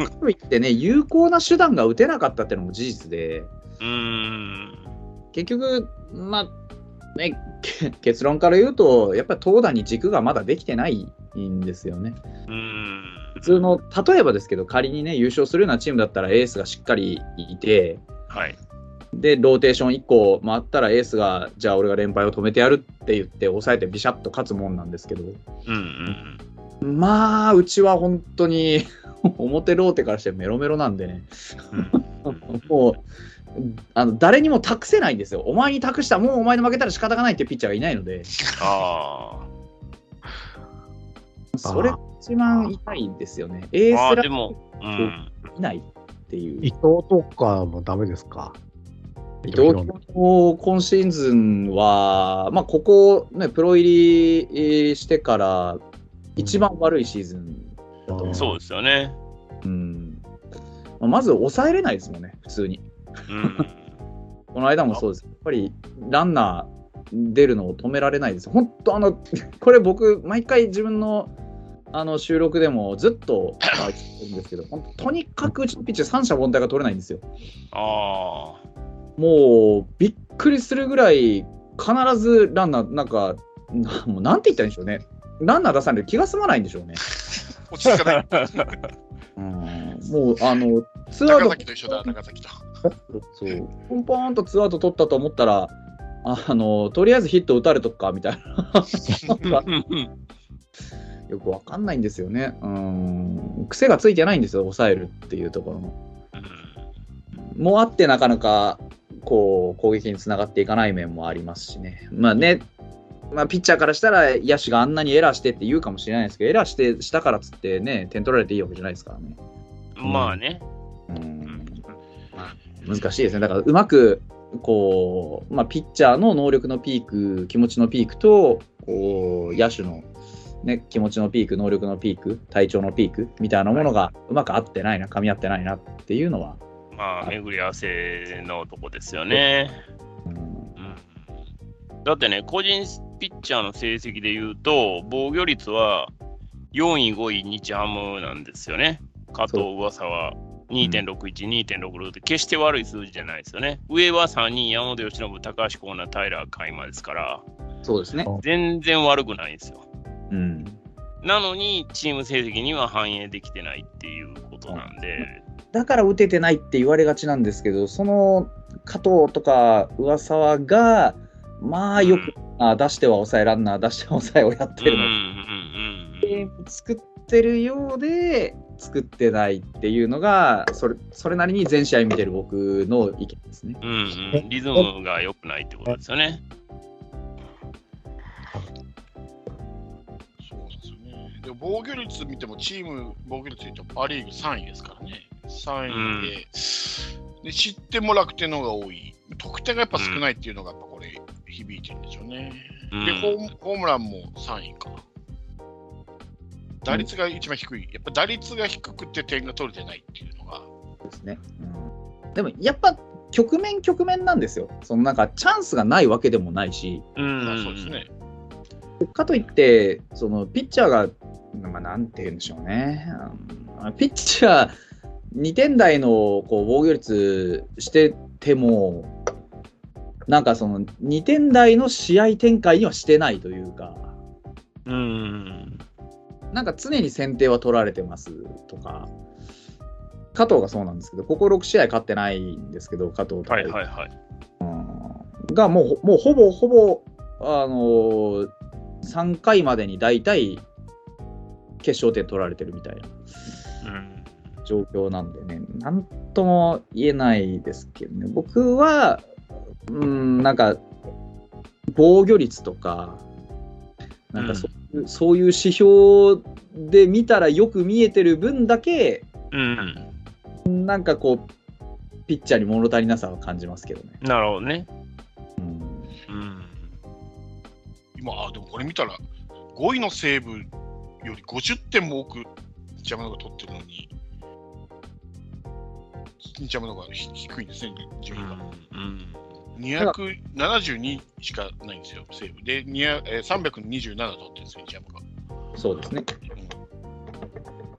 かといってね、有効な手段が打てなかったっていうのも事実で、うーん。結局、まあ、ね、け 結論から言うと、やっぱり投打に軸がまだできてないんですよね。うーん。普通の、例えばですけど、仮にね、優勝するようなチームだったらエースがしっかりいて、はい。で、ローテーション1個回ったらエースが、じゃあ俺が連敗を止めてやるって言って、抑えてビシャッと勝つもんなんですけど、うんうんまあ、うちは本当に 表ローテからしてメロメロなんでね、うん。もう、あの誰にも託せないんですよ。お前に託した、もうお前に負けたら仕方がないっていうピッチャーがいないので、あそれが一番痛いんですよね。エースラでも、うん。いないっていう。伊藤とかもダメですか？伊藤も今シーズンは、まあ、ここ、ね、プロ入りしてから一番悪いシーズンだと思う。そうですよね。うんまあまず抑えれないですもんね、普通に。うん。この間もそうです。やっぱりランナー出るのを止められないです。本当あの、これ僕、毎回自分のあの収録でもずっとあ言ってるんですけど、とにかくうちのピッチャー三者凡退が取れないんですよ。ああ。もうびっくりするぐらい、必ずランナー、なんか、なもうなんて言ったらいいんでしょうね。ランナー出さないと気が済まないんでしょうね。落ち着かない。もう、あの、ツーアウト長崎と一緒だ、長崎と。そう、ポンポンとツーアウト取ったと思ったら、あの、とりあえずヒット打たれとくかみたいな。よくわかんないんですよね。うん。癖がついてないんですよ、抑えるっていうところも。もうあってなかなか、こう、攻撃につながっていかない面もありますしね。まあね、まあ、ピッチャーからしたら、野手があんなにエラーしてって言うかもしれないですけど、エラーしてしたからっつってね、点取られていいわけじゃないですからね。まあね。うん難しいですね。だからうまくこう、まあ、ピッチャーの能力のピーク、気持ちのピークと、こう野手の、ね、気持ちのピーク、能力のピーク、体調のピークみたいなものがうまく合ってないな、噛み合ってないなっていうのは、まあ、巡り合わせのとこですよね。だってね、個人ピッチャーの成績で言うと、防御率は4位、5位、日ハムなんですよね。加藤噂は2.61、2.66って決して悪い数字じゃないですよね。上は3人、山本由伸、高橋光成、平海馬ですから、そうですね。全然悪くないんですよ。うん、なのに、チーム成績には反映できてないっていうことなんで、だから打ててないって言われがちなんですけど、その加藤とか上沢が、まあよく、あ出しては抑え、ランナー出しては抑えをやってるのうんうん作ってるようで作ってないっていうのがそれそれなりに全試合見てる僕の意見ですね。うん、うんうん、リズムが良くないってことですよね。で防御率見ても、チーム防御率で言うとパ・リーグ3位ですからね。3位で,、で、失点も楽天の方が多い。得点がやっぱ少ないっていうのが、やっぱこれ、響いてるんでしょうね。うんでホーム、ホームランも3位か。打率が一番低い。やっぱ打率が低くて点が取れてないっていうのが。ですねうんでもやっぱ局面局面なんですよ。そのなんかチャンスがないわけでもないし、うんまあそうですね。かといって、そのピッチャーが、まあ、なんて言うんでしょうね。うんピッチャー2点台のこう防御率してても、なんかその2点台の試合展開にはしてないというか、うん。なんか常に先手は取られてますとか、加藤がそうなんですけど、ここ6試合勝ってないんですけど、加藤とはいはいはい。がもうもうほぼほぼ、あのー3回までに大体決勝点取られてるみたいなうん。状況なんでね、なんとも言えないですけどね、僕は、うん、なんか、防御率とか、なんかそういう,、そういう指標で見たらよく見えてる分だけ、うん。なんかこう、ピッチャーに物足りなさは感じますけどね。なるほどね。今、あ、でもこれ見たら、5位の西武より50点も多く日ハムの方が取ってるのに、日ハムの方がひ低いんですね、順位が。うん。272しかないんですよ、西武。で、2えー327取ってるんですよ、日ハムが。そうですね。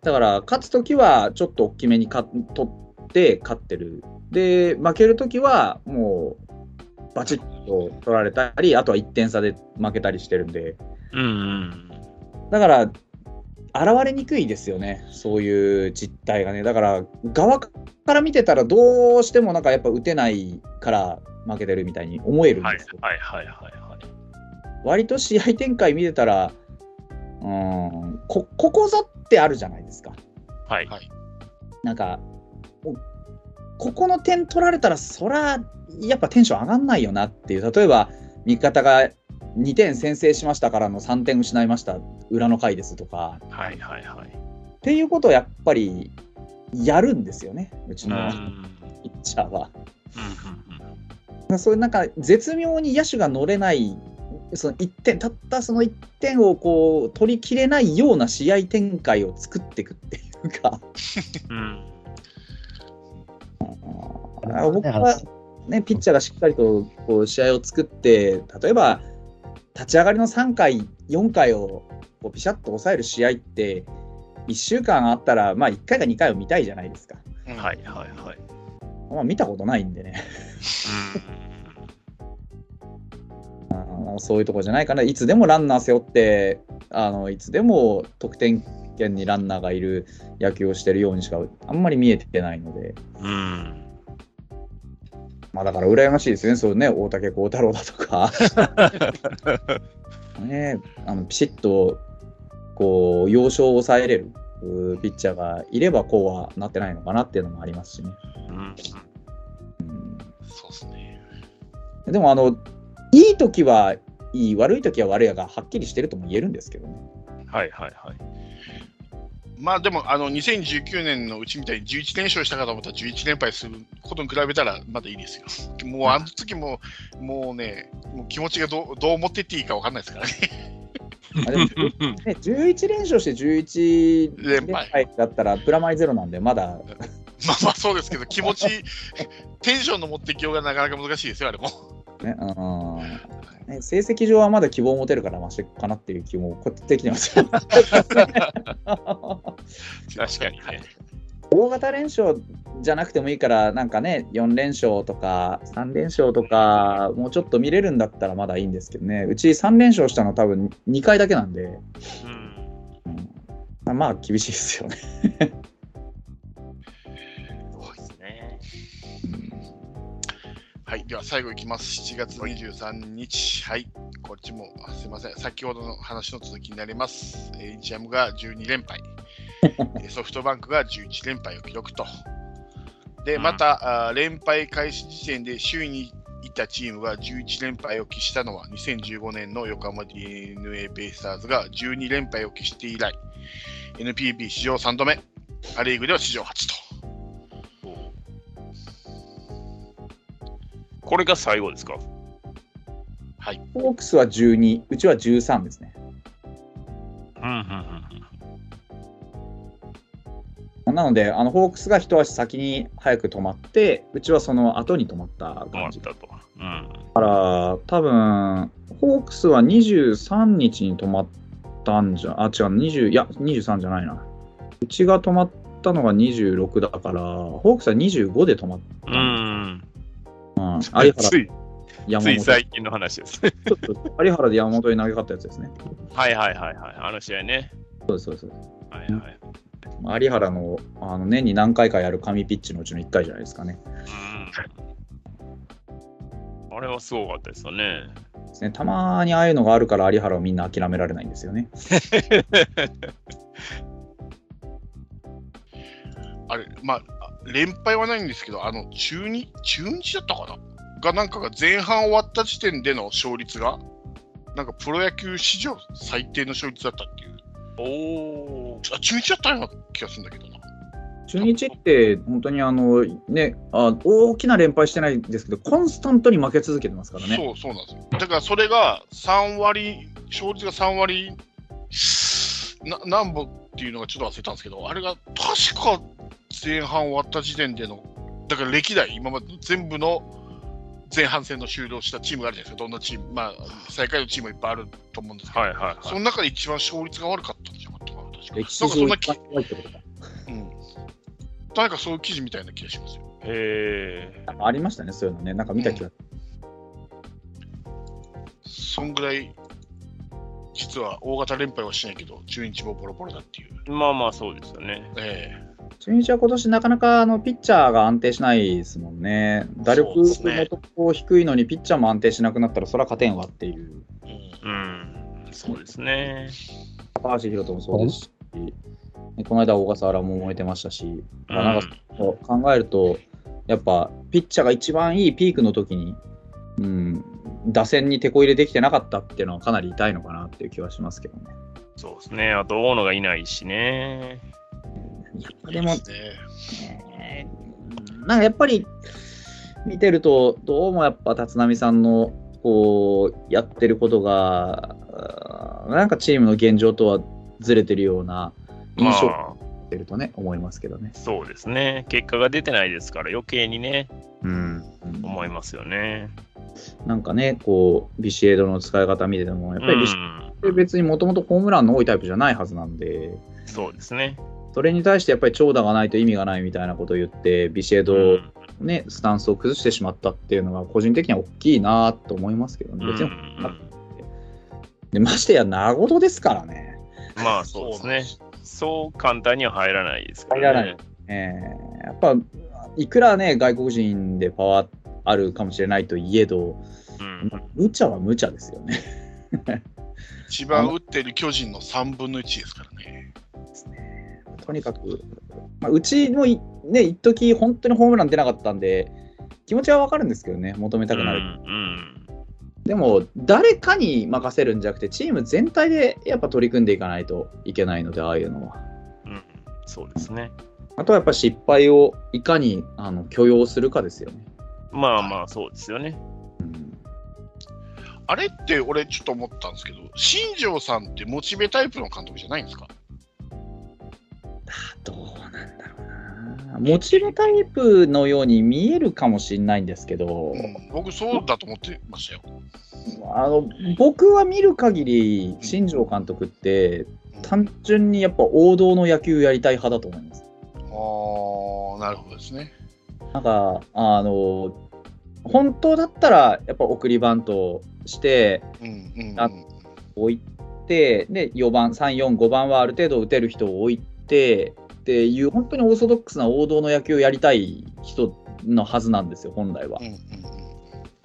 だから、勝つときはちょっと大きめにか取って勝ってる。で、負けるときはもう、バチッと取られたり、あとは1点差で負けたりしてるんで、うんうん。だから、現れにくいですよね、そういう実態がね。だから、側から見てたら、どうしてもなんかやっぱ打てないから負けてるみたいに思えるんはいですよ。はいはいはいはい。割と試合展開見てたら、うん、こここぞってあるじゃないですか。はい。はいなんか、ここの点取られたら、そら、やっぱテンション上がんないよなっていう、例えば、味方が2点先制しましたからの3点失いました、裏の回ですとか、はいはいはい。っていうことをやっぱりやるんですよね、うちのピッチャーは。うんそういうなんか、絶妙に野手が乗れない、その1点、たったその1点をこう取りきれないような試合展開を作っていくっていうか。うんあの僕は、ね、ピッチャーがしっかりとこう試合を作って、例えば立ち上がりの3回、4回をこうピシャッと抑える試合って、1週間あったら、まあ、1回か2回を見たいじゃないですか。うんはいはいはい。まあ、見たことないんでね、う あのそういうとこじゃないかな、いつでもランナー背負って、あのいつでも得点圏にランナーがいる野球をしてるようにしかあんまり見えてないので。ん。うん。まあだから羨ましいですよね、そうね、大竹幸太郎だとか。ね、あのピシッとこう要所を抑えれるピッチャーがいればこうはなってないのかなっていうのもありますしね。うんうんそうですね。でもあのいい時はいい悪い時は悪いやがはっきりしてるとも言えるんですけどね。はいはいはい。まあでも、あの2019年のうちみたいに11連勝したかと思ったら11連敗することに比べたらまだいいですよ。もうあの時も、もうね、もう気持ちがどうどう思ってっていいか分かんないですからね。あでもね11連勝して11連連敗敗だったらプラマイゼロなんでまだまあまあそうですけど、気持ち、テンションの持ってきようがなかなか難しいですよ、あれも。ね、うんね、成績上はまだ希望を持てるからマシかなっていう気もこってきてますよ。確かにね。大型連勝じゃなくてもいいから、なんかね、4連勝とか3連勝とか、もうちょっと見れるんだったらまだいいんですけどね、うち3連勝したの多分2回だけなんで、うん。うん、まあ厳しいですよね。はい、では最後いきます。7月23日。はい、こっちも、あすいません。先ほどの話の続きになります。えー日ハムが12連敗。えーソフトバンクが11連敗を記録と。で、うんまた、あー連敗開始時点で首位にいたチームが11連敗を喫したのは2015年の横浜 d n a ベイスターズが12連敗を喫して以来、NPB 史上3度目、ア・リーグでは史上初と。これが最後ですか？はい。ホークスは12、うちは13ですね。うんうんうんなので、あのホークスが一足先に早く止まって、うちはその後に止まった感じ。だったと。うん。から、多分ホークスは23日に止まったんじゃ、あ、違う、20、いや、23じゃないな。うちが止まったのが26だから、ホークスは25で止まっうた。ん。うん、有原つい山本つい最近の話です。有原で山本に投げ勝ったやつですね。はいはいはいはい。あの試合ね。そうです、そうです。はいはい。有原のあの年に何回かやる神ピッチのうちの1回じゃないですかね。うん。あれはすごかったですよね。ですねたまにああいうのがあるから有原をみんな諦められないんですよね。あれ、まあ、連敗はないんですけど、あの、中日、中日だったかな？が、なんかが前半終わった時点での勝率が、なんかプロ野球史上最低の勝率だったっていう。おお。あ、中日だったような気がするんだけどな。中日って本当にあの、ね、あ大きな連敗してないんですけど、コンスタントに負け続けてますからね。そう、そうなんですよ。だからそれが3割、勝率が3割、な何本っていうのがちょっと忘れたんですけど、あれが確か前半終わった時点での、だから歴代、今までの全部の前半戦の終了したチームがあるじゃないですか、どんなチーム、まあ、最下位のチームもいっぱいあると思うんですけど、はいはいはい。その中で一番勝率が悪かったんじゃなかったかな、確か。歴史上一番弱いってことか。うん。誰かそういう記事みたいな気がしますよ。へえ。なんかありましたね、そういうのね。なんか見た気が。そんぐらい、実は大型連敗はしないけど、中日もボロボロだっていう。まあまあそうですよね。え中日は今年なかなかあのピッチャーが安定しないですもんね。打力もとも低いのにピッチャーも安定しなくなったらそれは勝てんわっていう。えうんうん。そうですね。高橋宏斗もそうですし、この間小笠原も燃えてましたし、まあなんか考えると、やっぱピッチャーが一番いいピークの時に、うん、打線に手こ入れできてなかったっていうのはかなり痛いのかなっていう気はしますけどね。そうですね。あと大野がいないしね。やっぱでもいい、すねねなんかやっぱり見てると、どうもやっぱ立浪さんのこうやってることが、なんかチームの現状とはずれてるような印象をてるとね、思いますけどね。そうですね。結果が出てないですから余計にね、うん、思いますよね。なんかね、こう、ビシエドの使い方見てても、やっぱりビシエうんドって別にもともとホームランの多いタイプじゃないはずなんで、そうですね。それに対してやっぱり長打がないと意味がないみたいなことを言って、ビシエド、うんね、スタンスを崩してしまったっていうのが、個人的には大きいなと思いますけどね。別にうんでましてや、名事ですからね。まあそうですね。そう簡単には入らないですか入ららね。ないえーやっぱ、いくらね、外国人でパワーあるかもしれないといえど、うん無茶は無茶ですよね。一番打ってる巨人の3分の1ですからね。とにかく、まあ、うちもいね、一時本当にホームラン出なかったんで、気持ちはわかるんですけどね、求めたくなる。うんでも、誰かに任せるんじゃなくて、チーム全体でやっぱ取り組んでいかないといけないので、ああいうのは。うんうんそうですね。あとはやっぱ失敗をいかにあの許容するかですよね。まあまあそうですよね。うんあれって俺ちょっと思ったんですけど、新庄さんってモチベタイプの監督じゃないんですか？どうなんだろうな。モチベタイプのように見えるかもしれないんですけど、うん、僕そうだと思ってましたよ。あの僕は見る限り、新庄監督って、単純にやっぱ王道の野球やりたい派だと思います。ああ、なるほどですね。なんか、あの、本当だったら、やっぱ送りバントして、うんうん、うん。あ置いて、で、4番、3、4、5番はある程度打てる人を置いて、っていう、本当にオーソドックスな王道の野球をやりたい人のはずなんですよ、本来はうん。うん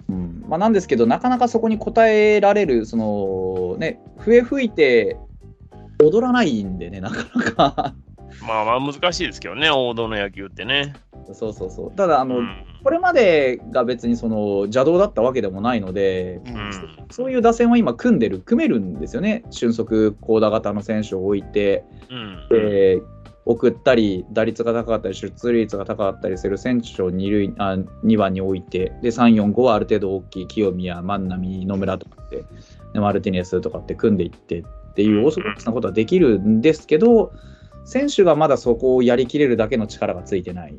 うんまあ、なんですけど、なかなかそこに応えられる、そのね、笛吹いて踊らないんでね、なかなか。まあまあ難しいですけどね、王道の野球ってね。そうそうそう。ただ、あの、うんこれまでが別にその邪道だったわけでもないので、うんうんそういう打線は今組んでる、組めるんですよね。俊足、高打型の選手を置いて、うんで送ったり、打率が高かったり、出塁率が高かったりする選手を二塁あ2番に置いて、で3、4、5はある程度大きい清宮、万波、野村とかって、でマルティネスとかって組んでいってっていうオーソドックスなことはできるんですけど、選手がまだそこをやりきれるだけの力がついてない。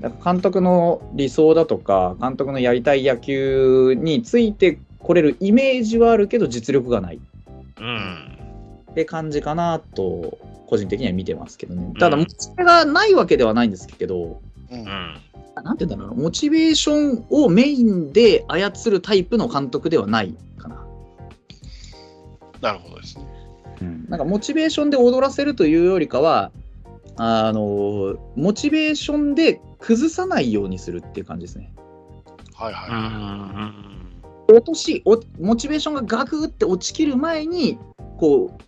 から監督の理想だとか、監督のやりたい野球についてこれるイメージはあるけど、実力がない。うん。って感じかなと、個人的には見てますけどね。ただ、モチベがないわけではないんですけど、うん。うん。なんて言うんだろうな、モチベーションをメインで操るタイプの監督ではないかな。なるほどですね。なんかモチベーションで踊らせるというよりかは、あのモチベーションで崩さないようにするっていう感じですね。はいはい。うんうん落としおモチベーションがガクって落ちきる前にこう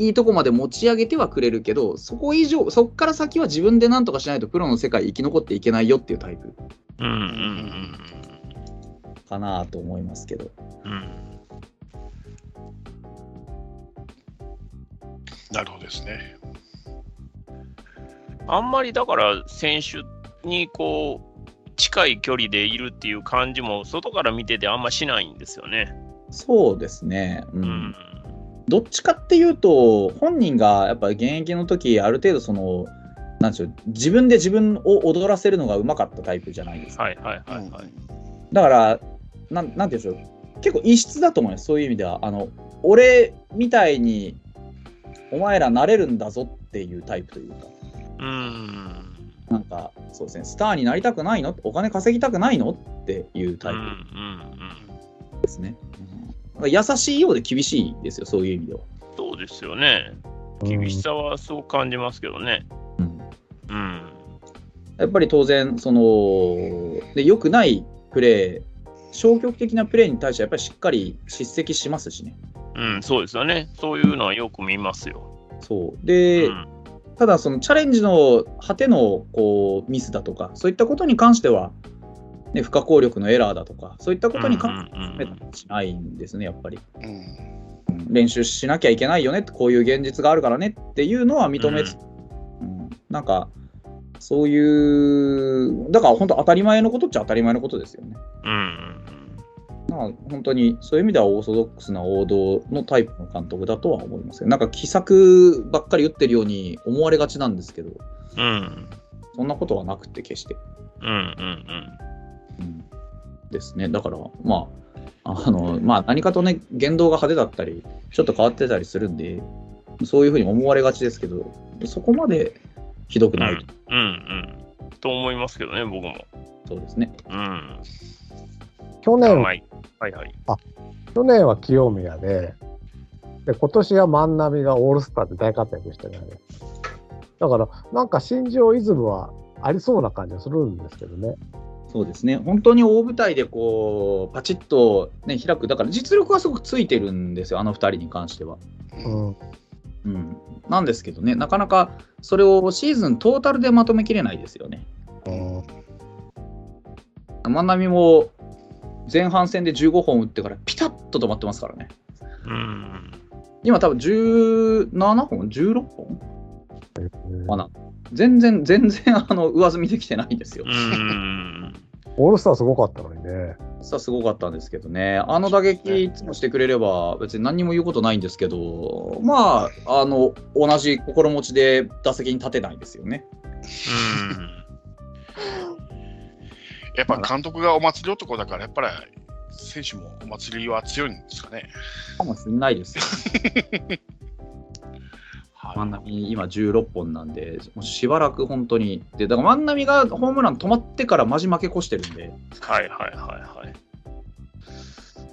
いいとこまで持ち上げてはくれるけどそこ以上そこから先は自分で何とかしないとプロの世界生き残っていけないよっていうタイプうんうんうんかなと思いますけどうんなるほどですね。あんまりだから選手にこう近い距離でいるっていう感じも外から見ててあんましないんですよね。そうですね、うん。うん。どっちかっていうと本人がやっぱ現役の時ある程度そのなんでしょう自分で自分を踊らせるのがうまかったタイプじゃないですか。はいはいはいはい。だから、なんなんていうんでしょう、結構異質だと思います、そういう意味では。あの俺みたいにお前らなれるんだぞっていうタイプというか、うん。なんか、そうですね、スターになりたくないの？お金稼ぎたくないの？っていうタイプですね。うんなんか優しいようで厳しいですよ、そういう意味では。うん。そうですよね。厳しさはそう感じますけどね。うんうん。やっぱり当然、その、で良くないプレー、消極的なプレーに対してはやっぱりしっかり叱責しますしね。うん、そうですよね。そういうのはよく見ますよ。そう。で、うんただそのチャレンジの果てのこうミスだとか、そういったことに関しては、ね、不可抗力のエラーだとか、そういったことに関してはしないんですね、やっぱり。練習しなきゃいけないよねって、こういう現実があるからねっていうのは認めつつ、うんなんか、そういう、だから本当当たり前のことっちゃ当たり前のことですよね。うんうんまあ、本当にそういう意味ではオーソドックスな王道のタイプの監督だとは思いますけど、なんか奇策ばっかり打ってるように思われがちなんですけど、うん。うんそんなことはなくて、決して。うんうんうんですね。だから、まあ、あの、まあ、何かとね、言動が派手だったり、ちょっと変わってたりするんで、そういうふうに思われがちですけど、そこまでひどくうん。ない、うんうんうん。と思いますけどね、僕も。そうですね。うん。去年、はいはいはい。去年は清宮で、で今年は万波がオールスターで大活躍してるよね。だから、なんか新庄イズムはありそうな感じがするんですけどね。そうですね。本当に大舞台でこう、パチッと、ね、開く。だから実力はすごくついてるんですよ、あの二人に関しては。うん。うん。なんですけどね、なかなかそれをシーズントータルでまとめきれないですよね。うん万波も前半戦で15本打ってからピタッと止まってますからね。うん。今多分17本 ?16 本？うんかな。全然、全然あの上積みできてないんですよう。ん。オールスターすごかったのにね。さあすごかったんですけどね、あの打撃いつもしてくれれば、別に何にも言うことないんですけど、まあ、あの同じ心持ちで打席に立てないですよね。やっぱ監督がお祭り男だから、やっぱり選手もお祭りは強いんですかね。かもしれないですよ。はい万波、今16本なんで、もうしばらく本当に、でだから万波がホームラン止まってからマジ負け越してるんで、はいはいはいはい。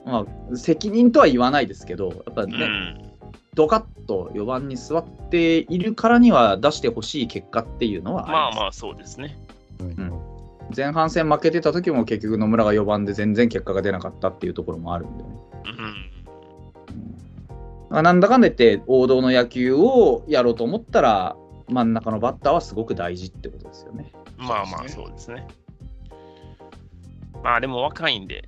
まあ、責任とは言わないですけど、やっぱうね、ん。ドカッと4番に座っているからには出してほしい結果っていうのはりすまあまあそうですね。うん前半戦負けてた時も結局野村が4番で全然結果が出なかったっていうところもあるんでね。うん。まあなんだかんだ言って王道の野球をやろうと思ったら真ん中のバッターはすごく大事ってことですよね。まあまあそうですね。まあでも若いんで、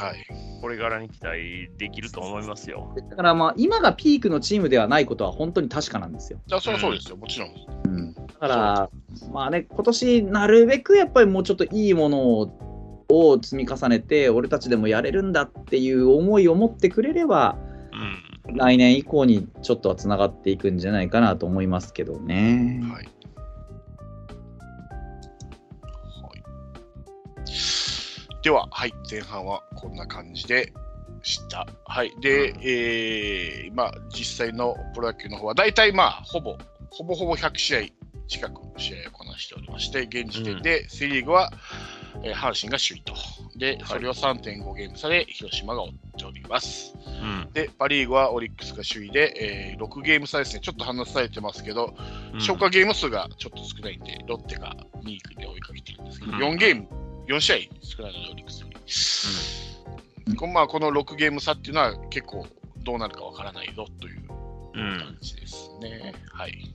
はい。これからに期待できると思いますよ。だからまあ今がピークのチームではないことは本当に確かなんですよ。だからそりゃそうですよ、もちろん。うん、だからまあね今年なるべくやっぱりもうちょっといいものをを積み重ねて俺たちでもやれるんだっていう思いを持ってくれればうん。来年以降にちょっとはつながっていくんじゃないかなと思いますけどね。はい。はい、では、はい、前半はこんな感じでした。はい。で、えー、まあ、実際のプロ野球の方は、大体まあ、ほぼ、ほぼほぼ100試合近く試合をこなしておりまして、現時点でセ・リーグは、えー阪神が首位と。で、それを3.5ゲーム差で広島が追っております。うん。で、パ・リーグはオリックスが首位で、えー6ゲーム差ですね。ちょっと話されてますけど、うん消化ゲーム数がちょっと少ないんで、ロッテが2位で追いかけてるんですけど、うん4ゲーム、4試合少ないので、オリックスより。このまあ、この6ゲーム差っていうのは結構どうなるかわからないぞといううん感。じですね。はい。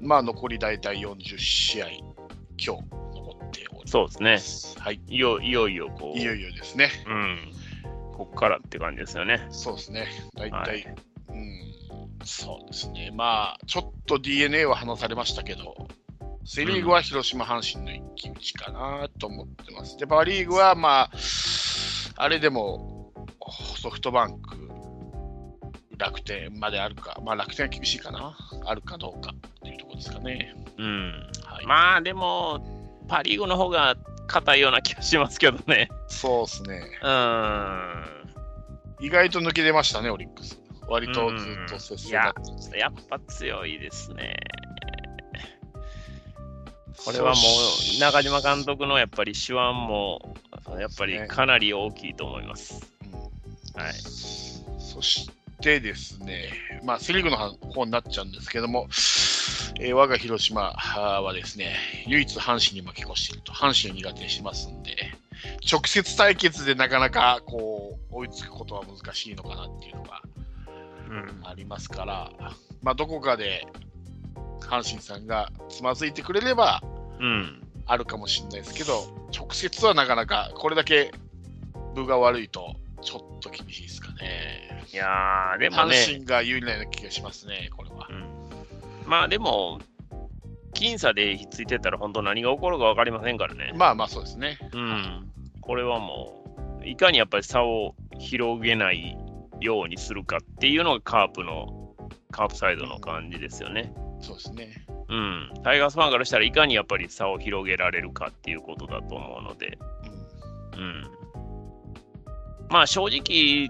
まあ、残り大体40試合、今日残っております。そうですね。はい。いよいよいよこう。いよいよですね。うん。こっからって感じですよね。そうですね。大体、はいうん、そうですね。まあ、ちょっと DNA は話されましたけど、セ・リーグは広島、阪神の一騎打ちかなと思ってます。で、パ・リーグは、まあ、あれでもソフトバンク、楽天まであるか、まあ、楽天は厳しいかな、あるかどうかっていうところですかね。うん。はい、まあでも、パ・リーグの方が硬いような気がしますけどね。そうですね。うん。意外と抜け出ましたね、オリックス。割とずっと接い戦だやった。、やっぱ強いですね。これはもう中島監督のやっぱり手腕もやっぱりかなり大きいと思います。うんはい。そしてですね、まあ、セ・リーグの方になっちゃうんですけども、えー我が広島はですね、唯一阪神に負け越していると、阪神を苦手にしますんで、直接対決でなかなかこう追いつくことは難しいのかなっていうのがうん。ありますから、まあ、どこかで阪神さんがつまずいてくれればうん。あるかもしれないですけど、直接はなかなかこれだけ分が悪いと、ちょっと厳しいですかね。いやー、でも阪ね、神が有利なような気がしますね、これは。うん、まあでも、僅差でひっついてたら本当何が起こるか分かりませんからね。まあまあそうですね。うん。これはもう、いかにやっぱり差を広げないようにするかっていうのがカープの、カープサイドの感じですよね。そうですね。うん。タイガースファンからしたらいかにやっぱり差を広げられるかっていうことだと思うので、うんうん。まあ正直、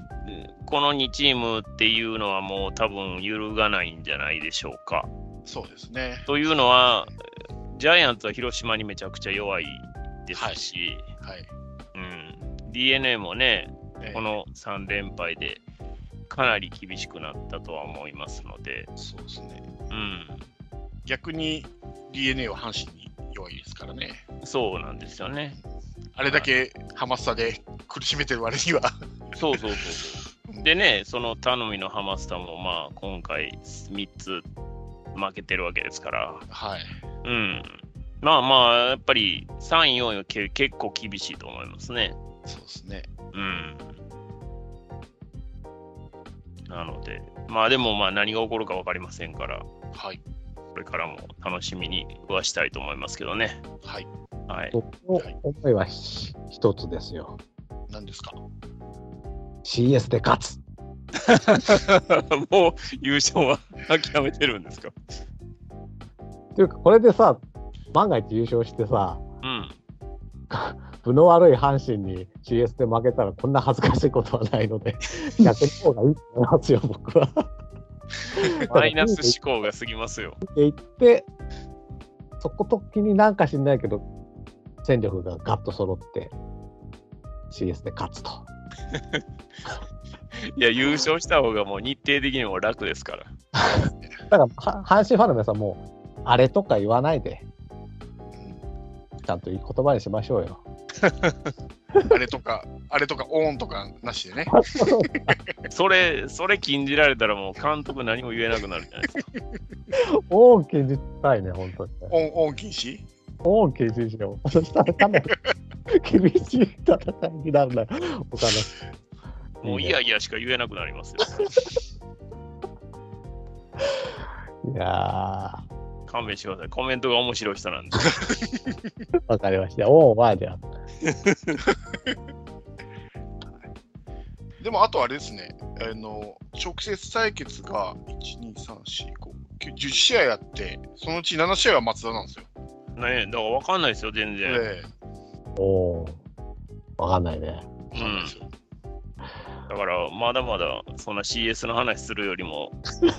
この2チームっていうのはもう多分揺るがないんじゃないでしょうか。そうですね。というのは、ジャイアンツは広島にめちゃくちゃ弱いですし、はい。うん、DNA もね、えーこの3連敗でかなり厳しくなったとは思いますので、そうですね。うん、逆に DNA は阪神に弱いですからね。そうなんですよね。あれだけハマスタで苦しめてる割には。そうそうそうそう。でね、その頼みのハマスタも、まあ、今回3つ負けてるわけですから、はい。うん。まあまあ、やっぱり3位、4位はけ結構厳しいと思いますね。そうですね。うん。なので、まあでもまあ何が起こるか分かりませんから、はい。これからも楽しみにはしたいと思いますけどね。はい。はい。僕の思いはひ一つですよ。何ですか？CS で勝つ。もう優勝は諦めてるんですか？っていうか、これでさ、万が一優勝してさ、うん。分の悪い阪神に CS で負けたらこんな恥ずかしいことはないので、逆の方がいいと思いますよ、僕は。マイナス思考が過ぎますよ。って言って、そこ時になんか知んないけど、戦力がガッと揃って CS で勝つと。いや、優勝した方がもう日程的にも楽ですから。だから、は阪神ファンの皆さんも、あれとか言わないで、ちゃんと言葉にしましょうよ。あれとか、あれとか、オーンとかなしでね。それ、それ禁じられたらもう監督何も言えなくなるじゃないですか。大きにしたいね、本当にね。オン、オン禁止？大き にしよう。そしたらかなり厳しい戦いになるな。他の。もういやいやしか言えなくなりますよ。いや勘弁してください。コメントが面白い人なんで。ー、わかりました。おお、まあじゃあ。でも、あとあれですね、あの、直接対決が、1、2、3、4、5、9、10試合あって、そのうち7試合は松田なんですよ。ねだから分かんないですよ、全然。えおお。わかんないね。うなん。だから、まだまだそんな CS の話するよりも、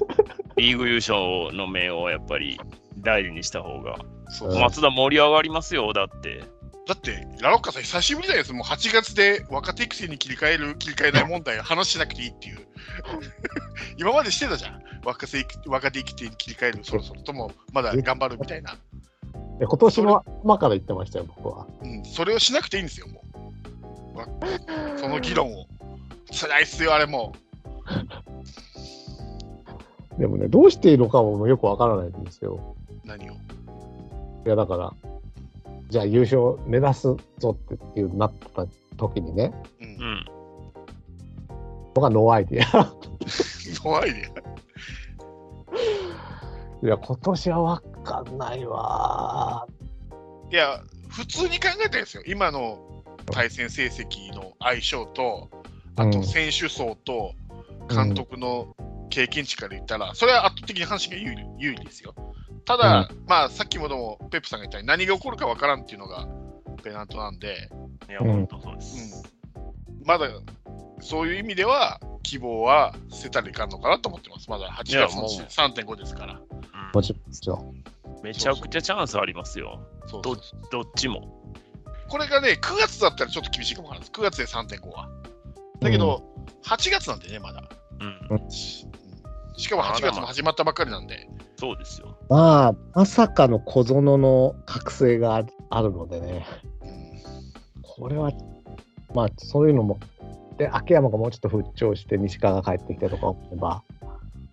リーグ優勝の名をやっぱり大事にした方が、そううん松田盛り上がりますよ、だって。だって、ラロッカさん、久しぶりじゃないですもう8月で若手育成に切り替える、切り替えない問題、話しなくていいっていう。今までしてたじゃん。若手育若手育成に切り替える、そろそろとも、まだ頑張るみたいな。で今年の頭から言ってましたよ、僕は。うん、それをしなくていいんですよ、もう。わその議論を。辛いっすよ、あれも。でもね、どうしていいのかもよくわからないんですよ。何を？いや、だから、じゃあ優勝目指すぞっていうなった時にね、うんう。ん。僕は no idea。怖いね。いや、今年はわかんないわいや、普通に考えたらですよ、今の対戦成績の相性と、あうんと選手層と監督の経験値から言ったら、それは圧倒的に阪神が有利有利ですよ。ただ、まあ、さっきもでもペップさんが言ったように何が起こるかわからんっていうのがペナントなんで、いや、うん本当そうです。まだそういう意味では希望は捨てたらいかんのかなと思ってます。まだ8月のいやもう3.5ですから。もちろん。めちゃくちゃチャンスありますよ。どそうそうどっちも。これがね、9月だったらちょっと厳しいかもわからないです。9月で3.5は。だけど、8月なんでね、まだ。うん。ししかも8月も始まったばっかりなんで。そうですよ。まあ、まさかの小園の覚醒がああるのでね、うんこれは、まあ、そういうのも、で、秋山がもうちょっと復調して、西川が帰ってきてとか思えば、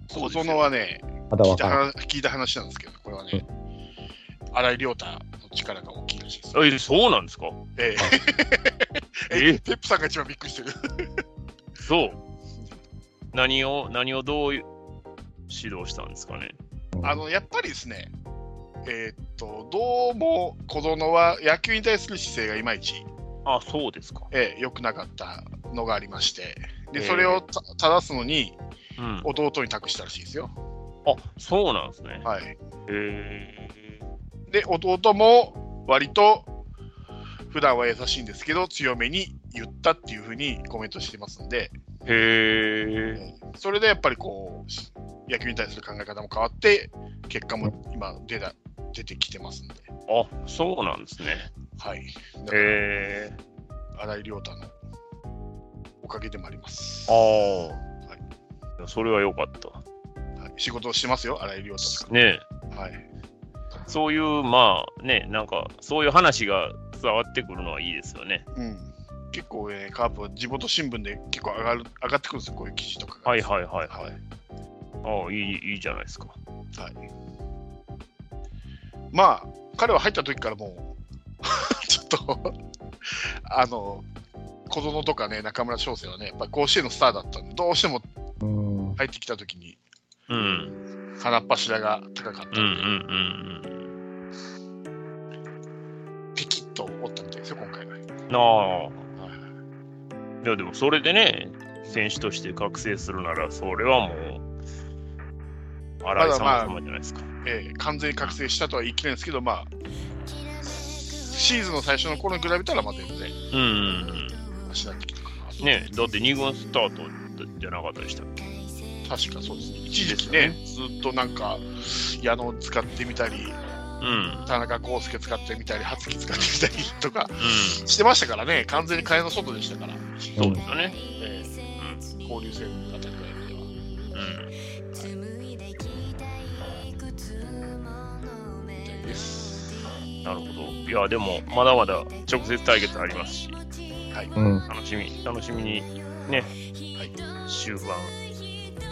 小園はね、まだ聞いた聞いた話なんですけど、これはね、新井亮太の力が大きいらしいです。え、そうなんですか？ええ ええ？ペップさんが一番びっくりしてる。そう。何を、何をどう指導したんですかね？あのやっぱりですね、えーっと、どうも小園は野球に対する姿勢がいまいちあ、そうですか。えー良くなかったのがありまして、でえーそれをた正すのにうん。弟に託したらしいですよ。あ、そうなんですね。はい。で、弟も割と普段は優しいんですけど、強めに言ったっていうふうにコメントしてますんで、へえ。それでやっぱりこう、野球に対する考え方も変わって、結果も今出た出てきてますんで、あ、そうなんですね。はい。へえ。新井亮太のおかげでもあります。ああ。それは良かった。はい、仕事をしてますよ、新井亮太とね。はい。そういう、まあね、なんか、そういう話が伝わってくるのはいいですよね。うん。結構ね、カープは地元新聞で結構上がる上がってくるんですよ、こういう記事とかが。はいはいはいはい。はいああ、いい、いいじゃないですか。はい。まあ、彼は入った時からもう、ちょっと、あの、小園とかね、中村翔成はね、やっぱ甲子園のスターだったんで、どうしてもうん。入ってきた時に、うん。鼻っ柱が高かったうんうんんで、うんピキッと折ったみたいですよ、今回は。うん。なあ。いや、でもそれでね、選手として覚醒するなら、それはもう、新井まだまあ様様じゃないですか。えー完全に覚醒したとは言い切れないんですけど、まあ、シーズンの最初の頃に比べたら、まあ全然、うんうんマなってきたかな。ねだって2軍スタートじゃなかったでしたっけ？確かそうですね。一時期ね、ずっとなんか、矢野を使ってみたり、うん。田中康介使ってみたり、初木使ってみたりとかうん。してましたからね、完全に替えの外でしたから、そうですよね。えー交流戦あたりぐらいでは。うん。みたいです。なるほど。いや、でも、まだまだ直接対決ありますし、うん。楽しみ、楽しみにね、はい。終盤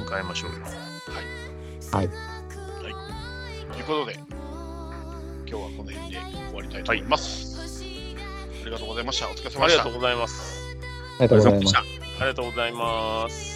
迎えましょうよ。はい。ということで、今日はこの辺で終わりたいと思います。ありがとうございました。お疲れ様でしたありがとう。ございます。ありがとうございます。ありがとうございます。